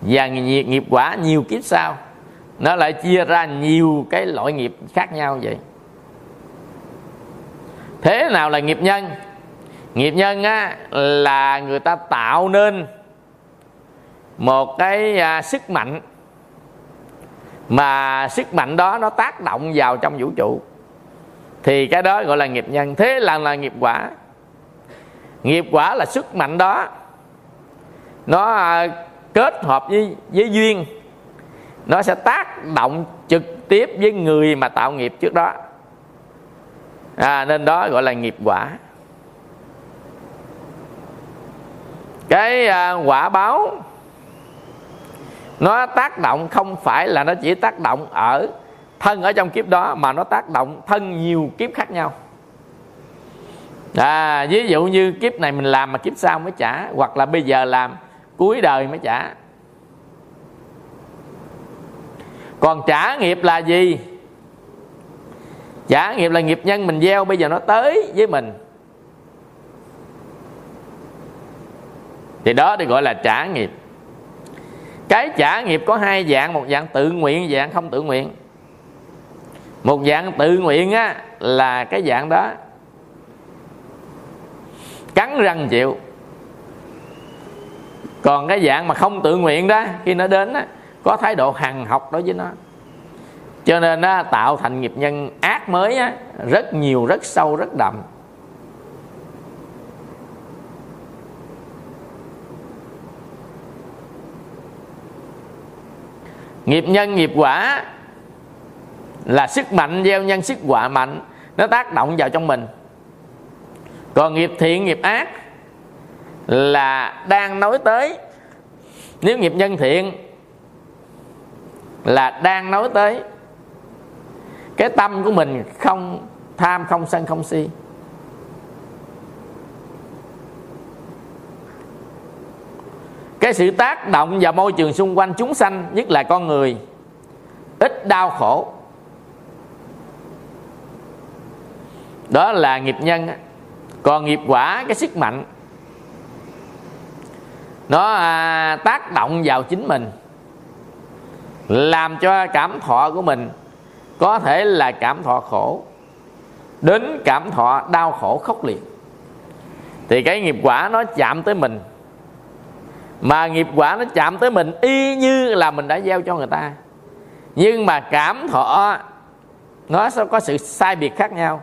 và nghiệp, nghiệp quả nhiều kiếp sau nó lại chia ra nhiều cái loại nghiệp khác nhau vậy. Thế nào là nghiệp nhân? Nghiệp nhân á, là người ta tạo nên một cái à, sức mạnh mà sức mạnh đó nó tác động vào trong vũ trụ. Thì cái đó gọi là nghiệp nhân. Thế là là nghiệp quả. Nghiệp quả là sức mạnh đó. Nó à, kết hợp với với duyên. Nó sẽ tác động trực tiếp với người mà tạo nghiệp trước đó. À, nên đó gọi là nghiệp quả. Cái à, quả báo nó tác động không phải là nó chỉ tác động ở thân ở trong kiếp đó mà nó tác động thân nhiều kiếp khác nhau. À, ví dụ như kiếp này mình làm mà kiếp sau mới trả hoặc là bây giờ làm cuối đời mới trả. Còn trả nghiệp là gì? Trả nghiệp là nghiệp nhân mình gieo bây giờ nó tới với mình. Thì đó thì gọi là trả nghiệp cái trả nghiệp có hai dạng một dạng tự nguyện dạng không tự nguyện. Một dạng tự nguyện á là cái dạng đó cắn răng chịu. Còn cái dạng mà không tự nguyện đó khi nó đến á có thái độ hằng học đối với nó. Cho nên á, tạo thành nghiệp nhân ác mới á, rất nhiều rất sâu rất đậm. Nghiệp nhân, nghiệp quả là sức mạnh, gieo nhân sức quả mạnh, nó tác động vào trong mình. Còn nghiệp thiện, nghiệp ác là đang nói tới, nếu nghiệp nhân thiện là đang nói tới, cái tâm của mình không tham, không sân, không si. Cái sự tác động vào môi trường xung quanh chúng sanh nhất là con người ít đau khổ. Đó là nghiệp nhân còn nghiệp quả cái sức mạnh nó à, tác động vào chính mình làm cho cảm thọ của mình có thể là cảm thọ khổ đến cảm thọ đau khổ khốc liệt. Thì cái nghiệp quả nó chạm tới mình mà nghiệp quả nó chạm tới mình, y như là mình đã gieo cho người ta. Nhưng mà cảm thọ, nó sẽ có sự sai biệt khác nhau.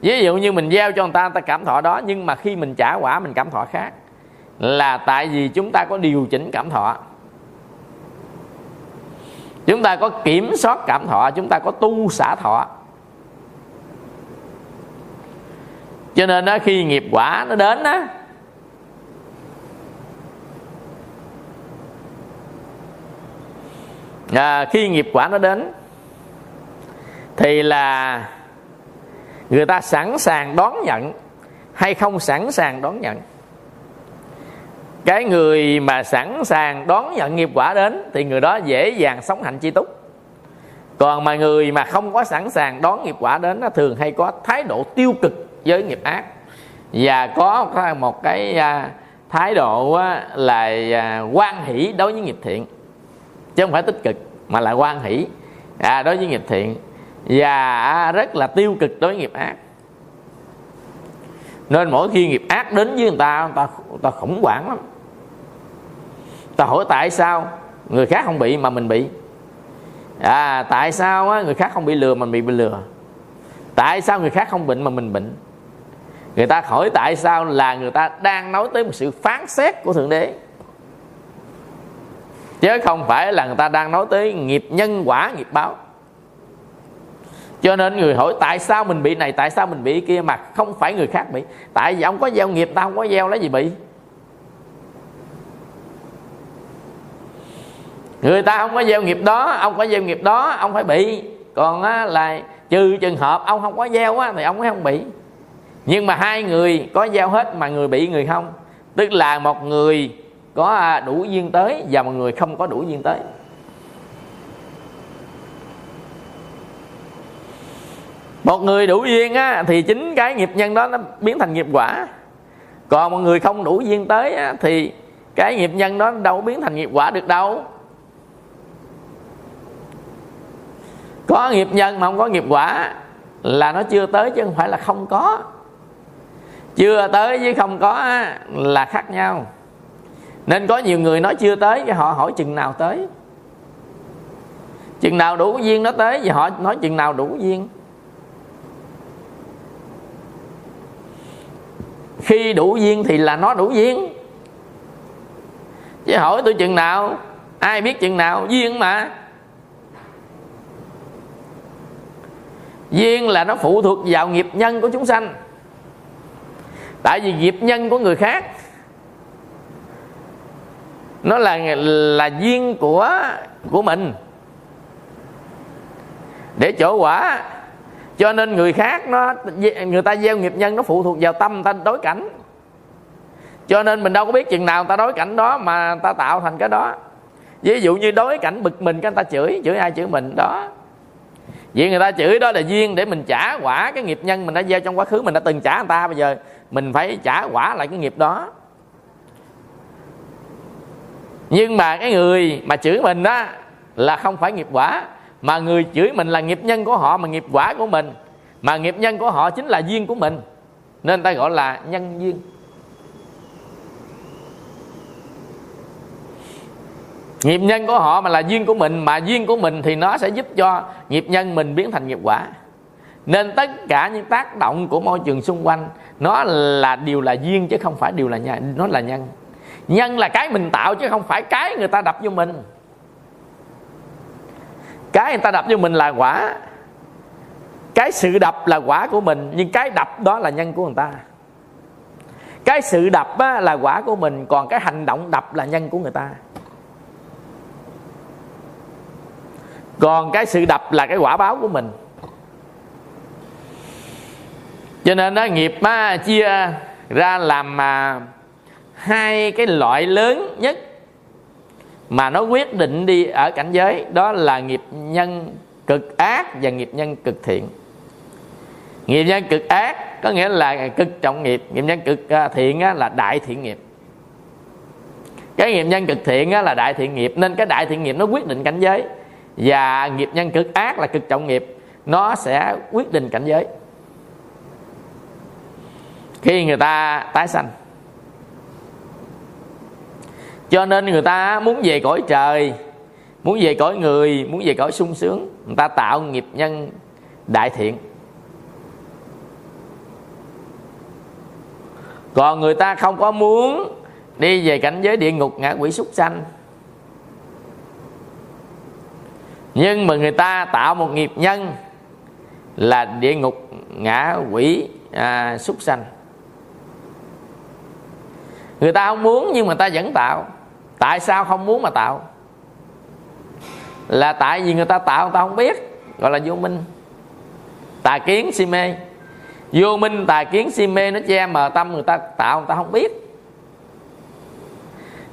Ví dụ như mình gieo cho người ta người ta cảm thọ đó, nhưng mà khi mình trả quả, mình cảm thọ khác. Là tại vì chúng ta có điều chỉnh cảm thọ. Chúng ta có kiểm soát cảm thọ, chúng ta có tu xả thọ. Cho nên đó khi nghiệp quả nó đến á à, khi nghiệp quả nó đến thì là người ta sẵn sàng đón nhận hay không sẵn sàng đón nhận. Cái người mà sẵn sàng đón nhận nghiệp quả đến thì người đó dễ dàng sống hạnh chi túc. Còn mà người mà không có sẵn sàng đón nghiệp quả đến nó thường hay có thái độ tiêu cực với nghiệp ác. Và có một cái à, thái độ là à, quan hỷ đối với nghiệp thiện chứ không phải tích cực mà là quan hỷ. À, đối với nghiệp thiện và rất là tiêu cực đối với nghiệp ác. Nên mỗi khi nghiệp ác đến với người ta người ta, người ta khủng hoảng lắm. Ta hỏi tại sao người khác không bị mà mình bị. À tại sao á, người khác không bị lừa mà mình bị lừa? Tại sao người khác không bệnh mà mình bệnh? Người ta hỏi tại sao là người ta đang nói tới một sự phán xét của thượng đế chứ không phải là người ta đang nói tới nghiệp nhân quả nghiệp báo. Cho nên người hỏi tại sao mình bị này tại sao mình bị kia mà không phải người khác bị. Tại vì ông có gieo nghiệp tao không có gieo lấy gì bị? Người ta không có gieo nghiệp đó ông có gieo nghiệp đó ông phải bị. Còn á, là trừ trường hợp ông không có gieo á, thì ông mới không bị. Nhưng mà hai người có gieo hết mà người bị người không? Tức là một người có à, đủ duyên tới và một người không có đủ duyên tới. Một người đủ duyên á, thì chính cái nghiệp nhân đó nó biến thành nghiệp quả. Còn một người không đủ duyên tới á, thì cái nghiệp nhân đó đâu biến thành nghiệp quả được đâu. Có nghiệp nhân mà không có nghiệp quả là nó chưa tới chứ không phải là không có. Chưa tới với không có là khác nhau nên có nhiều người nói chưa tới cái họ hỏi chừng nào tới. Chừng nào đủ duyên nó tới và họ nói chừng nào đủ duyên. Khi đủ duyên thì là nó đủ duyên. Chứ hỏi tôi chừng nào, ai biết chừng nào, duyên mà. Duyên là nó phụ thuộc vào nghiệp nhân của chúng sanh. Tại vì nghiệp nhân của người khác nó là là duyên của của mình. Để chỗ quả, cho nên người khác nó người ta gieo nghiệp nhân nó phụ thuộc vào tâm, người ta đối cảnh. Cho nên mình đâu có biết chừng nào người ta đối cảnh đó mà người ta tạo thành cái đó. Ví dụ như đối cảnh bực mình cái người ta chửi chửi ai chửi mình, đó. Vì người ta chửi đó là duyên để mình trả quả cái nghiệp nhân mình đã gieo trong quá khứ, mình đã từng trả người ta. Bây giờ mình phải trả quả lại cái nghiệp đó nhưng mà cái người mà chửi mình đó là không phải nghiệp quả. Mà người chửi mình là nghiệp nhân của họ, mà nghiệp quả của mình. Mà nghiệp nhân của họ chính là duyên của mình. Nên ta gọi là nhân duyên. Nghiệp nhân của họ mà là duyên của mình, mà duyên của mình thì nó sẽ giúp cho nghiệp nhân mình biến thành nghiệp quả. Nên tất cả những tác động của môi trường xung quanh, nó là điều là duyên chứ không phải điều là nhân nó là nhân nhân là cái mình tạo chứ không phải cái người ta đập vô mình. Cái người ta đập vô mình là quả. Cái sự đập là quả của mình nhưng cái đập đó là nhân của người ta. Cái sự đập á, là quả của mình còn cái hành động đập là nhân của người ta. Còn cái sự đập là cái quả báo của mình. Cho nên đó nghiệp á, chia ra làm mà hai cái loại lớn nhất mà nó quyết định đi ở cảnh giới, đó là nghiệp nhân cực ác và nghiệp nhân cực thiện. Nghiệp nhân cực ác có nghĩa là cực trọng nghiệp nghiệp nhân cực à, thiện là đại thiện nghiệp. Cái nghiệp nhân cực thiện là đại thiện nghiệp, nên cái đại thiện nghiệp nó quyết định cảnh giới, và nghiệp nhân cực ác là cực trọng nghiệp, nó sẽ quyết định cảnh giới. Khi người ta tái sanh cho nên người ta muốn về cõi trời muốn về cõi người muốn về cõi sung sướng người ta tạo nghiệp nhân đại thiện. Còn người ta không có muốn đi về cảnh giới địa ngục ngã quỷ súc sanh. Nhưng mà người ta tạo một nghiệp nhân là địa ngục ngã quỷ à, súc sanh. Người ta không muốn nhưng mà ta vẫn tạo tại sao không muốn mà tạo? Là tại vì người ta tạo, người ta không biết. Gọi là vô minh. Tà kiến si mê. Vô minh tà kiến si mê nó che mờ tâm người ta tạo, người ta không biết.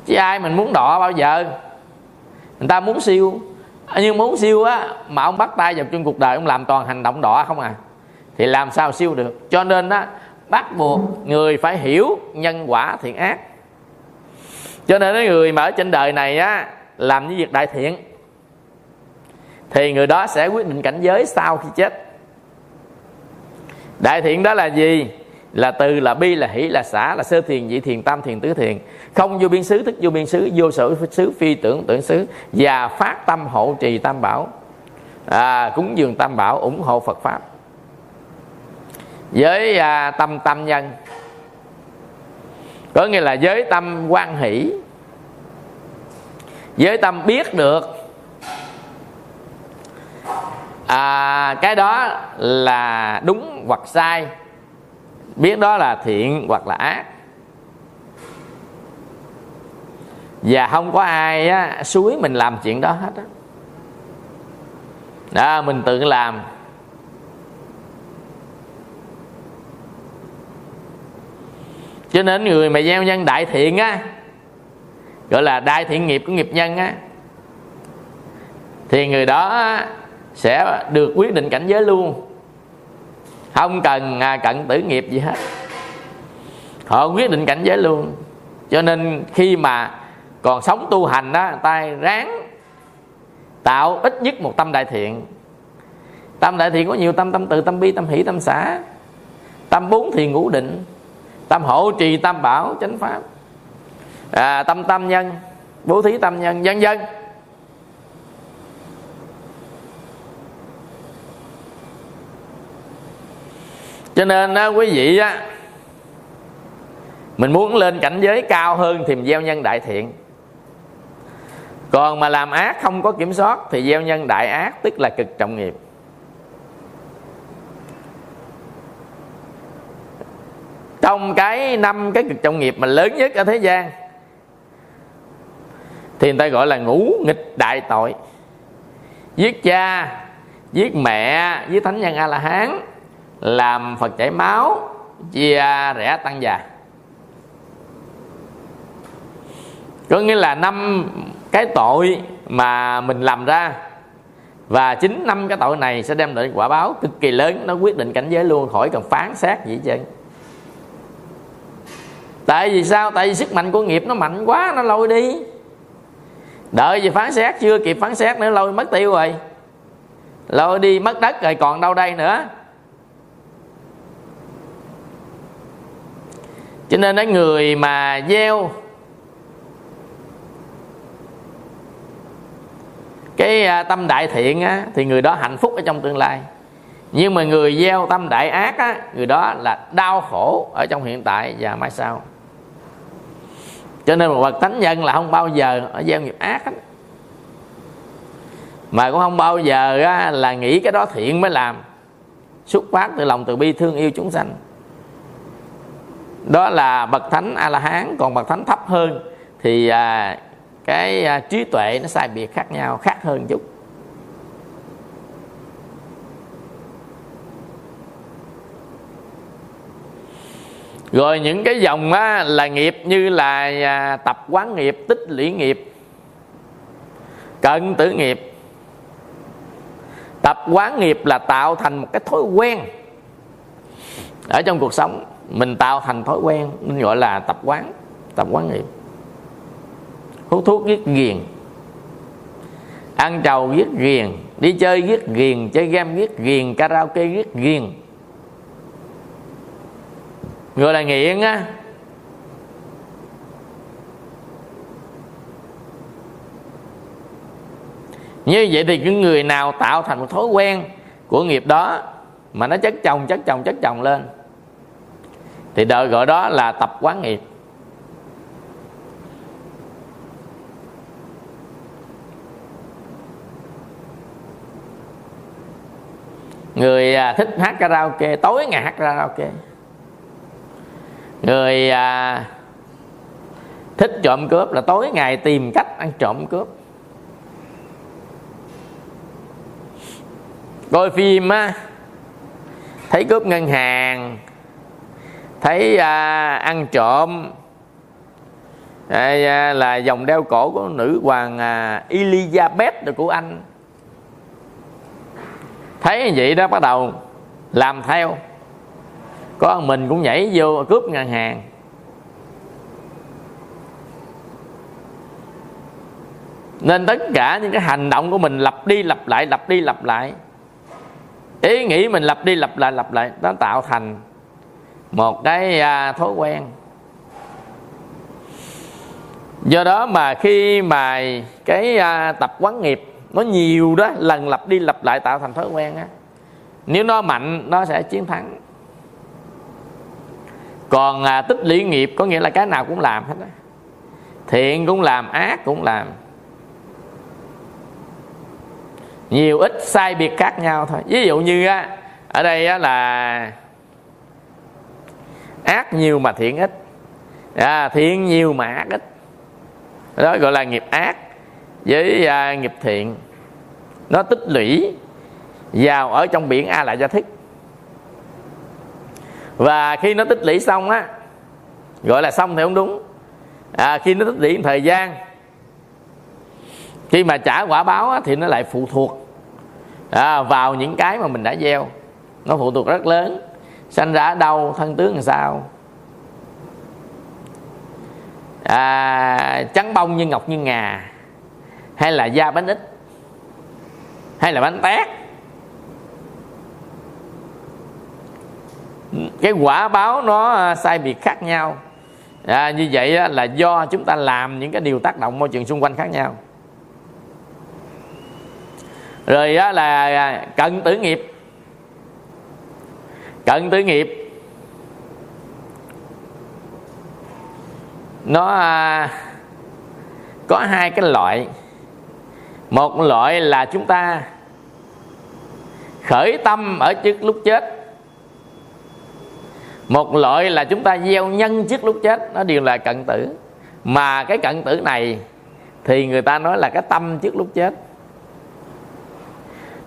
Chứ ai mình muốn đọ bao giờ? Người ta muốn siêu. Nhưng muốn siêu á, mà ông bắt tay vào trong cuộc đời, ông làm toàn hành động đỏ không à? Thì làm sao siêu được? Cho nên á, bắt buộc người phải hiểu nhân quả thiện ác cho nên cái người mà ở trên đời này á làm những việc đại thiện thì người đó sẽ quyết định cảnh giới sau khi chết. Đại thiện đó là gì? Là từ là bi là hỷ là xã là sơ thiền nhị thiền tam thiền tứ thiền. Không vô biên xứ thức vô biên xứ vô sở xứ phi tưởng tưởng xứ. Và phát tâm hộ trì tam bảo. À, cúng dường tam bảo ủng hộ phật pháp. Với à, tâm tâm nhân có nghĩa là giới tâm quan hỷ. Với tâm biết được. À, cái đó là đúng hoặc sai. Biết đó là thiện hoặc là ác. Và không có ai á, suối mình làm chuyện đó hết đó. đó mình tự làm. Cho nên người mà gieo nhân đại thiện á, gọi là đại thiện nghiệp của nghiệp nhân á, thì người đó sẽ được quyết định cảnh giới luôn. Không cần à, cận tử nghiệp gì hết. Họ quyết định cảnh giới luôn. Cho nên khi mà còn sống tu hành đó ta ráng tạo ít nhất một tâm đại thiện. Tâm đại thiện có nhiều, tâm tâm từ, tâm bi, tâm hỷ, tâm xã. Tâm bốn thiền ngũ định tâm hộ trì tam bảo chánh pháp. À, tâm tâm nhân bố thí tâm nhân dân dân. Cho nên á, quý vị á mình muốn lên cảnh giới cao hơn thì mình gieo nhân đại thiện. Còn mà làm ác không có kiểm soát thì gieo nhân đại ác tức là cực trọng nghiệp. Trong cái năm cái cực trọng nghiệp mà lớn nhất ở thế gian, thì người ta gọi là ngũ nghịch đại tội. Giết cha, giết mẹ, giết thánh nhân a la hán làm phật chảy máu, chia rẽ tăng già. Có nghĩa là năm cái tội mà mình làm ra, và chính năm cái tội này sẽ đem lại quả báo cực kỳ lớn, nó quyết định cảnh giới luôn, khỏi cần phán xét gì chứ tại vì sao? Tại vì sức mạnh của nghiệp nó mạnh quá nó lôi đi. Đợi gì phán xét chưa kịp phán xét nữa lôi mất tiêu rồi. Lôi đi mất đất rồi còn đâu đây nữa. Cho nên cái người mà gieo cái à, tâm đại thiện á, thì người đó hạnh phúc ở trong tương lai. Nhưng mà người gieo tâm đại ác á, người đó là đau khổ ở trong hiện tại và mai sau cho nên một bậc thánh nhân là không bao giờ ở gieo nghiệp ác hết mà cũng không bao giờ á, là nghĩ cái đó thiện mới làm. Xuất phát từ lòng từ bi thương yêu chúng sanh. Đó là bậc thánh a la hán còn bậc thánh thấp hơn thì à, cái à, trí tuệ nó sai biệt khác nhau khác hơn chút. Rồi những cái dòng á, là nghiệp như là à, tập quán nghiệp tích lũy nghiệp cận tử nghiệp. Tập quán nghiệp là tạo thành một cái thói quen. Ở trong cuộc sống mình tạo thành thói quen mình gọi là tập quán tập quán nghiệp. Hút thuốc giết ghiền ăn trầu giết ghiền đi chơi giết ghiền chơi game giết ghiền karaoke giết ghiền người là nghiện á. Như vậy thì những người nào tạo thành một thói quen của nghiệp đó mà nó chất chồng chất chồng chất chồng lên, thì đời gọi đó là tập quán nghiệp. Người à, thích hát karaoke, tối ngày hát karaoke người à, thích trộm cướp là tối ngày tìm cách ăn trộm cướp. Coi phim á thấy cướp ngân hàng thấy à, ăn trộm. À, là dòng đeo cổ của nữ hoàng à, Elizabeth của anh. Thấy như vậy đó bắt đầu làm theo có mình cũng nhảy vô cướp ngân hàng. Nên tất cả những cái hành động của mình lặp đi lặp lại lặp đi lặp lại. Ý nghĩ mình lặp đi lặp lại lặp lại nó tạo thành một cái à, thói quen. Do đó mà khi mà cái à, tập quán nghiệp nó nhiều đó lần lặp đi lặp lại tạo thành thói quen á nếu nó mạnh nó sẽ chiến thắng còn à, tích lũy nghiệp có nghĩa là cái nào cũng làm hết đó. thiện cũng làm ác cũng làm. Nhiều ít sai biệt khác nhau thôi. Ví dụ như á ở đây á là ác nhiều mà thiện ít. À, thiện nhiều mà ác ít. Đó gọi là nghiệp ác với à, nghiệp thiện. Nó tích lũy vào ở trong biển a lại gia thích và khi nó tích lũy xong á gọi là xong thì không đúng. À, khi nó tích lũy thời gian khi mà trả quả báo á, thì nó lại phụ thuộc à, vào những cái mà mình đã gieo. Nó phụ thuộc rất lớn sanh ra ở đâu thân tướng làm sao. À, trắng bông như ngọc như ngà hay là da bánh ít hay là bánh tét. Cái quả báo nó à, sai biệt khác nhau. À, như vậy là do chúng ta làm những cái điều tác động môi trường xung quanh khác nhau. Rồi đó là à, cận tử nghiệp. Cận tử nghiệp. Nó à, có hai cái loại. Một loại là chúng ta khởi tâm ở trước lúc chết một loại là chúng ta gieo nhân trước lúc chết, nó đều là cận tử. Mà cái cận tử này thì người ta nói là cái tâm trước lúc chết.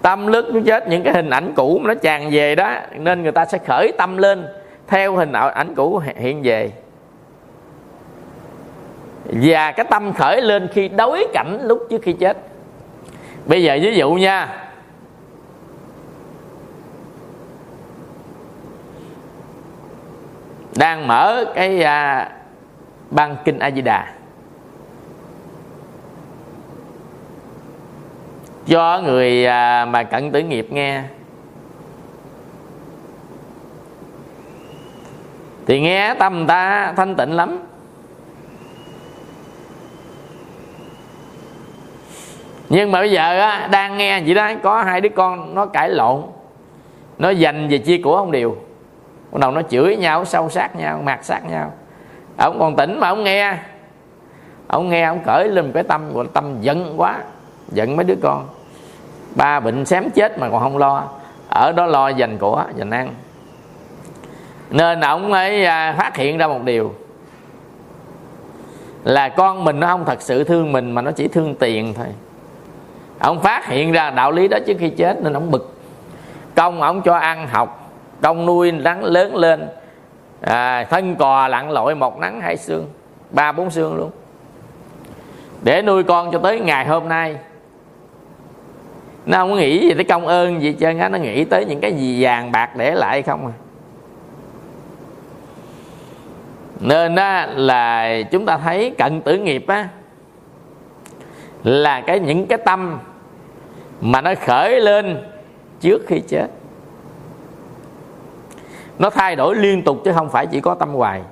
Tâm lúc chết, những cái hình ảnh cũ nó tràn về đó, nên người ta sẽ khởi tâm lên theo hình ảnh cũ hiện về. Và cái tâm khởi lên khi đối cảnh lúc trước khi chết. Bây giờ ví dụ nha đang mở cái à, băng kinh a di đà cho người à, mà cận tử nghiệp nghe thì nghe tâm ta thanh tịnh lắm. Nhưng mà bây giờ á, đang nghe vậy đó có hai đứa con nó cãi lộn nó dành về chia của không đều bắt đầu nó chửi nhau sâu sát nhau mạt sát nhau. Ông còn tỉnh mà ông nghe. Ông nghe, ông cởi lên cái tâm, gọi là tâm giận quá. Giận mấy đứa con. Ba bệnh xém chết mà còn không lo. Ở đó lo dành của, dành ăn. Nên ông ấy à, phát hiện ra một điều. Là con mình nó không thật sự thương mình mà nó chỉ thương tiền thôi. Ông phát hiện ra đạo lý đó trước khi chết nên ông bực. Công ông cho ăn học công nuôi rắn lớn lên. À, thân cò lặn lội một nắng hai xương ba bốn xương luôn. Để nuôi con cho tới ngày hôm nay. Nó không nghĩ gì tới công ơn gì trơn á nó nghĩ tới những cái gì vàng bạc để lại không à. Nên á, là chúng ta thấy cận tử nghiệp á là cái những cái tâm mà nó khởi lên trước khi chết nó thay đổi liên tục chứ không phải chỉ có tâm hoài.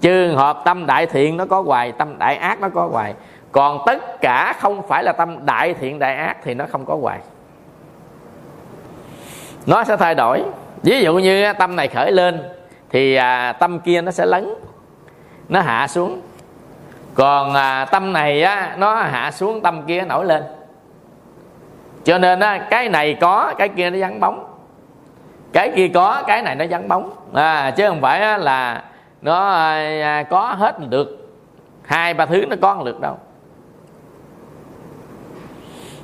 Trường hợp tâm đại thiện nó có hoài tâm đại ác nó có hoài. Còn tất cả không phải là tâm đại thiện đại ác thì nó không có hoài. Nó sẽ thay đổi. Ví dụ như tâm này khởi lên thì à, tâm kia nó sẽ lấn nó hạ xuống. Còn à, tâm này á, nó hạ xuống tâm kia nổi lên. Cho nên á, cái này có cái kia nó vắng bóng cái kia có cái này nó vắng bóng. À, chứ không phải là nó à, à, có hết được. Hai ba thứ nó có được đâu.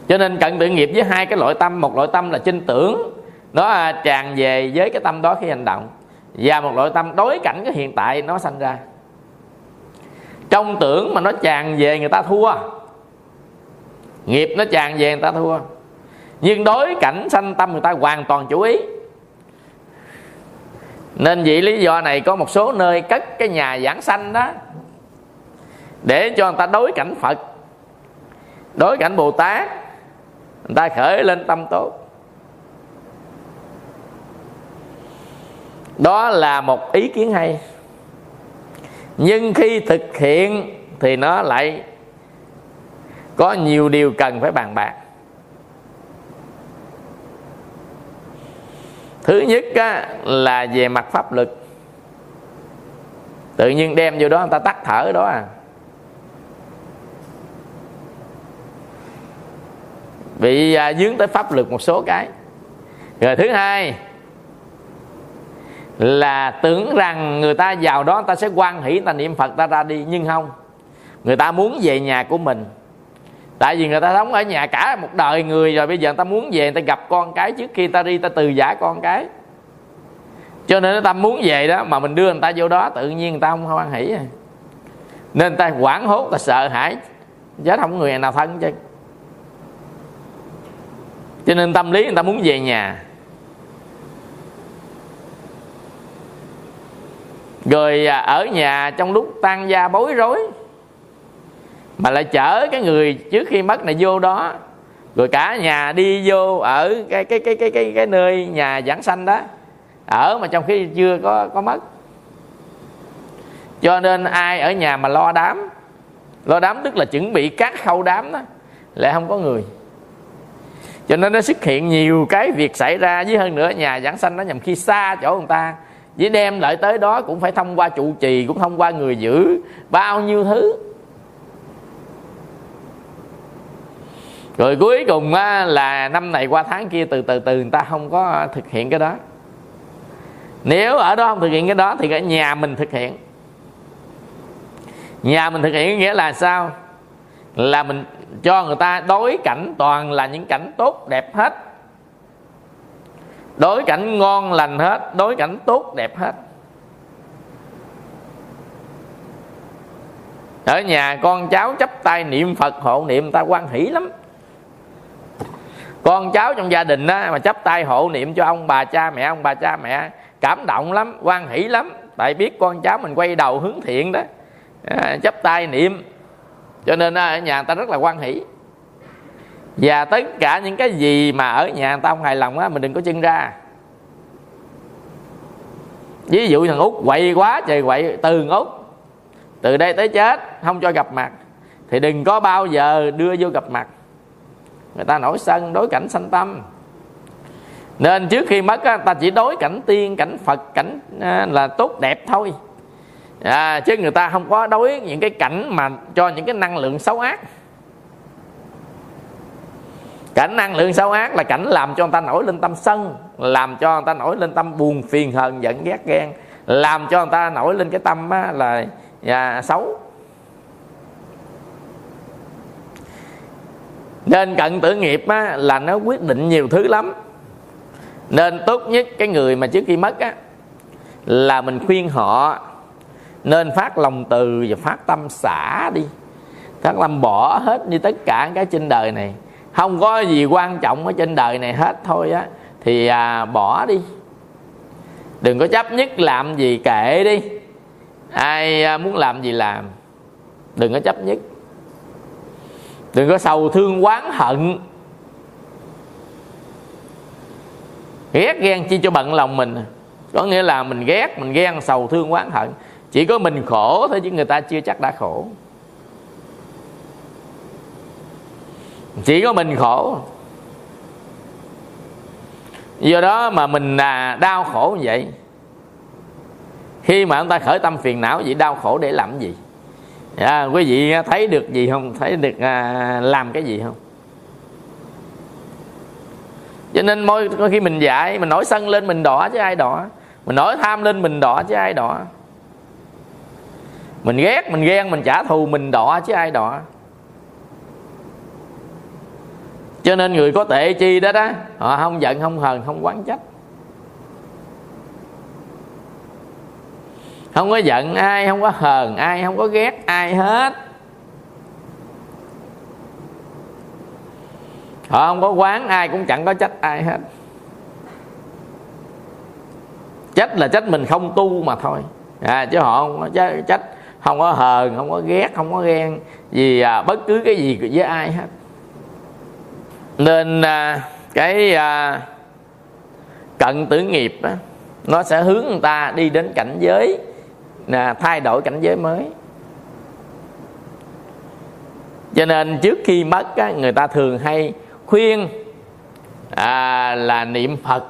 Cho nên cận tự nghiệp với hai cái loại tâm. Một loại tâm là chinh tưởng. Nó à, tràn về với cái tâm đó khi hành động. Và một loại tâm đối cảnh cái hiện tại nó sanh ra. Trong tưởng mà nó tràn về người ta thua. Nghiệp nó tràn về người ta thua. Nhưng đối cảnh sanh tâm người ta hoàn toàn chú ý nên vì lý do này có một số nơi cất cái nhà giảng sanh đó để cho người ta đối cảnh phật. Đối cảnh bồ tát, người ta khởi lên tâm tốt. Đó là một ý kiến hay. Nhưng khi thực hiện thì nó lại có nhiều điều cần phải bàn bạc. Thứ nhất á, là về mặt pháp lực. Tự nhiên đem vô đó người ta tắt thở đó à. Bị à, dướng tới pháp lực một số cái. Rồi thứ hai là tưởng rằng người ta vào đó người ta sẽ quan hỷ ta niệm phật ta ra đi. Nhưng không người ta muốn về nhà của mình tại vì người ta sống ở nhà cả một đời người rồi bây giờ người ta muốn về người ta gặp con cái trước khi ta đi ta từ giả con cái cho nên tâm muốn về đó mà mình đưa người ta vô đó tự nhiên người ta không hoan hỷ nên người ta quảng hốt ta sợ hãi chết không người nào thân chứ cho nên tâm lý người ta muốn về nhà rồi ở nhà trong lúc tan gia bối rối mà lại chở cái người trước khi mất này vô đó. Rồi cả nhà đi vô ở cái cái cái cái cái, cái nơi nhà giảng sanh đó. Ở mà trong khi chưa có có mất. Cho nên ai ở nhà mà lo đám? Lo đám tức là chuẩn bị các khâu đám đó. Lại không có người. Cho nên nó xuất hiện nhiều cái việc xảy ra. Với hơn nữa nhà giảng sanh nó nhằm khi xa chỗ người ta. Với đem lại tới đó cũng phải thông qua trụ trì cũng thông qua người giữ. Bao nhiêu thứ. Rồi cuối cùng á, là năm này qua tháng kia từ từ từ người ta không có thực hiện cái đó. Nếu ở đó không thực hiện cái đó thì cả nhà mình thực hiện. Nhà mình thực hiện nghĩa là sao? Là mình cho người ta đối cảnh toàn là những cảnh tốt đẹp hết. Đối cảnh ngon lành hết đối cảnh tốt đẹp hết. Ở nhà con cháu chấp tay niệm phật hộ niệm ta quan hỷ lắm con cháu trong gia đình đó mà chấp tay hộ niệm cho ông bà cha mẹ ông bà cha mẹ cảm động lắm quan hỷ lắm. Tại biết con cháu mình quay đầu hướng thiện đó. À, chấp tay niệm. Cho nên ở nhà người ta rất là quan hỷ. Và tất cả những cái gì mà ở nhà người ta không hài lòng á mình đừng có chân ra. Ví dụ thằng út quậy quá trời quậy từ út từ đây tới chết không cho gặp mặt. Thì đừng có bao giờ đưa vô gặp mặt người ta nổi sân đối cảnh sanh tâm. Nên trước khi mất á, ta chỉ đối cảnh tiên cảnh phật cảnh à, là tốt đẹp thôi. À, chứ người ta không có đối những cái cảnh mà cho những cái năng lượng xấu ác. Cảnh năng lượng xấu ác là cảnh làm cho người ta nổi lên tâm sân làm cho người ta nổi lên tâm buồn phiền hờn giận ghét ghen làm cho người ta nổi lên cái tâm á, là à, xấu. Nên cận tử nghiệp á, là nó quyết định nhiều thứ lắm. Nên tốt nhất cái người mà trước khi mất á là mình khuyên họ nên phát lòng từ và phát tâm xả đi. Phát tâm bỏ hết như tất cả cái trên đời này. Không có gì quan trọng ở trên đời này hết thôi á thì à, bỏ đi. Đừng có chấp nhất làm gì kệ đi. Ai à, muốn làm gì làm đừng có chấp nhất đừng có sầu thương oán hận. Ghét ghen chi cho bận lòng mình. Có nghĩa là mình ghét, mình ghen, sầu thương oán hận. Chỉ có mình khổ thôi chứ người ta chưa chắc đã khổ. Chỉ có mình khổ. Do đó mà mình là đau khổ như vậy, khi mà ông ta khởi tâm phiền não vậy, đau khổ để làm gì? Dạ, quý vị thấy được gì không? Thấy được à, làm cái gì không? Cho nên mỗi khi mình dạy mình nổi sân lên mình đỏ chứ ai đỏ. Mình nổi tham lên mình đỏ chứ ai đỏ. Mình ghét mình ghen mình trả thù mình đỏ chứ ai đỏ. Cho nên người có tệ chi đó đó họ không giận không hờn không quán trách. Không có giận ai không có hờn ai không có ghét ai hết. Họ không có quán ai cũng chẳng có trách ai hết. Trách là trách mình không tu mà thôi. À, chứ họ không có trách không có hờn không có ghét không có ghen gì à, bất cứ cái gì với ai hết. Nên à, cái à, cận tử nghiệp á, nó sẽ hướng người ta đi đến cảnh giới là thay đổi cảnh giới mới. Cho nên trước khi mất á, người ta thường hay khuyên à, là niệm phật.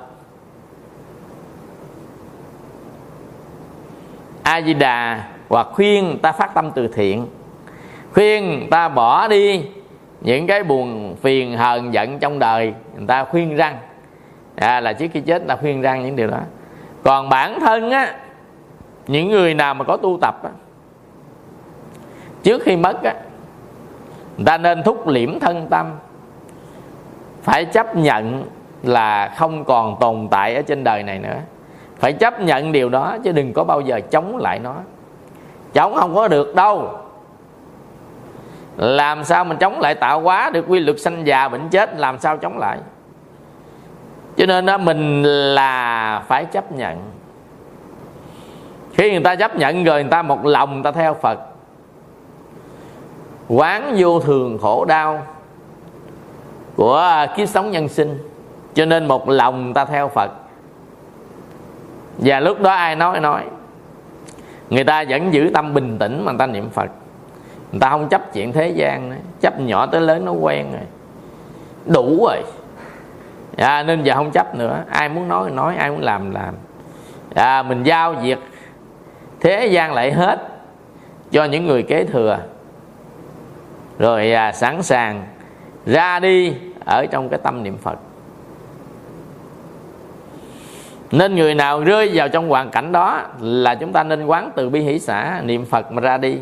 A di đà hoặc khuyên ta phát tâm từ thiện. Khuyên ta bỏ đi những cái buồn phiền hờn giận trong đời người ta khuyên răng. À, là trước khi chết ta khuyên răng những điều đó. Còn bản thân á những người nào mà có tu tập á, trước khi mất á, người ta nên thúc liễm thân tâm phải chấp nhận là không còn tồn tại ở trên đời này nữa. Phải chấp nhận điều đó chứ đừng có bao giờ chống lại nó. Chống không có được đâu. Làm sao mình chống lại tạo hóa được quy luật sanh già bệnh chết làm sao chống lại? Cho nên đó mình là phải chấp nhận khi người ta chấp nhận rồi người ta một lòng người ta theo phật. Quán vô thường khổ đau của kiếp sống nhân sinh. Cho nên một lòng người ta theo phật. Và lúc đó ai nói nói. Người ta vẫn giữ tâm bình tĩnh mà người ta niệm phật. Người ta không chấp chuyện thế gian nữa. chấp nhỏ tới lớn nó quen rồi. Đủ rồi. À, nên giờ không chấp nữa. Ai muốn nói nói. Ai muốn làm làm. À, mình giao việc thế gian lại hết cho những người kế thừa. Rồi à, sẵn sàng ra đi ở trong cái tâm niệm phật. Nên người nào rơi vào trong hoàn cảnh đó là chúng ta nên quán từ bi hỷ xã niệm phật mà ra đi.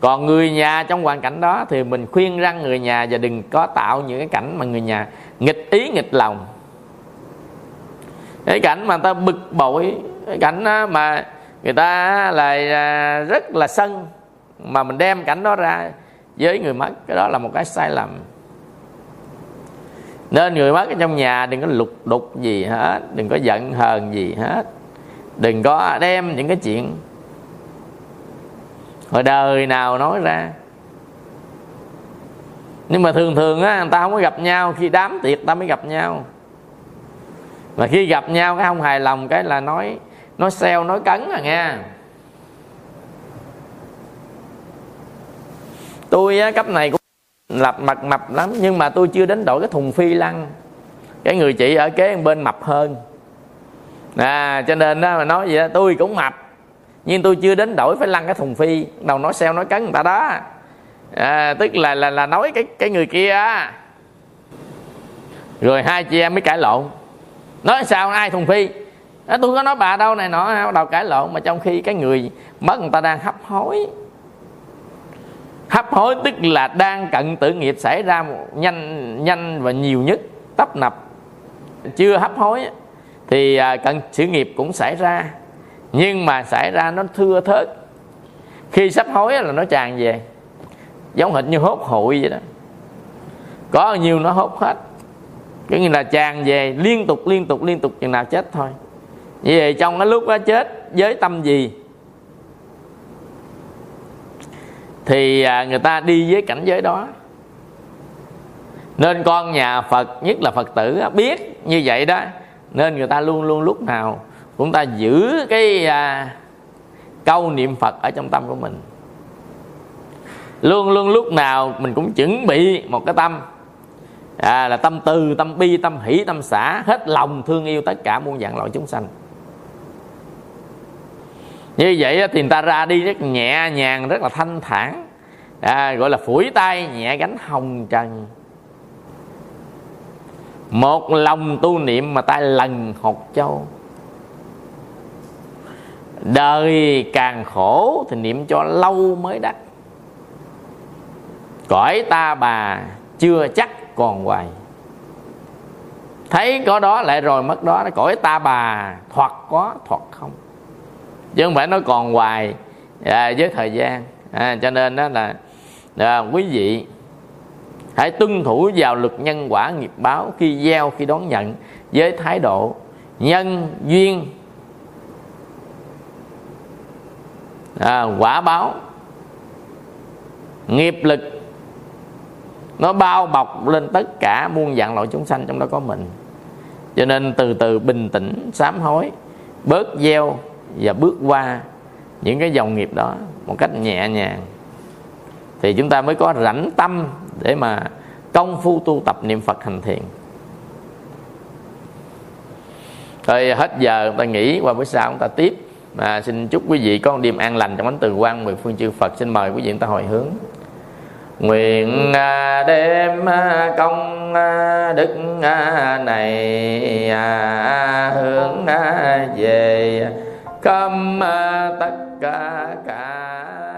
Còn người nhà trong hoàn cảnh đó thì mình khuyên răng người nhà và đừng có tạo những cái cảnh mà người nhà nghịch ý nghịch lòng. Cái cảnh mà người ta bực bội cái cảnh mà người ta là à, rất là sân, mà mình đem cảnh đó ra với người mất cái đó là một cái sai lầm. Nên người mất ở trong nhà đừng có lục đục gì hết, đừng có giận hờn gì hết. Đừng có đem những cái chuyện hồi đời nào nói ra. Nhưng mà thường thường á, người ta không có gặp nhau, khi đám tiệc ta mới gặp nhau. Mà khi gặp nhau, cái không hài lòng, cái là nói nói xeo nói cấn à nghe. Tôi á, cấp này cũng lập mặt mập lắm nhưng mà tôi chưa đến đổi cái thùng phi lăng. Cái người chị ở kế bên mập hơn. À cho nên đó mà nói vậy đó tôi cũng mập. Nhưng tôi chưa đến đổi phải lăn cái thùng phi. Đầu nói xeo nói cấn người ta đó. À, tức là là là nói cái cái người kia á. Rồi hai chị em mới cãi lộn. Nói sao ai thùng phi? À, tôi có nói bà đâu này nọ bắt đầu cãi lộn mà trong khi cái người mất người ta đang hấp hối. Hấp hối tức là đang cận tử nghiệp xảy ra nhanh nhanh và nhiều nhất tấp nập. Chưa hấp hối thì à, cận sự nghiệp cũng xảy ra. Nhưng mà xảy ra nó thưa thớt. Khi sắp hối là nó tràn về giống hệt như hốt hội vậy đó. Có nhiều nó hốt hết. Cái như là tràn về liên tục liên tục liên tục chừng nào chết thôi như vậy trong cái lúc đó chết với tâm gì? Thì à, người ta đi với cảnh giới đó. Nên con nhà phật nhất là phật tử biết như vậy đó nên người ta luôn luôn lúc nào cũng ta giữ cái à, câu niệm phật ở trong tâm của mình. Luôn luôn lúc nào mình cũng chuẩn bị một cái tâm. À, là tâm từ tâm bi tâm hỷ tâm xả hết lòng thương yêu tất cả muôn dạng loại chúng sanh như vậy thì người ta ra đi rất nhẹ nhàng rất là thanh thản. À, gọi là phủi tay nhẹ gánh hồng trần. Một lòng tu niệm mà tay lần hột châu. Đời càng khổ thì niệm cho lâu mới đắc. Cõi ta bà chưa chắc còn hoài. Thấy có đó lại rồi mất đó cõi ta bà thoạt có thoạt không chứ không phải nó còn hoài à, với thời gian. À, cho nên đó là à, quý vị hãy tuân thủ vào luật nhân quả nghiệp báo khi gieo khi đón nhận với thái độ nhân duyên. À, quả báo nghiệp lực nó bao bọc lên tất cả muôn dạng loại chúng sanh trong đó có mình. Cho nên từ từ bình tĩnh sám hối bớt gieo và bước qua những cái dòng nghiệp đó một cách nhẹ nhàng. Thì chúng ta mới có rảnh tâm để mà công phu tu tập niệm phật hành thiền. Rồi hết giờ chúng ta nghỉ qua bữa sau chúng ta tiếp. À, xin chúc quý vị có một đêm an lành trong ánh từ quan mười phương chư phật. Xin mời quý vị chúng ta hồi hướng. Nguyện đem đêm à, công à, đức này hướng về khâm tất cả cả